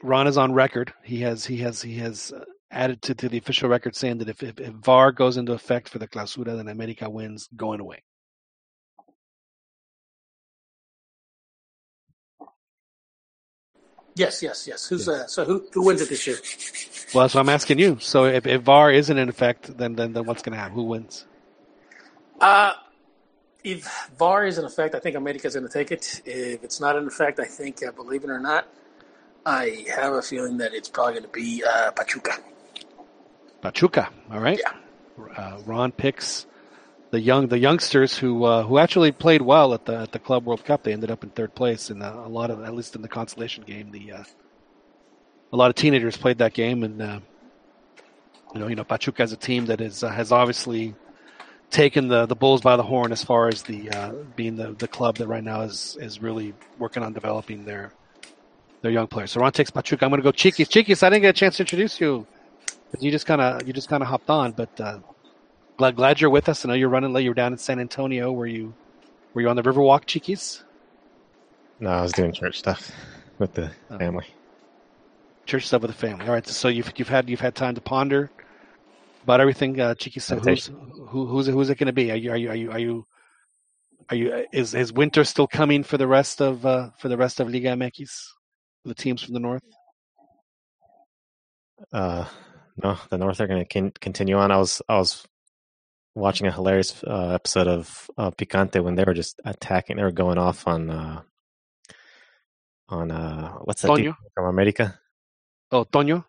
Ron is on record. He has he has he has uh, added to, to the official record saying that if, if, if VAR goes into effect for the Clausura, then America wins going away. Yes, yes, yes. Who's uh, so who who wins it this year? Well, that's what I'm asking you. So if, if VAR isn't in effect, then then, then what's going to happen? Who wins? Uh, if VAR is in effect, I think America's going to take it. If it's not in effect, I think, uh, believe it or not, I have a feeling that it's probably going to be uh, Pachuca. Pachuca. All right. Yeah. Uh, Ron picks the young the youngsters who uh, who actually played well at the at the Club World Cup. They ended up in third place in a, a lot of at least in the consolation game. The uh, a lot of teenagers played that game, and uh, you know you know Pachuca is a team that is uh, has obviously taken the the bulls by the horn as far as the uh, being the the club that right now is is really working on developing their their young players. So Ron takes Pachuca. I'm going to go Chiquis. Chiquis, I didn't get a chance to introduce you. You just kind of you just kind of hopped on, but uh, glad glad you're with us. I know you're running late. You were down in San Antonio. Were you were you on the Riverwalk, Chiquis? No, I was doing church stuff with the Oh. family. Church stuff with the family. All right. So you've you've had you've had time to ponder about everything, uh, Chiquis. So who's who, who's who's it going to be? Are you are you are you are you are you is is winter still coming for the rest of uh, for the rest of Liga MX? The teams from the north. Uh, no, the North are going to continue on. I was I was watching a hilarious uh, episode of uh, Picante when they were just attacking. They were going off on uh, on uh, what's that team Toño? from America? Oh, Toño,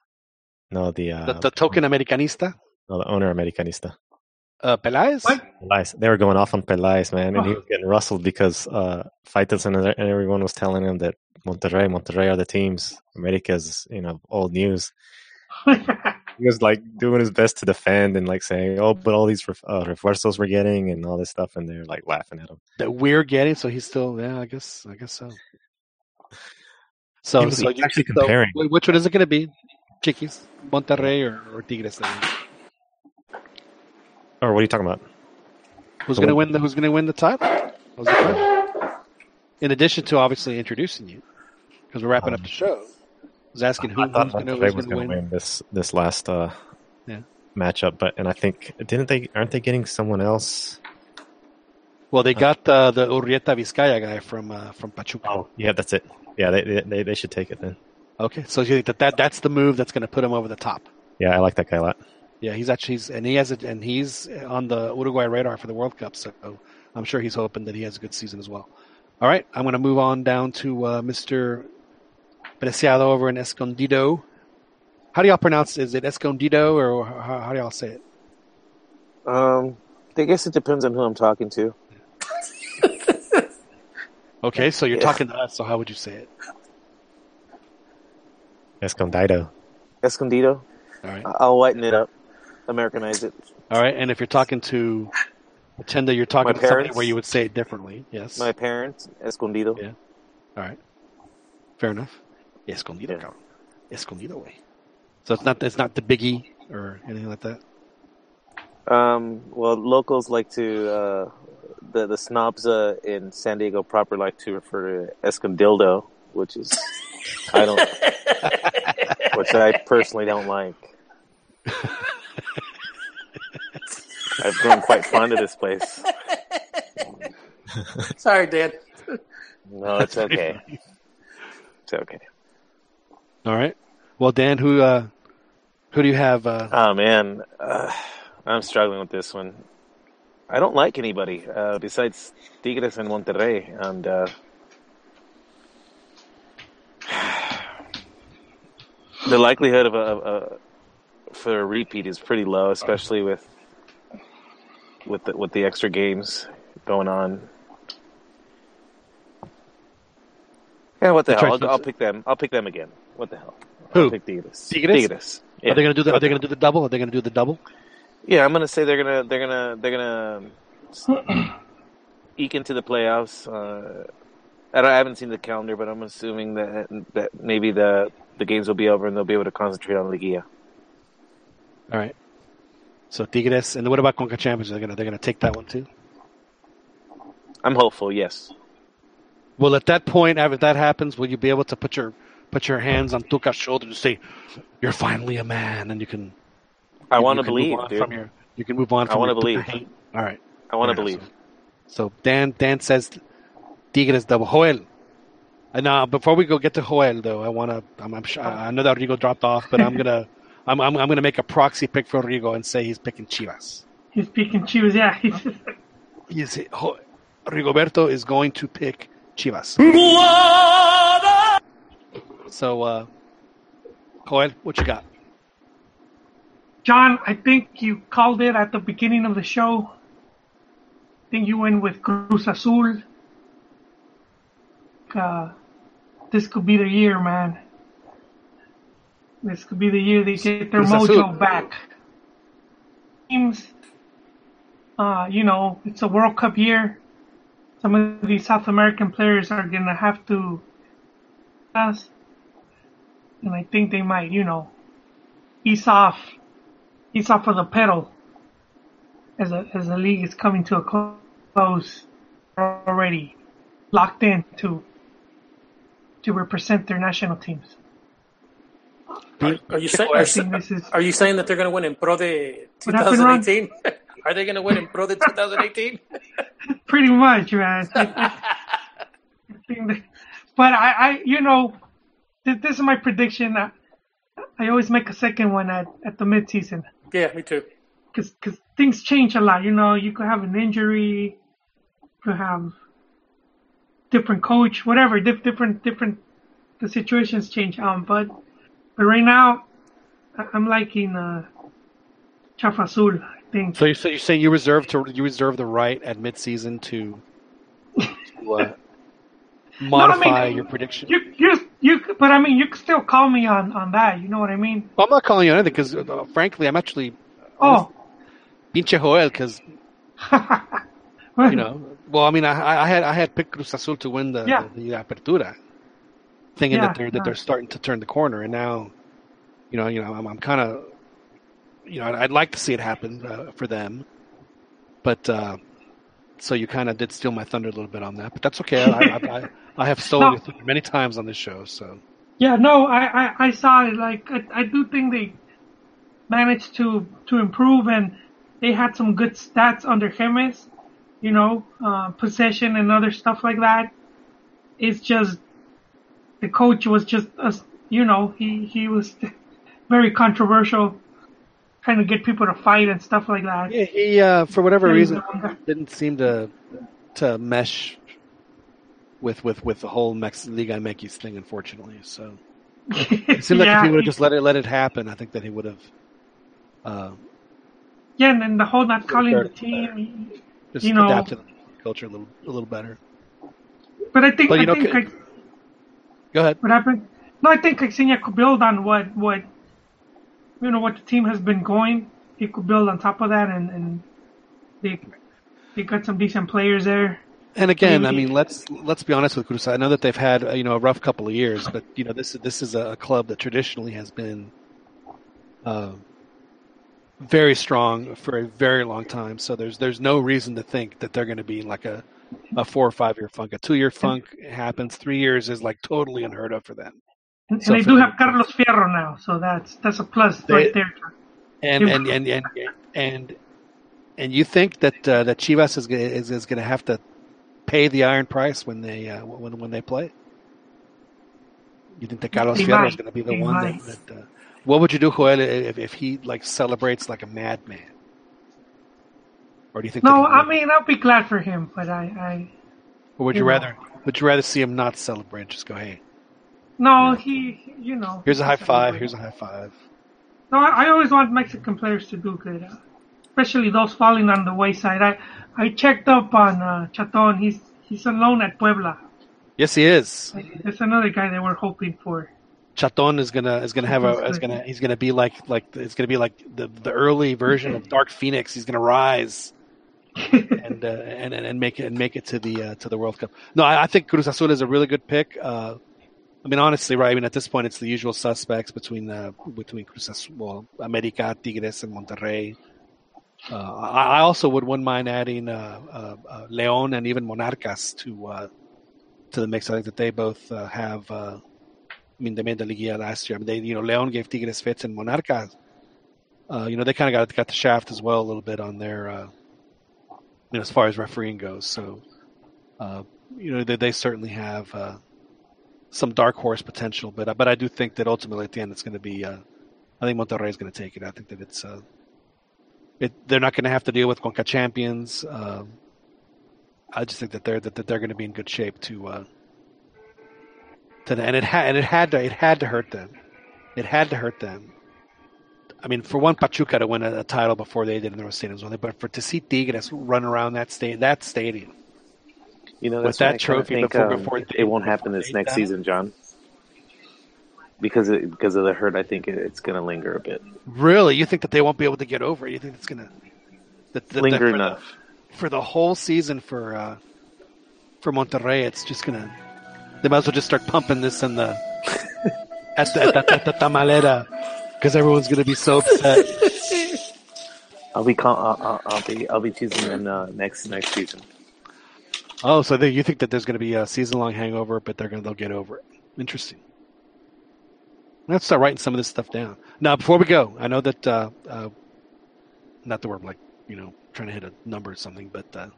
No, the uh, the, the token Americanista, no, the owner Americanista. uh, Peláez. Peláez. They were going off on Peláez, man, and he was getting rustled because uh, Faitelson and and everyone was telling him that Monterrey, Monterrey are the teams. America's, you know, old news. he was like doing his best to defend and like saying, "Oh, but all these uh, refuerzos we're getting and all this stuff," and they're like laughing at him. that we're getting. So he's still, yeah, I guess, I guess so. So, was so you, actually so comparing. wh- which one is it going to be? Chiquis, Monterrey, or, or Tigres? Or what are you talking about? Who's going to win- the Who's going to win the title? The. In addition to obviously introducing you, because we're wrapping up the show, was asking who, I thought who's going to Monterrey was going to win. this this last uh, Yeah. matchup, but and I think didn't they? Aren't they getting someone else? Well, they got uh, the Urretaviscaya guy from uh, from Pachuca. Oh, yeah, that's it. Yeah, they they they should take it then. Okay, so you think that, that that's the move that's going to put him over the top. Yeah, I like that guy a lot. Yeah, he's actually he's, and he has a, and he's on the Uruguay radar for the World Cup, so I'm sure he's hoping that he has a good season as well. All right, I'm going to move on down to uh, Mr. Preciado over in Escondido. How do y'all pronounce? Is it Escondido or how, how do y'all say it? Um, I guess it depends on who I'm talking to. Okay, so you're Yeah. talking to us. So how would you say it? Escondido. Escondido. All right, I'll whiten it up, Americanize it. all right. And if you're talking to pretend that you're talking My to somebody parents? where you would say it differently. Yes. My parents, Escondido. Yeah. All right. Fair enough. Escondido, Yeah. cabrón. Escondido, way. So it's not it's not the biggie or anything like that. Um, well, locals like to uh, the the snobs uh, in San Diego proper like to refer to Escondildo, which is I don't, which I personally don't like. I've grown quite fond of this place. Sorry, Dan. No, it's okay. It's okay. All right. Well, Dan, who uh, who do you have? Uh, Oh man, uh, I'm struggling with this one. I don't like anybody uh, besides Tigres and Monterrey, and uh, the likelihood of a, of a for a repeat is pretty low, especially with with the, with the extra games going on. Yeah, what the hell? I'll, I'll pick them. I'll pick them again. What the hell? Who? I'll pick Tigres. Tigres? Tigres. Yeah. Are they going to do the? Are they going to do the double? Are they going to do the double? yeah, I'm gonna say they're gonna they're gonna they're gonna eke into the playoffs. Uh, I, don't, I haven't seen the calendar, but I'm assuming that that maybe the the games will be over and they'll be able to concentrate on Liguilla. All right. So Tigres, and what about Conca Champions? They're going to they're going to take that one too. I'm hopeful. Yes. Well, at that point, after that happens, will you be able to put your put your hands on Tuca's shoulder to say, "You're finally a man," and you can. I want to believe, dude. From your, you can move on. I wanna believe. hate. All right. I want to believe. So Dan Dan says Tigres double Joel. And now before we go get to Joel though, I want to. I'm, I'm sure, I know that Rigo dropped off, but I'm gonna. I'm, I'm, I'm gonna make a proxy pick for Rigo and say he's picking Chivas. He's picking Chivas. Yeah, he's He's, Jo- Rigoberto is going to pick Chivas. So, uh, Joel, what you got? John. I think you called it at the beginning of the show. I think you went with Cruz Azul. Uh, this could be the year, man. This could be the year they get their Cruz mojo Azul. back. Teams, uh, you know, it's a World Cup year. Some of these South American players are gonna have to pass, and I think they might, you know, ease off, ease off of the pedal as a, as the league is coming to a close. Already locked in to to represent their national teams. Are, are you saying? Are, is are you saying that they're going to win in Pro de What happened, Ron? 2018? Are they going to win in Pro de 2018? pretty much, man. I- I- I think that- but I, I, you know, th- this is my prediction. I, I always make a second one at, at the midseason yeah, me too. because things change a lot. You know, you could have an injury, you could have different coach, whatever, diff, different different the situations change. Um, but but right now, I- I'm liking uh, Chafa Azul. I think. So you so you're saying you reserve to you reserve the right at midseason to, to uh, modify your prediction? You you you. But I mean, you could still call me on on that. You know what I mean? Well, I'm not calling you on anything because, uh, frankly, I'm actually Oh, pinche Joel because you know. Well, I mean, I, I had I had picked Cruz Azul to win the Yeah. the, Apertura, thinking Yeah, that they're that yeah. they're starting to turn the corner, and now, you know, you know, I'm, I'm kind of, you know, I'd, I'd like to see it happen uh, for them, but uh, so you kind of did steal my thunder a little bit on that, but that's okay. I I, I, I have stolen No. your thunder many times on this show, so Yeah, no, I, I, I saw it. Like, I, I do think they managed to, to improve and they had some good stats under Jémez, you know, uh, possession and other stuff like that. It's just, the coach was just, uh, you know, he, he was very controversial, trying to get people to fight and stuff like that. yeah, he uh, for whatever Yeah, reason didn't seem to to mesh with with with the whole Mex Liga MX thing, unfortunately. So. It seemed like yeah, if he would have just let it let it happen, I think that he would have uh, yeah, and then the whole not calling the team, just you know, adapted the culture a little a little better. but I think, But, I know, think, ca- like, Go ahead. What happened? No, I think Caixinha could build on what what you know what the team has been going. He could build on top of that, and and they they got some decent players there. And again, I mean, let's let's be honest with Cruz. I know that they've had uh, you know a rough couple of years, but you know this this is a club that traditionally has been uh, very strong for a very long time. So there's there's no reason to think that they're going to be in like a a four or five year funk. A two year funk happens. Three years is like totally unheard of for them. And, So and they do have Carlos Fierro now, so that's that's a plus They- right there. And Yeah. and and and and and you think that uh, that Chivas is gonna, is, is going to have to pay the iron price when they uh, when when they play? You think that Carlos They Fierro is going to be the They one might. that? that uh, what would you do, Joel, if, if he like celebrates like a madman? Or do you think? No, I would? mean I'll be glad for him, but I, I or would you you know. rather? Would you rather see him not celebrate? Just go, hey, no he you know. here's a high five. Here's a high five. No, I, I always want Mexican players to do good, uh, especially those falling on the wayside. I I checked up on uh, Chaton. He's he's on loan at Puebla. Yes, he is. That's another guy that we're hoping for. Chaton is gonna is gonna have a is gonna he's gonna be like like it's gonna be like the the early version of Dark Phoenix. He's gonna rise and uh, and and and make it and make it to the uh, to the World Cup. No, I, I think Cruz Azul is a really good pick. Uh, I mean, honestly, right? I mean, at this point, it's the usual suspects between uh, between Cruz well, America, Tigres, and Monterrey. Uh, I, also would wouldn't mind adding uh, uh, uh, León and even Monarcas to uh, to the mix. I think that they both have I mean, they made the Liguilla last year. I mean, they you know León gave Tigres fits and Monarcas. You know, they kind of got got the shaft as well a little bit on their, you know, as far as refereeing goes. So, you know, they, they certainly have some dark horse potential. But but I do think that ultimately at the end it's going to be. Uh, I think Monterrey is going to take it. I think that it's. Uh, it, they're not going to have to deal with Conca champions. Um, I just think that they're that, that they're going to be in good shape to. Uh, to and it had and it had to it had to hurt them. It had to hurt them. I mean, for one, Pachuca to win a, a title before they did in their stadiums, but for to see Tigres run around that sta- that stadium You know, with that trophy think, before um, before it, it won't happen this next that. season, John. Because it, because of the hurt, I think it, it's going to linger a bit. Really, you think that they won't be able to get over it? You think it's going to Linger for enough. the, for the whole season for uh, for Monterrey? It's just going to they might as well just start pumping this in the at the, at the, at the tamalera because everyone's going to be so upset. I'll be I'll, I'll, I'll be I'll be choosing them uh, next next season. Oh, so they, you think that there's going to be a season long hangover, but they're going to they'll get over it. Interesting. Let's start writing some of this stuff down. Now, before we go, I know that uh, uh, not the we're like you know trying to hit a number or something, but uh,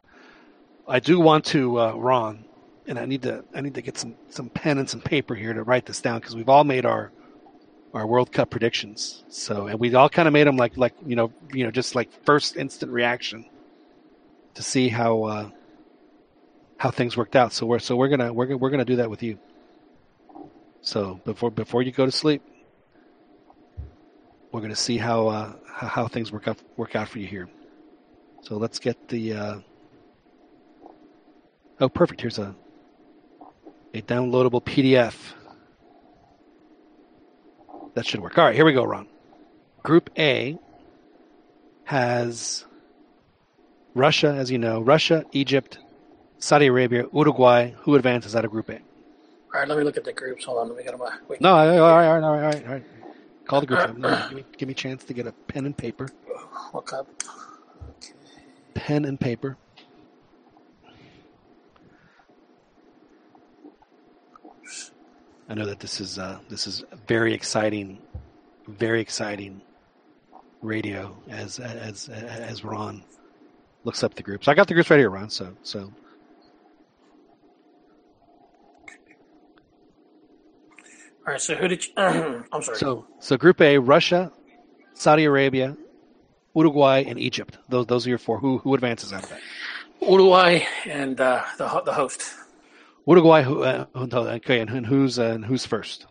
I do want to uh, Ron, and I need to I need to get some some pen and some paper here to write this down because we've all made our our World Cup predictions. So and we all kind of made them like like you know you know just like first instant reaction to see how uh, how things worked out. So we're so we're gonna we're we're gonna do that with you. So before before you go to sleep, we're gonna see how uh, how, how things work out work out for you here. So let's get the. Uh... Oh, perfect! Here's a a downloadable PDF. That should work. All right, here we go, Ron. Group A has Russia, as you know, Russia, Egypt, Saudi Arabia, Uruguay. Who advances out of Group A? All right, let me look at the groups. Hold on, let me get them. Wait. No, all right, all right, all right, all right. All right. Call the group. up. No, give, me, give me a chance to get a pen and paper. What cup? Pen and paper. I know that this is uh, this is very exciting, very exciting radio as as as Ron looks up the groups. I got the groups right here, Ron. So so All right, so who did you? I'm sorry. So, so Group A: Russia, Saudi Arabia, Uruguay, and Egypt. Those those are your four. Who who advances out of that? Uruguay and uh, the the host. Uruguay. Who? Uh, okay, and, who's uh, and who's first?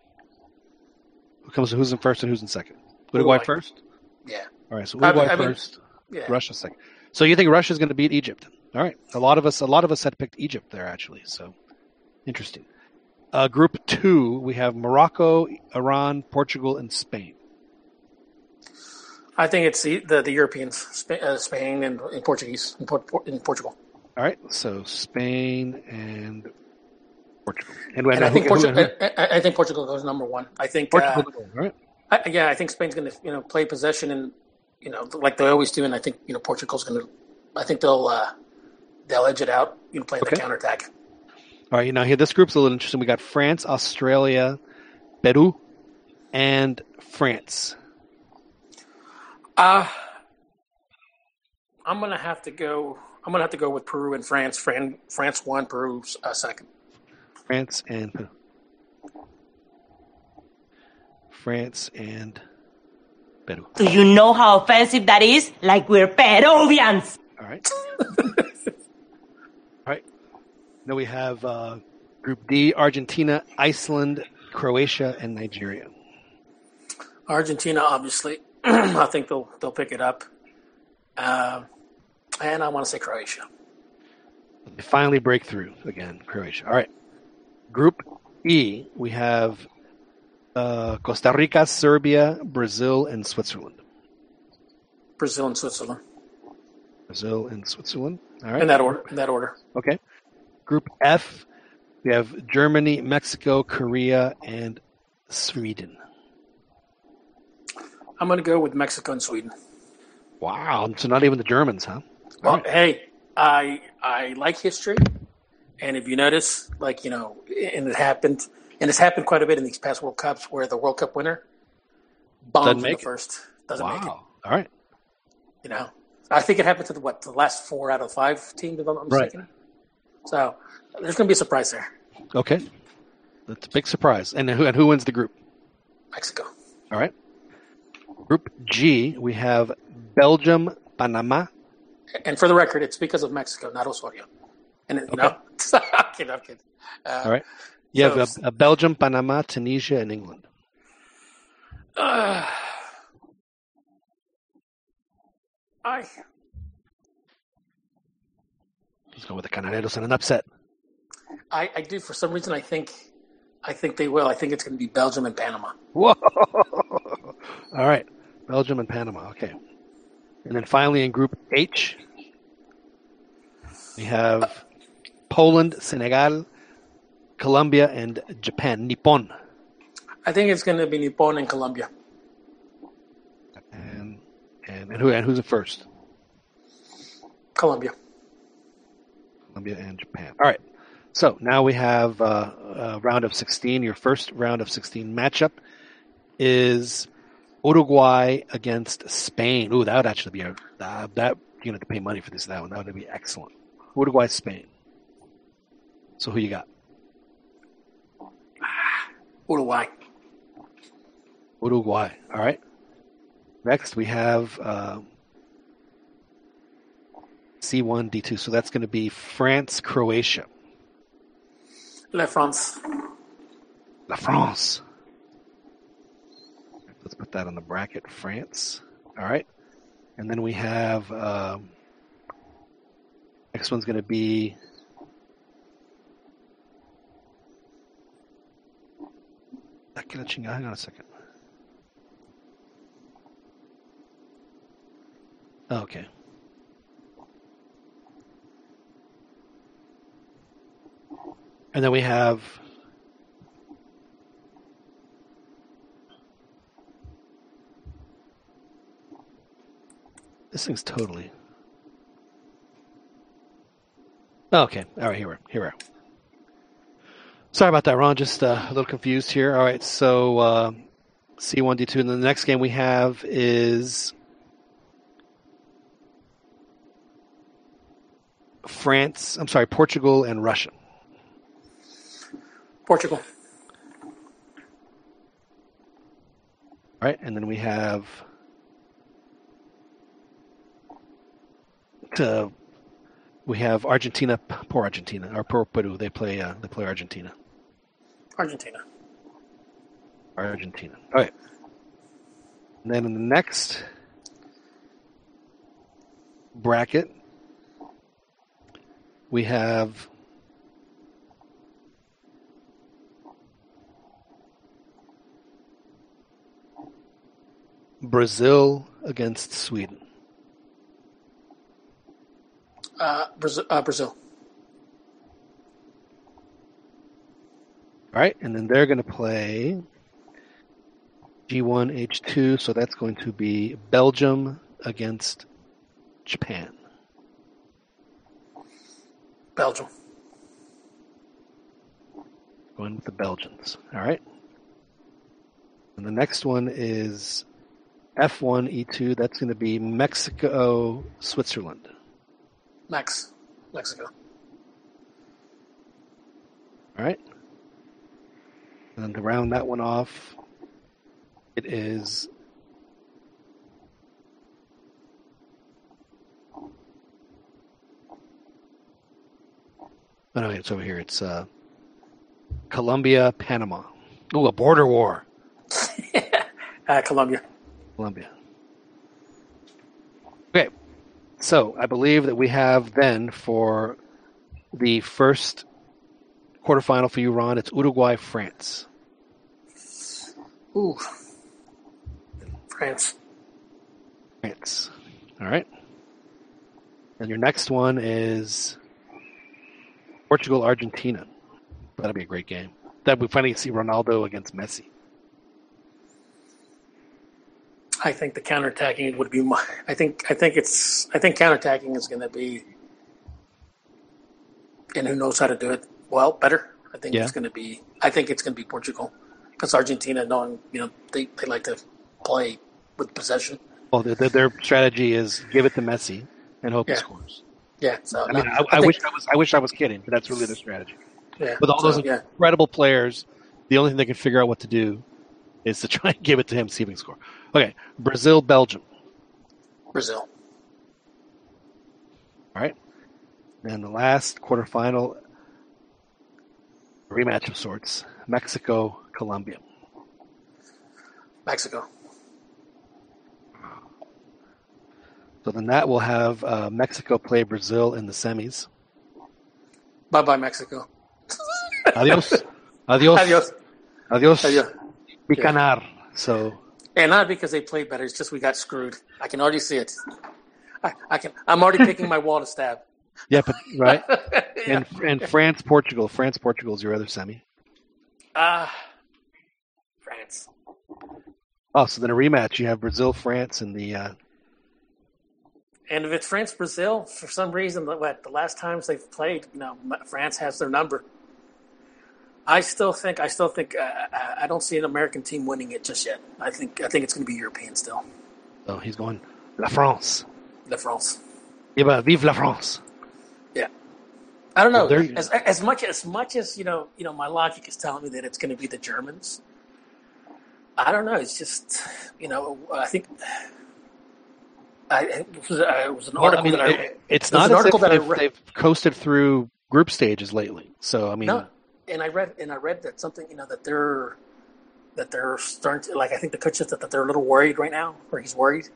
Who comes? Who's in first and who's in second? Uruguay, Uruguay. first. Yeah. All right. So Uruguay I mean, first. yeah. Russia second. So you think Russia's going to beat Egypt? All right. A lot of us. A lot of us had picked Egypt there actually. So interesting. Uh, group two, we have Morocco, Iran, Portugal, and Spain. I think it's the the, the Europeans, Spain, uh, Spain and, and Portuguese in, Port, in Portugal. All right, so Spain and Portugal. And, And I think Portugal. I, I- think Portugal goes number one. I think. Portugal, uh, right. I, yeah, I think Spain's going to you know play possession and you know like they always do, and I think you know Portugal's going to. I think they'll uh, they'll edge it out. You know, play Okay. the counterattack. All right, now here this group's a little interesting. We got France, Australia, Peru, and France. Uh I'm gonna have to go. I'm gonna have to go with Peru and France. Fran, France one, Peru's uh, second. France and Peru. France and Peru. Do you know how offensive that is? Like we're Peruvians. All right. All right. Now we have uh, Group D: Argentina, Iceland, Croatia, and Nigeria. Argentina, obviously. I think they'll they'll pick it up. Um and I want to say Croatia. They finally break through again, Croatia. All right. Group E, we have uh, Costa Rica, Serbia, Brazil, and Switzerland. Brazil and Switzerland Brazil and Switzerland. All right. in that order. In that order. Okay. Group F, we have Germany, Mexico, Korea, and Sweden. I'm going to go with Mexico and Sweden. Wow. So not even the Germans, huh? Well, hey, I I like history, and if you notice, like you know, and it happened, and it's happened quite a bit in these past World Cups where the World Cup winner bombs Doesn't in the it. first, doesn't make it. Wow. All right. You know, I think it happened to the what the last four out of five teams, if I'm not Right. mistaken. So there's going to be a surprise there. Okay. That's a big surprise. And who and who wins the group? Mexico. All right. Group G, we have Belgium, Panama. And for the record, it's because of Mexico, not Osorio. And it, you know, I'm kidding, I'm kidding. Uh, All right. You have so- uh, uh, Belgium, Panama, Tunisia, and England. Uh, I He's going with the Canaleros in an upset. I, I do for some reason I think I think they will. I think it's going to be Belgium and Panama. Whoa! All right, Belgium and Panama. Okay, and then finally in Group H, we have uh, Poland, Senegal, Colombia, and Japan. Nippon. I think it's going to be Nippon and Colombia. And and, and who and who's the first? Colombia. Colombia and Japan. All right. So now we have uh, a round of 16. Your first round of 16 matchup is Uruguay against Spain. Ooh, that would actually be a uh, that you're gonna have to pay money for this. That one that would be excellent. Uruguay, Spain. So who you got? Uruguay. Uruguay. All right. Next we have uh, C1 D2. So that's going to be France, Croatia. La France. La France. Let's put that on the bracket. France. All right. And then we have um, next one's going to be Hang on a second. Okay. And then we have this thing's totally. Oh, okay. All right, here we're here we are. Sorry about that, Ron. Just uh, a little confused here. All right, so uh, C1, D2, and the next game we have is France. I'm sorry, Portugal and Russia. Portugal. All right, and then we have uh, we have Argentina. Poor Argentina, or poor Peru. They play. Uh, they play Argentina. Argentina. Argentina. All right. And then in the next bracket, we have Brazil against Sweden. Uh, Brazil. Uh, Brazil. All right, and then they're going to play G1, H2, so that's going to be Belgium against Japan. Belgium. Going with the Belgians. All right. And the next one is F1, E2. That's going to be Mexico, Switzerland. Mex. Mexico. All right. And to round that one off, it is Oh no, it's over here. It's uh, Colombia, Panama. Ooh, a border war. Uh, Colombia. Colombia. Okay, so I believe that we have then for the first quarterfinal for you, Ron. It's Uruguay, France. Ooh. France. France. All right. And your next one is Portugal, Argentina. That'll be a great game. That we finally see Ronaldo against Messi. I think the counterattacking would be. My, I think. I think it's. I think counterattacking is going to be. And who knows how to do it well better? I think Yeah. it's going to be I think it's going to be Portugal because Argentina, knowing you know they, they like to play with possession. Well, their, their- strategy is give it to Messi and hope he scores. Yeah, so I mean, no, I, I, think- wish I was I wish I was kidding, but that's really their strategy. Yeah, With all so, those yeah. incredible players, the only thing they can figure out what to do is to try and give it to him, see if he can score. Okay, Brazil, Belgium. Brazil. All right, and the last quarterfinal rematch of sorts: Mexico, Colombia. Mexico. So then that will have uh, Mexico play Brazil in the semis. Bye bye Mexico. Adios, adios, Adios. adios, Adios. Bicanar. So And not because they played better. It's just we got screwed. I can already see it. I, I can. I'm already picking my wall to stab. yeah, but right. Yeah. And and France, Portugal. France, Portugal is your other semi. Ah, France. Oh, so then a rematch. You have Brazil, France, and the uh, And if it's France Brazil, for some reason, the- what the last times they've played, you know, France has their number. I still think. I still think. Uh, I- I don't see an American team winning it just yet. I think. I think it's going to be European still. oh, he's going La France. La France. Viva, vive la France. Yeah. I don't know. Well, As, as much as much as you know, you know, my logic is telling me that it's going to be the Germans. I don't know. It's just you know. I think. I, it was, uh, it was an Well, article I mean, that I. it- it's not an article that I they've, read. they've coasted through group stages lately. So I mean, No, and I read and I read that something you know that they're that they're starting to like. I think the coach said that, that they're a little worried right now, or he's worried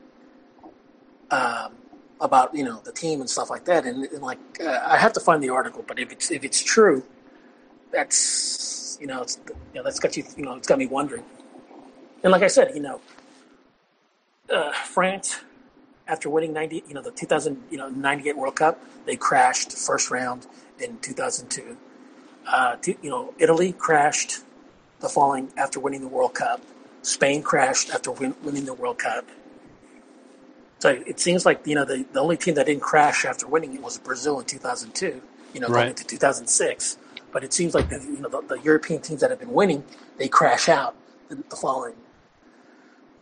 um, about you know the team and stuff like that. And, and like uh, I have to find the article, but if it's if it's true, that's you know it's you know that's got you you know it's got me wondering. And like I said, you know, uh, France after winning ninety you know the two thousand you know ninety eight World Cup, they crashed first round in two thousand two. Uh, you know, Italy crashed the following after winning the World Cup. Spain crashed after win- winning the World Cup. So it seems like you know the, the only team that didn't crash after winning it was Brazil in 2002. You know, going Right. into 2006. But it seems like the, you know the, the European teams that have been winning they crash out the, the following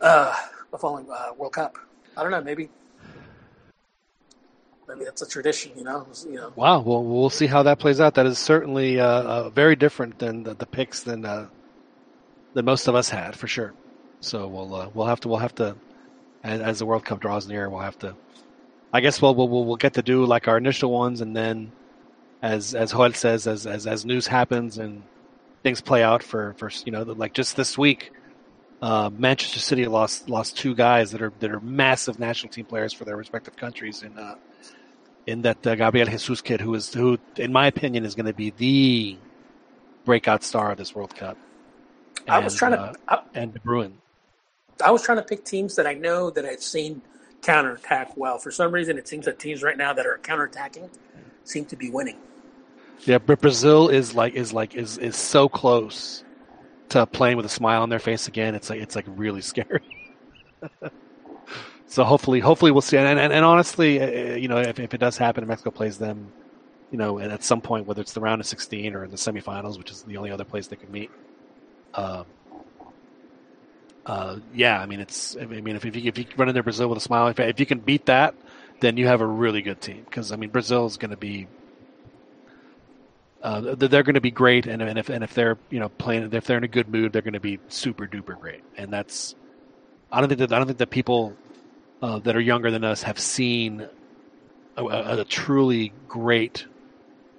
uh, the following uh, World Cup. I don't know. Maybe maybe that's a tradition. You know. You know. wow. Well, we'll see how that plays out. That is certainly uh, uh, very different than the, the picks than uh, than most of us had for sure. So we'll uh, we'll have to we'll have to as, as the World Cup draws near, we'll have to. I guess we'll we'll we'll get to do like our initial ones, and then as as Joel says, as as as news happens and things play out for for you know like just this week, uh, Manchester City lost lost two guys that are that are massive national team players for their respective countries, and uh, in that uh, Gabriel Jesus kid, who is who in my opinion is going to be the breakout star of this World Cup. I was trying uh, to. I, and De Bruyne. I was trying to pick teams that I know that I've seen counterattack well. For some reason, it seems that teams right now that are counterattacking seem to be winning. Yeah, but Brazil is like is like is is so close to playing with a smile on their face again. It's like it's like really scary. So hopefully, hopefully we'll see. And and, and honestly, uh, you know, if, if it does happen, and Mexico plays them, you know, and at some point, whether it's the round of sixteen or in the semifinals, which is the only other place they could meet. Um, uh, yeah, I mean, it's. I mean, if, if you if you run into Brazil with a smile, if, if you can beat that, then you have a really good team. Because I mean, Brazil is going to be uh, they're going to be great, and, and if and if they're you know playing, if they're in a good mood, they're going to be super duper great. And that's I don't think that I don't think that people uh, that are younger than us have seen a, a, a truly great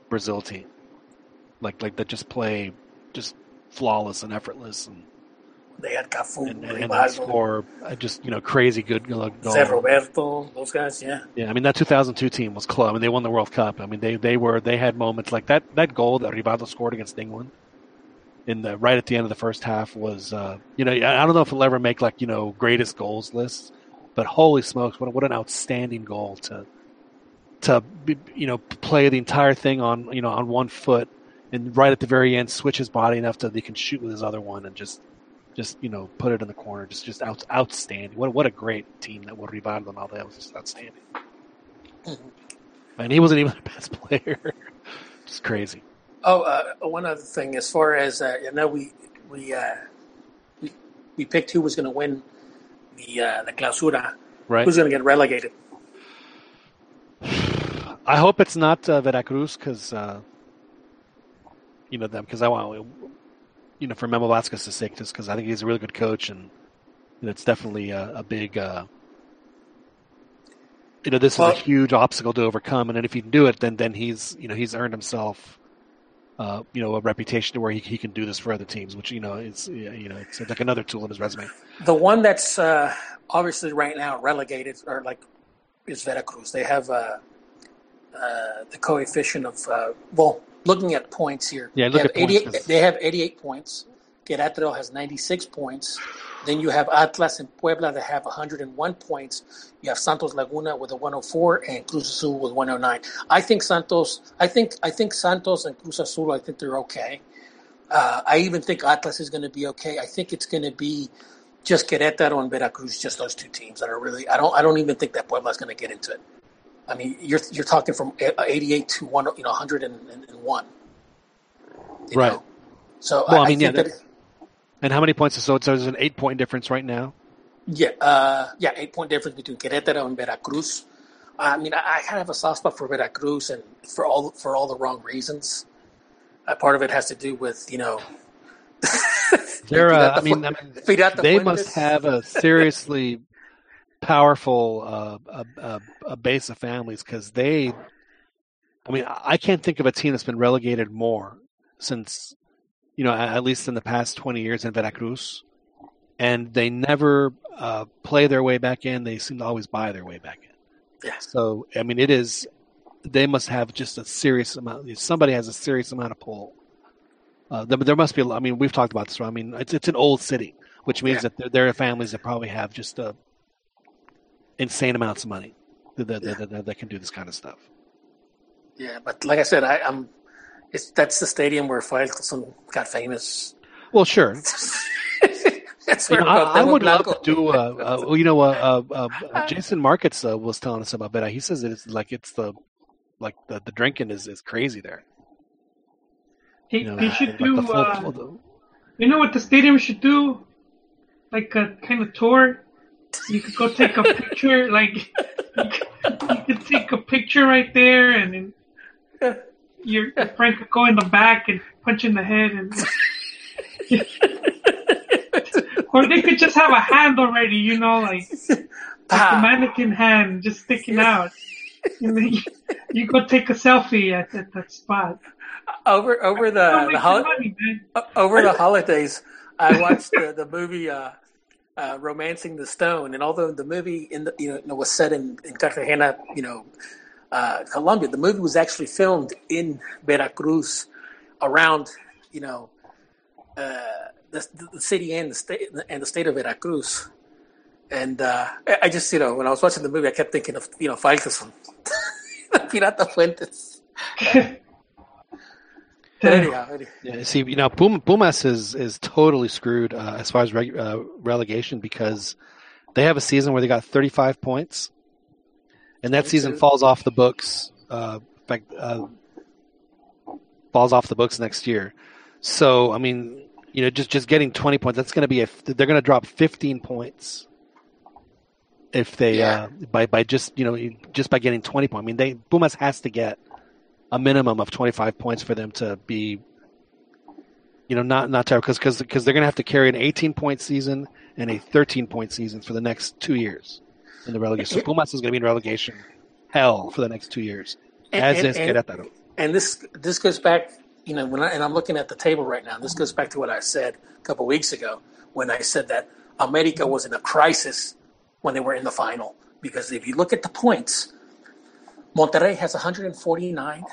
Brazil team, like like that just play just flawless and effortless, and They had Cafu, and, and, and Rivaldo, score uh, just you know crazy good goal. Zé Roberto, those guys. Yeah, Yeah, I mean that 2002 team was close. I mean they won the World Cup. I mean they, they were they had moments like that that goal that Rivaldo scored against England in the right at the end of the first half was uh, you know I I don't know if it'll ever make like you know greatest goals lists, but holy smokes what what an outstanding goal to to you know play the entire thing on you know on one foot and right at the very end switch his body enough that he can shoot with his other one and just just you know put it in the corner. Just just out, outstanding. What what a great team that was. Rivaldo and all that was just outstanding. And he wasn't even the best player. Just crazy. Oh, uh, one other thing, as far as uh, I know, we we uh, we, we picked who was going to win the uh, the clausura. Right. Who's going to get relegated? I hope it's not uh, Veracruz because uh, you know them because I want you know for Memo Vázquez's sake just because I think he's a really good coach and you know, it's definitely a, a big uh, you know this Well- is a huge obstacle to overcome and then if he can do it then then he's you know he's earned himself uh, you know a reputation to where he, he can do this for other teams which you know is you know it's like another tool in his resume. The one that's uh, obviously right now relegated or like is Veracruz. They have uh, uh, the coefficient of uh, well, looking at points here. Yeah, they look have at points, They have 88 points. Querétaro has 96 points. Then you have Atlas and Puebla that have 101 points. You have Santos Laguna with a 104 and Cruz Azul with 109. I think Santos. I think I think Santos and Cruz Azul. I think they're okay. Uh, I even think Atlas is going to be okay. I think it's going to be just Querétaro and Veracruz, just those two teams that are really. I don't. I don't even think that Puebla is going to get into it. I mean, you're you're talking from 88 to one, you know, 101. you Right. know. So Well, I, I mean, yeah, think that, And how many points? So it's, so there's an eight point difference right now. yeah, uh, yeah, eight point difference between Querétaro and Veracruz. I mean, I, I kind of have a soft spot for Veracruz, and for all for all the wrong reasons. Uh, part of it has to do with you know. They're, uh, I mean, I mean, they Fuentes. must have a seriously powerful uh, a, a, a base of families because they. I mean, I I can't think of a team that's been relegated more since, you know, at least in the past twenty years in Veracruz, and they never uh, play their way back in. They seem to always buy their way back in. Yeah. So I mean, it is. They must have just a serious amount. Somebody has a serious amount of pull. Uh, there, there must be. I mean, we've talked about this. I mean, it's it's an old city, which means Yeah. that there, there are families that probably have just uh, insane amounts of money that, that, that, that, that can do this kind of stuff. Yeah, but like I said, I, I'm. It's that's the stadium where Faitelson got famous. Well, sure. You know, I, I would love to do. Uh, uh, well, you know, uh, uh, uh, Jason Markets uh, was telling us about that. He says it's like it's the like the, the drinking is, is crazy there. He, You know, he should like do. full- uh, full- the- you know what the stadium should do? Like a kind of tour. You could go take a picture. Like you could, you could take a picture right there, and then your, friend could go in the back and punch in the head, and or they could just have a hand already. You know, like, like a mannequin hand just sticking out. You, you go take a selfie at, at that spot. over over the, the hol- money, over the holidays. I watched the, the movie uh, uh, "Romancing the Stone," and although the movie in the, you know was set in, in Cartagena, you know, uh, Colombia, the movie was actually filmed in Veracruz, around you know uh, the, the city and the state and the state of Veracruz. And uh, I I just, you know, when I was watching the movie, I kept thinking of, you know, Faitelson, Pirata Fuentes. But anyhow, any- Yeah, see, you know, Pum- Pumas is is totally screwed uh, as far as reg- uh, relegation because they have a season where they got 35 points, and that season falls off the books. Uh, in fact, uh, falls off the books next year. So, I mean, you know, just just getting 20 points, that's going to be a they're going to drop 15 points if they uh, by by just you know just by getting 20 points. I mean, they Pumas has to get a minimum of 25 points for them to be you know not not terrible because because they're going to have to carry an 18 point season and a 13 point season for the next two years in the relegation. So Pumas is going to be in relegation hell for the next two years, And- as and- is and- Querétaro. and this this goes back, you know, when I, and I'm looking at the table right now. This goes back to what I said a couple weeks ago when I said that America was in a crisis when they were in the final because if you look at the points, Monterrey has 149,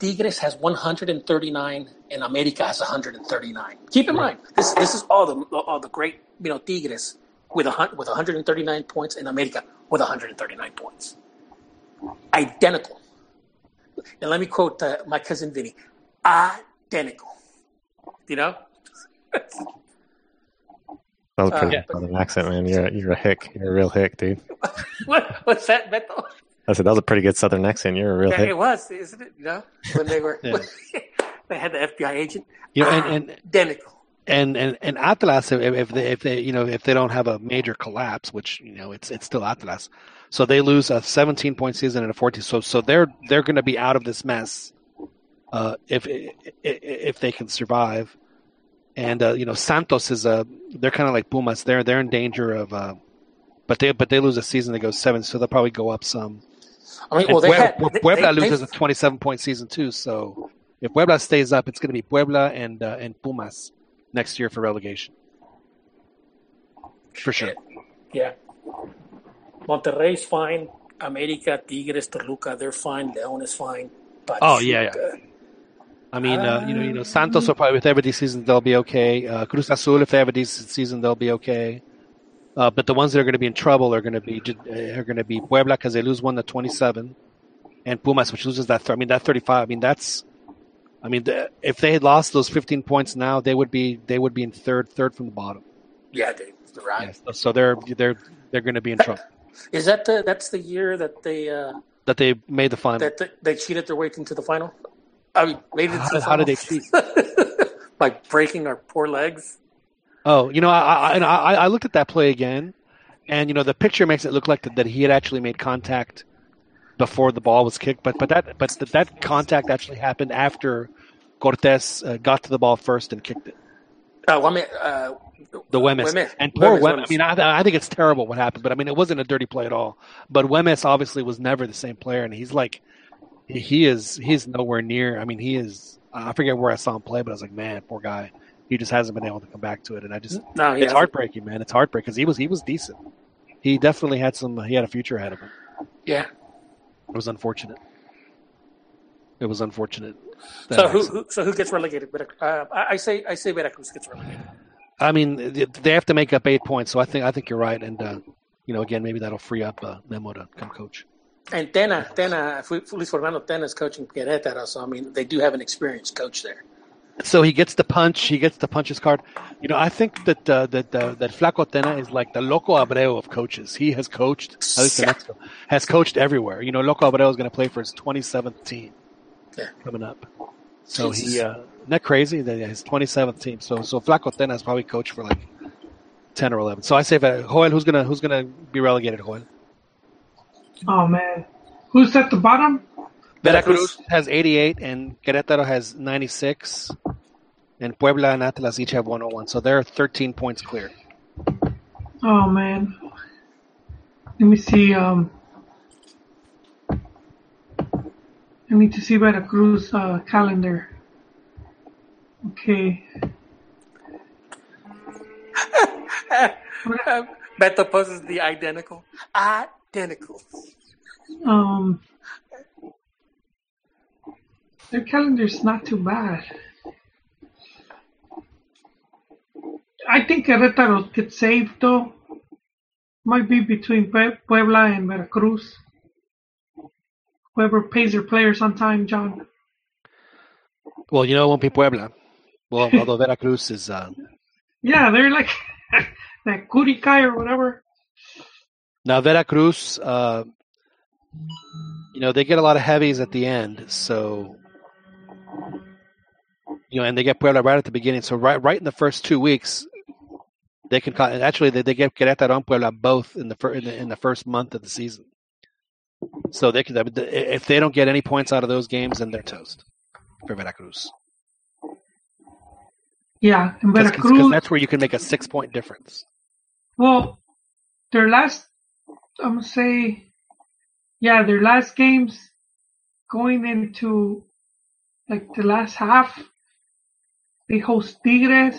Tigres has 139, and America has 139. Keep in mind this this is all the all the great you know Tigres with a with 139 points and America with 139 points, identical. And let me quote uh, my cousin Vinny identical. You know? That was a pretty Uh, good southern accent, man. You're a, you're a hick. You're a real hick, dude. what, what's that, Beto? I said that was a pretty good southern accent. You're a real Yeah, hick. it was, isn't it? You know? When they were. Yeah. they had the FBI agent. You know, and, and Identical. And and and Atlas, if, if they if they you know if they don't have a major collapse, which you know it's it's still Atlas, so they lose a 17 point season and a 14. So so they're they're going to be out of this mess, uh, if if they can survive. And uh, you know Santos is a they're kind of like Pumas. They're they're in danger of, uh, but they but they lose a season that goes seven, so they'll probably go up some. I mean, And well, they Puebla, had Puebla they, loses they, a 27 point season too. So if Puebla stays up, it's going to be Puebla and uh, and Pumas next year for relegation. For sure. yeah. Monterrey's fine. America, Tigres, Toluca, they're fine. León is fine. But Oh yeah, yeah. Pachuca, I mean, uh, you know, you know, Santos will probably if they have a decent season, they'll be okay. Uh, Cruz Azul, if they have a decent season, they'll be okay. Uh, but the ones that are going to be in trouble are going to be uh, are going to be Puebla because they lose one to 27, and Pumas, which loses that. Th- I mean, that 35. I mean, that's. I mean, the, if they had lost those 15 points now, they would be they would be in third third from the bottom. Yeah, they, they're right. Yes. So they're they're they're going to be in trouble. Is that the, that's the year that they uh, That they made the final. that they, they cheated their way into the final? I mean, made it How, the how did they cheat? by breaking our poor legs. Oh, you know, I I, and I I looked at that play again, and you know the picture makes it look like that, that he had actually made contact before the ball was kicked, but but that but that, that contact actually happened after Cortez uh, got to the ball first and kicked it. Uh, well, I mean, uh, The Wemes Wemes. and poor Wemes, Wemes. I mean, I, I think it's terrible what happened, but I mean, it wasn't a dirty play at all. But Wemes obviously was never the same player, and he's like, he- he is he's nowhere near. I mean, he is. I forget where I saw him play, but I was like, man, poor guy. He just hasn't been able to come back to it, and I just No, it's hasn't. heartbreaking, man. It's heartbreaking because he was he was decent. He definitely had some. He had a future ahead of him. Yeah. It was unfortunate. It was unfortunate. So who, who so who gets relegated? Uh, I say I say Veracruz gets relegated. I mean, they have to make up eight points, so I think I think you're right, and uh, you know, again, maybe that'll free up uh, Memo to come coach. And Tena, Tena, Fu- Luis Fernando Tena is coaching Querétaro, so I mean they do have an experienced coach there. So he gets the punch. He gets the punches card. You know, I think that uh, that uh, that Flaco Tena is like the Loco Abreu of coaches. He has coached, at least in Mexico, has coached everywhere. You know, Loco Abreu is going to play for his 27th team Yeah. coming up. So Jesus. he, uh, isn't that crazy? That his 27th team. So so Flaco Tena has probably coached for like 10 or 11. So I say, that, Joel, who's gonna who's gonna be relegated? Joel. Oh man, who's at the bottom? Veracruz has 88 and Querétaro has 96. And Puebla and Atlas each have 101. So they're 13 points clear. Oh man, let me see. Um, I need to see Veracruz uh, calendar. Okay. Beto poses the identical, identical. Um, their calendar's not too bad. I think Querétaro gets saved though. Might be between Puebla and Veracruz. Whoever pays their players on time, John. Well, you know, it won't be Puebla. Well, although Veracruz is. Uh, Yeah, they're like that Curica or whatever. now, Veracruz, uh, you know, they get a lot of heavies at the end. So. You know, and they get Puebla right at the beginning. So right, right in the first two weeks, they can actually they, they get get Querétaro and Puebla both in the, fir- in the in the first month of the season. So they can if they don't get any points out of those games, then they're toast for Veracruz. Yeah, and Because Veracruz. that's where you can make a six point difference. Well, their last, I'm gonna say, yeah, their last games going into like the last half, they host Tigres,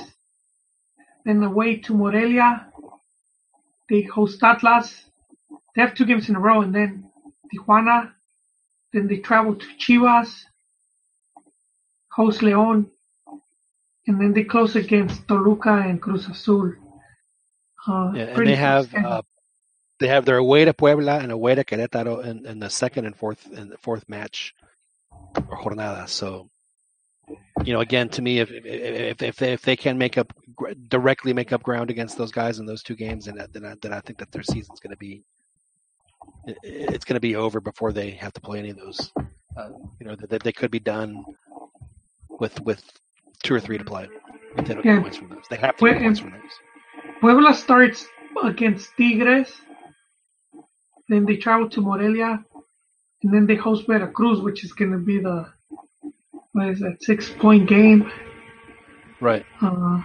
then away to Morelia, they host Atlas. They have two games in a row, and then Tijuana, then they travel to Chivas, host León, and then they close against Toluca and Cruz Azul. Uh, Yeah, and they have uh, they have their away to Puebla and away to Querétaro in, in the second and fourth the fourth match or jornada. So, you know, again, to me, if if if they, if they can make up directly make up ground against those guys in those two games, then I- then I, then I think that their season's going to be it's going to be over before they have to play any of those. Uh, you know, that they could be done with with two or three to play. If they don't Yeah. get points from those, they have to get points from those. Puebla starts against Tigres, then they travel to Morelia, and then they host Veracruz, which is going to be the what is that six point game. Right. Uh,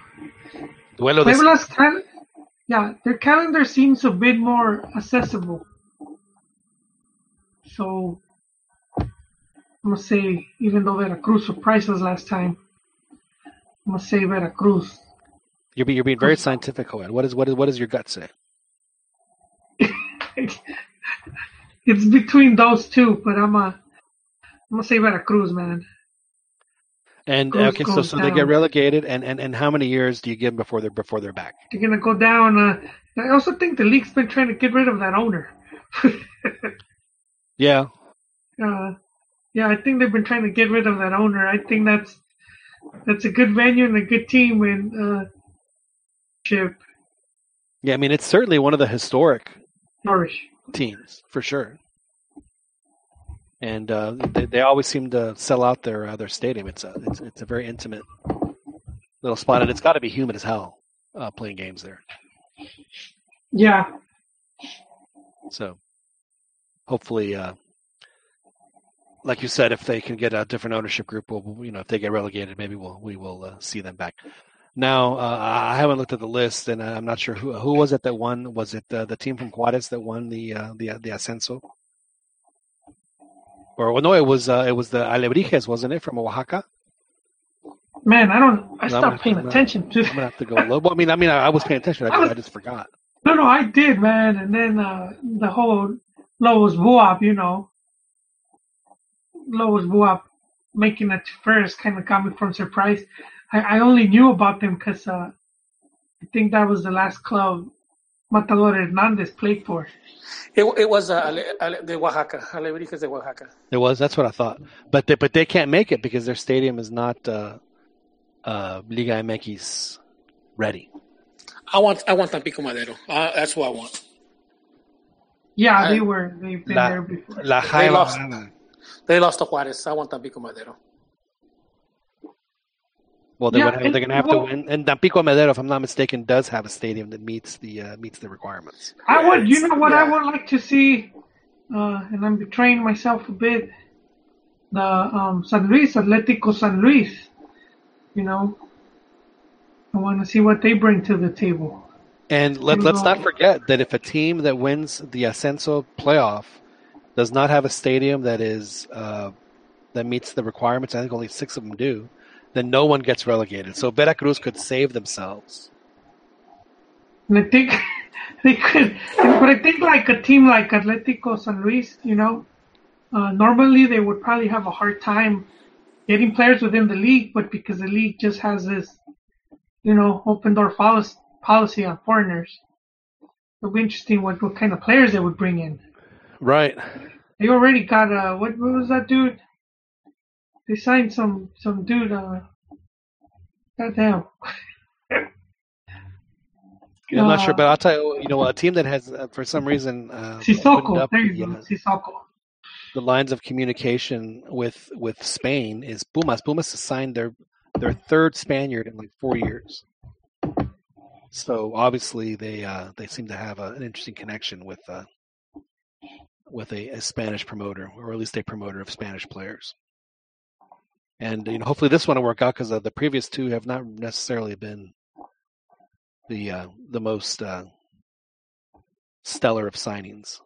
Duelo de Puebla's cal- yeah, their calendar seems a bit more accessible. So I'm gonna say, even though Veracruz surprised us last time, I'm gonna say Veracruz. You're being, you're being very scientific, Joel. What is what is what does your gut say? It's between those two, but I'm a, I'm gonna say Veracruz, man. And Goes- okay, so goes so they get relegated, and, and, and how many years do you give them before they're before they're back? They're gonna go down. Uh, I also think the league's been trying to get rid of that owner. Yeah, Uh, yeah, I think they've been trying to get rid of that owner. I think that's that's a good venue and a good team and uh, chip yeah. I mean, it's certainly one of the historic flourish. teams for sure. And uh, they, they always seem to sell out their uh, their stadium. It's a it's, it's a very intimate little spot, and it's got to be humid as hell uh, playing games there. Yeah, So hopefully, uh, like you said, if they can get a different ownership group, we'll, you know, if they get relegated, maybe we'll we will uh, see them back. Now, uh, I haven't looked at the list, and I'm not sure who who was it that won. Was it uh, the team from Juarez that won the uh, the the ascenso? Or no, it was uh, it was the Alebrijes, wasn't it, from Oaxaca? man, I don't. I stopped paying gonna- attention to. I'm gonna have to go low. Well, I mean, I mean, I, I was paying attention. I just, I just forgot. No, no, I did, man. And then uh, the whole Lobos Buap, you know, Lobos Buap making it first kind of got me from surprise. I, I only knew about them because uh, I think that was the last club Matador Hernandez played for. It, it was uh, Ale, Ale, de Oaxaca, Alebrijes de Oaxaca. It was. That's what I thought. But they, but they can't make it because their stadium is not uh, uh, Liga MX ready. I want I want Tampico Madero. Uh, that's what I want. Yeah, I- they were. They've been La, there before. La They lost. They lost to Juarez. I want Tampico Madero. Well, they're Yeah, gonna, and- they're gonna have well- to win. And Tampico Madero, if I'm not mistaken, does have a stadium that meets the uh, meets the requirements. I would, you know what I would like to see, uh, and I'm betraying myself a bit. The um, San Luis Atlético San Luis, you know, I want to see what they bring to the table. And let, let's not forget that if a team that wins the Ascenso playoff does not have a stadium that is uh, that meets the requirements, I think only six of them do, then no one gets relegated. So Veracruz could save themselves. And I think they could, but I think like a team like Atlético San Luis, you know, uh, normally they would probably have a hard time getting players within the league, but because the league just has this, you know, open door policy, on foreigners, it'll be interesting what, what kind of players they would bring in. Right. They already got uh what, what was that dude? They signed some some dude uh goddamn. I'm not sure, Uh, but I'll tell you, you know, a team that has, uh, for some reason, uh, Sissoko. up There the, you go. uh, Sissoko. the lines of communication with with Spain is Pumas. Pumas has signed their their third Spaniard in like four years. So obviously they uh, they seem to have a, an interesting connection with uh, with a, a Spanish promoter, or at least a promoter of Spanish players. And you know, hopefully this one will work out because uh, the previous two have not necessarily been the uh, the most uh, stellar of signings.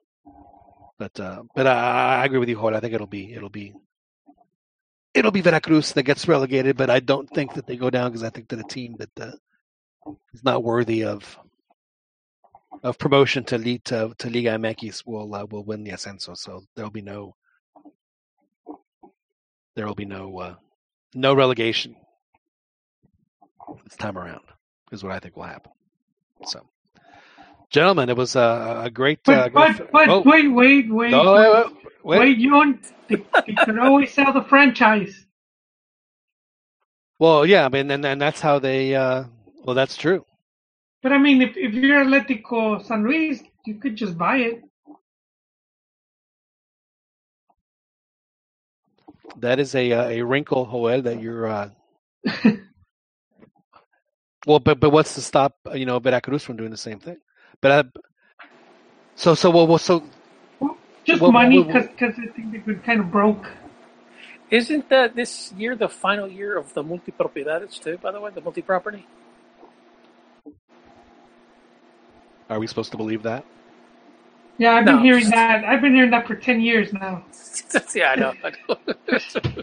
But uh, but I, I agree with you, Jorge. I think it'll be it'll be it'll be Veracruz that gets relegated. But I don't think that they go down because I think that a team that uh, is not worthy of of promotion to lead to, to Liga MX will uh, will win the ascenso. So there'll be no there will be no uh, no relegation this time around. Is what I think will happen. So, gentlemen, it was a, a great. uh, But great but but oh, wait wait wait no, wait, wait, wait. wait you don't they, they could always sell the franchise. Well, yeah, I mean, and, and that's how they. Uh, well, that's true. But I mean, if if you're Atlético San Luis, you could just buy it. That is a uh, a wrinkle, Joel, that you're uh, Well, but but what's to stop uh, you know Veracruz from doing the same thing? But uh, so so well, well so Just Well, money, well, well- because I think they've been kind of broke. Isn't that this year the final year of the multi-propiedades too? By the way, the multi-property. are we supposed to believe that? Yeah, I've been No. hearing that. I've been hearing that for ten years now. yeah, I know. I know.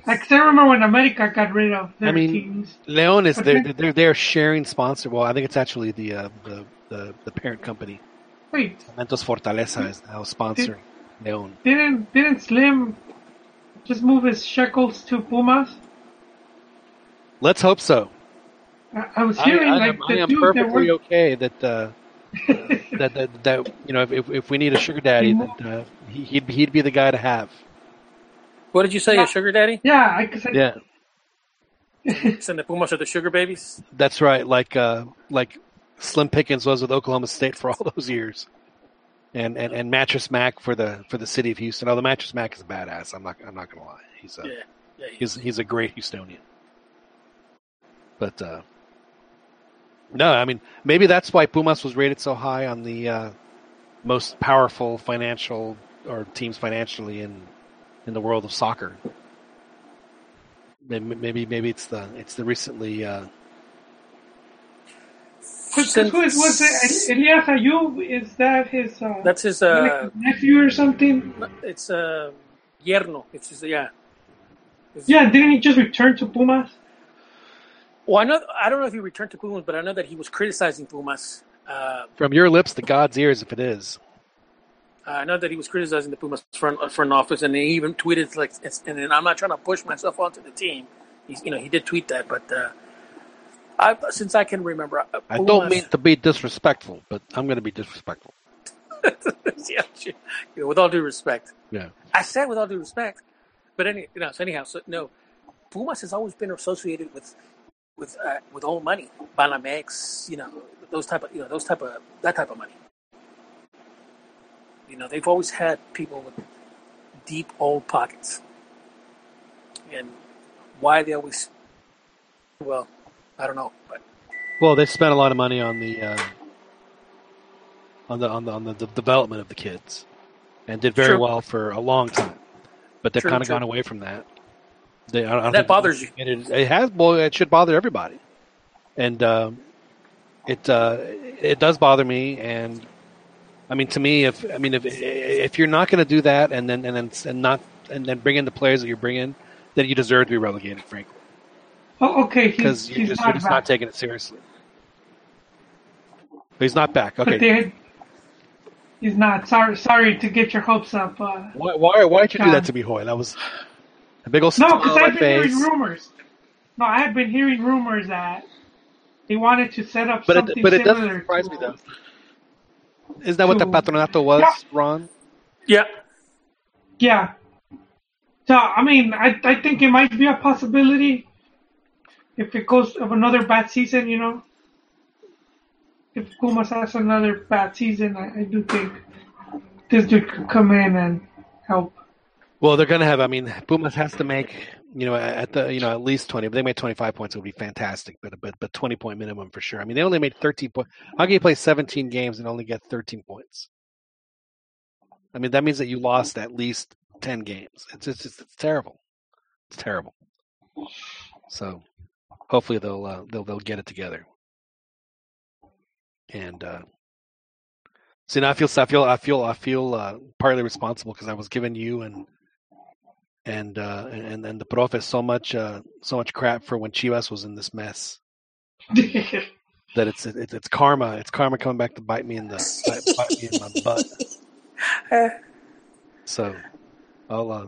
Like, 'cause I remember when America got rid of their I mean, teams. Leon is But they're then- they're they're sharing sponsor. Well, I think it's actually the uh, the, the the parent company. Wait, Mentos Fortaleza is now sponsoring Leon. didn't didn't Slim just move his shekels to Pumas? Let's hope so. I, I was I, hearing I like am, I the am dude that perfectly worked. okay that, uh, that that that you know if if, if we need a sugar daddy, that uh, he, he'd be- he'd be the guy to have. what did you say, Yeah. a sugar daddy? Yeah, I, cause I, Yeah, Send the Pumas are the sugar babies. that's right. Like uh, like Slim Pickens was with Oklahoma State for all those years, and and, and Mattress Mac for the for the city of Houston. Oh, the Mattress Mac is a badass. I'm not I'm not gonna lie. He's a Yeah, yeah. he's he's a great Houstonian. But uh, no, I mean maybe that's why Pumas was rated so high on the uh, most powerful financial or teams financially in in the world of soccer. Maybe maybe, maybe it's the it's the recently uh, Cause, cause who is, was it? Elias Ayub? Is that his uh, That's his. Uh, nephew or something? it's uh, yerno. It's his, yeah. Yeah, didn't he just return to Pumas? Well, I know. I don't know if he returned to Pumas, but I know that he was criticizing Pumas. Uh, from your lips to God's ears if it is. I know that he was criticizing the Pumas front uh, front office, and he even tweeted like, and then I'm not trying to push myself onto the team. He's, you know, he did tweet that, but uh, I, since I can remember, uh, I don't mean to be disrespectful, but I'm going to be disrespectful. yeah. You know, with all due respect. Yeah. I said with all due respect, but any, you know, so anyhow, so no, Pumas has always been associated with with uh, with old money, Banamex, you know, those type of you know those type of that type of money. You know, they've always had people with deep old pockets, and why they always, well, I don't know, but Well, they spent a lot of money on the uh, on the on the on the, the development of the kids, and did very True. well for a long time. But they've kind of gone away from that. They, I I That think- bothers you. It, it has. Well, it should bother everybody, and um, it uh, it does bother me. And I mean, to me, if I mean, if if you're not going to do that, and then and then and not and then bring in the players that you're bringing, then you deserve to be relegated, frankly, Oh, okay, because you're he's just, not you're just not taking it seriously. But he's not back. Okay. he's not. Sorry, sorry to get your hopes up. Uh, Why, why, why did you do that to me, Hoy? That was a big old no, because I've my been hearing rumors. No, I have been hearing rumors that they wanted to set up But something it, but it doesn't surprise to, me though. Isn't that what the patronato was, Yeah. Ron? yeah, Yeah. So I mean, I I think it might be a possibility if it goes of another bad season. You know, if Pumas has another bad season, I, I do think this dude could come in and help. Well, they're gonna have. I mean, Pumas has to make you know at the you know at least twenty. If they made twenty five points, it would be fantastic. But but but twenty point minimum for sure. I mean, they only made thirteen points. How can you play seventeen games and only get thirteen points? I mean, that means that you lost at least ten games. It's just it's, it's terrible. It's terrible. So hopefully they'll uh, they'll they'll get it together. And uh, see now I feel I feel I feel I feel uh, partly responsible because I was giving you and and uh, and and the profe so much uh, so much crap for when Chivas was in this mess that it's it's, it's karma. It's karma coming back to bite me in the bite, bite me in my butt. So I'll uh,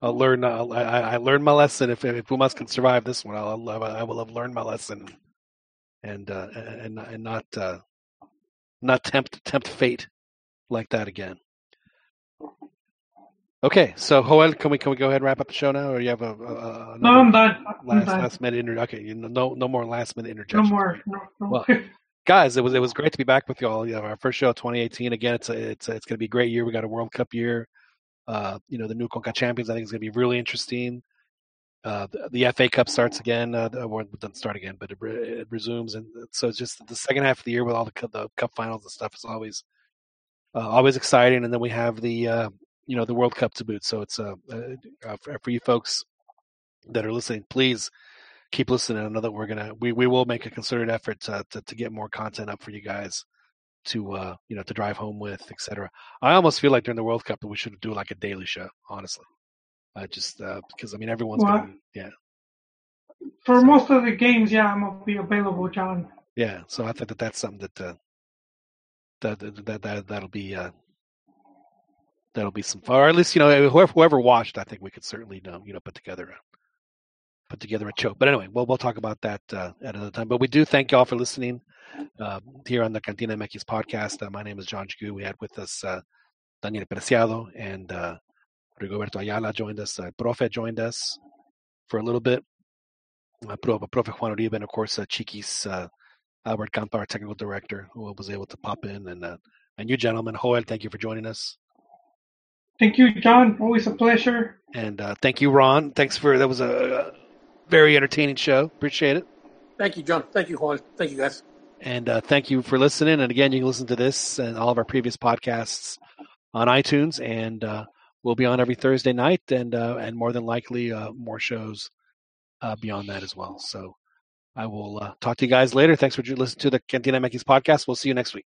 I'll learn. I'll, I I learned my lesson. If if Pumas can survive this one, I'll, I'll I will have learned my lesson, and uh, and and not uh, not tempt tempt fate like that again. Okay, so Joel, can we can we go ahead and wrap up the show now, or you have a, a, a No, I'm done. I'm last done. last minute inter- Okay, you know, no no more last minute No interjections. more. No, no. Well, guys, it was it was great to be back with you all. You know, our first show of 2018. Again, it's a, it's a, it's going to be a great year. We got a World Cup year. Uh, you know, the new Concachampions. I think is going to be really interesting. uh, the, the FA Cup starts again. Uh, the- well, it doesn't start again, but it, it resumes, and so it's just the second half of the year with all the cup, the cup finals and stuff is always uh, always exciting. And then we have the uh, you know the World Cup to boot. So it's uh, uh, uh, for, for you folks that are listening, please keep listening. I know that we're gonna we, we will make a concerted effort to, to to get more content up for you guys to uh you know to drive home with, etc. I almost feel like during the World Cup that we should do like a daily show, honestly. Uh, just uh, because I mean everyone's Well, gonna yeah For most of the games, yeah, I'm gonna be available, John. yeah. So I think that that's something that uh, that that, that that'll be uh that'll be some fun. Or at least you know whoever whoever watched, I think we could certainly um, you know put together a put together a show. But anyway, we'll we'll talk about that uh, at another time. But we do thank y'all for listening uh, here on the Cantina MX podcast. Uh, my name is John Jagu. We had with us uh, Daniel Preciado and uh, Rigoberto Ayala joined us. Uh, Profe joined us for a little bit. Uh, Profe, Profe Juan Uribe, and of course uh, Chiquis uh, Albert Campa, our technical director, who was able to pop in, and uh, and you gentlemen, Joel, thank you for joining us. Thank you, John. Always a pleasure. And uh, thank you, Ron. Thanks for that was a, a very entertaining show. Appreciate it. Thank you, John. Thank you, Juan. Thank you, guys. And uh, thank you for listening. And again, you can listen to this and all of our previous podcasts on iTunes, and uh, we'll be on every Thursday night, and uh, and more than likely uh, more shows uh, beyond that as well. So I will uh, talk to you guys later. Thanks for listening to the Cantina MX podcast. We'll see you next week.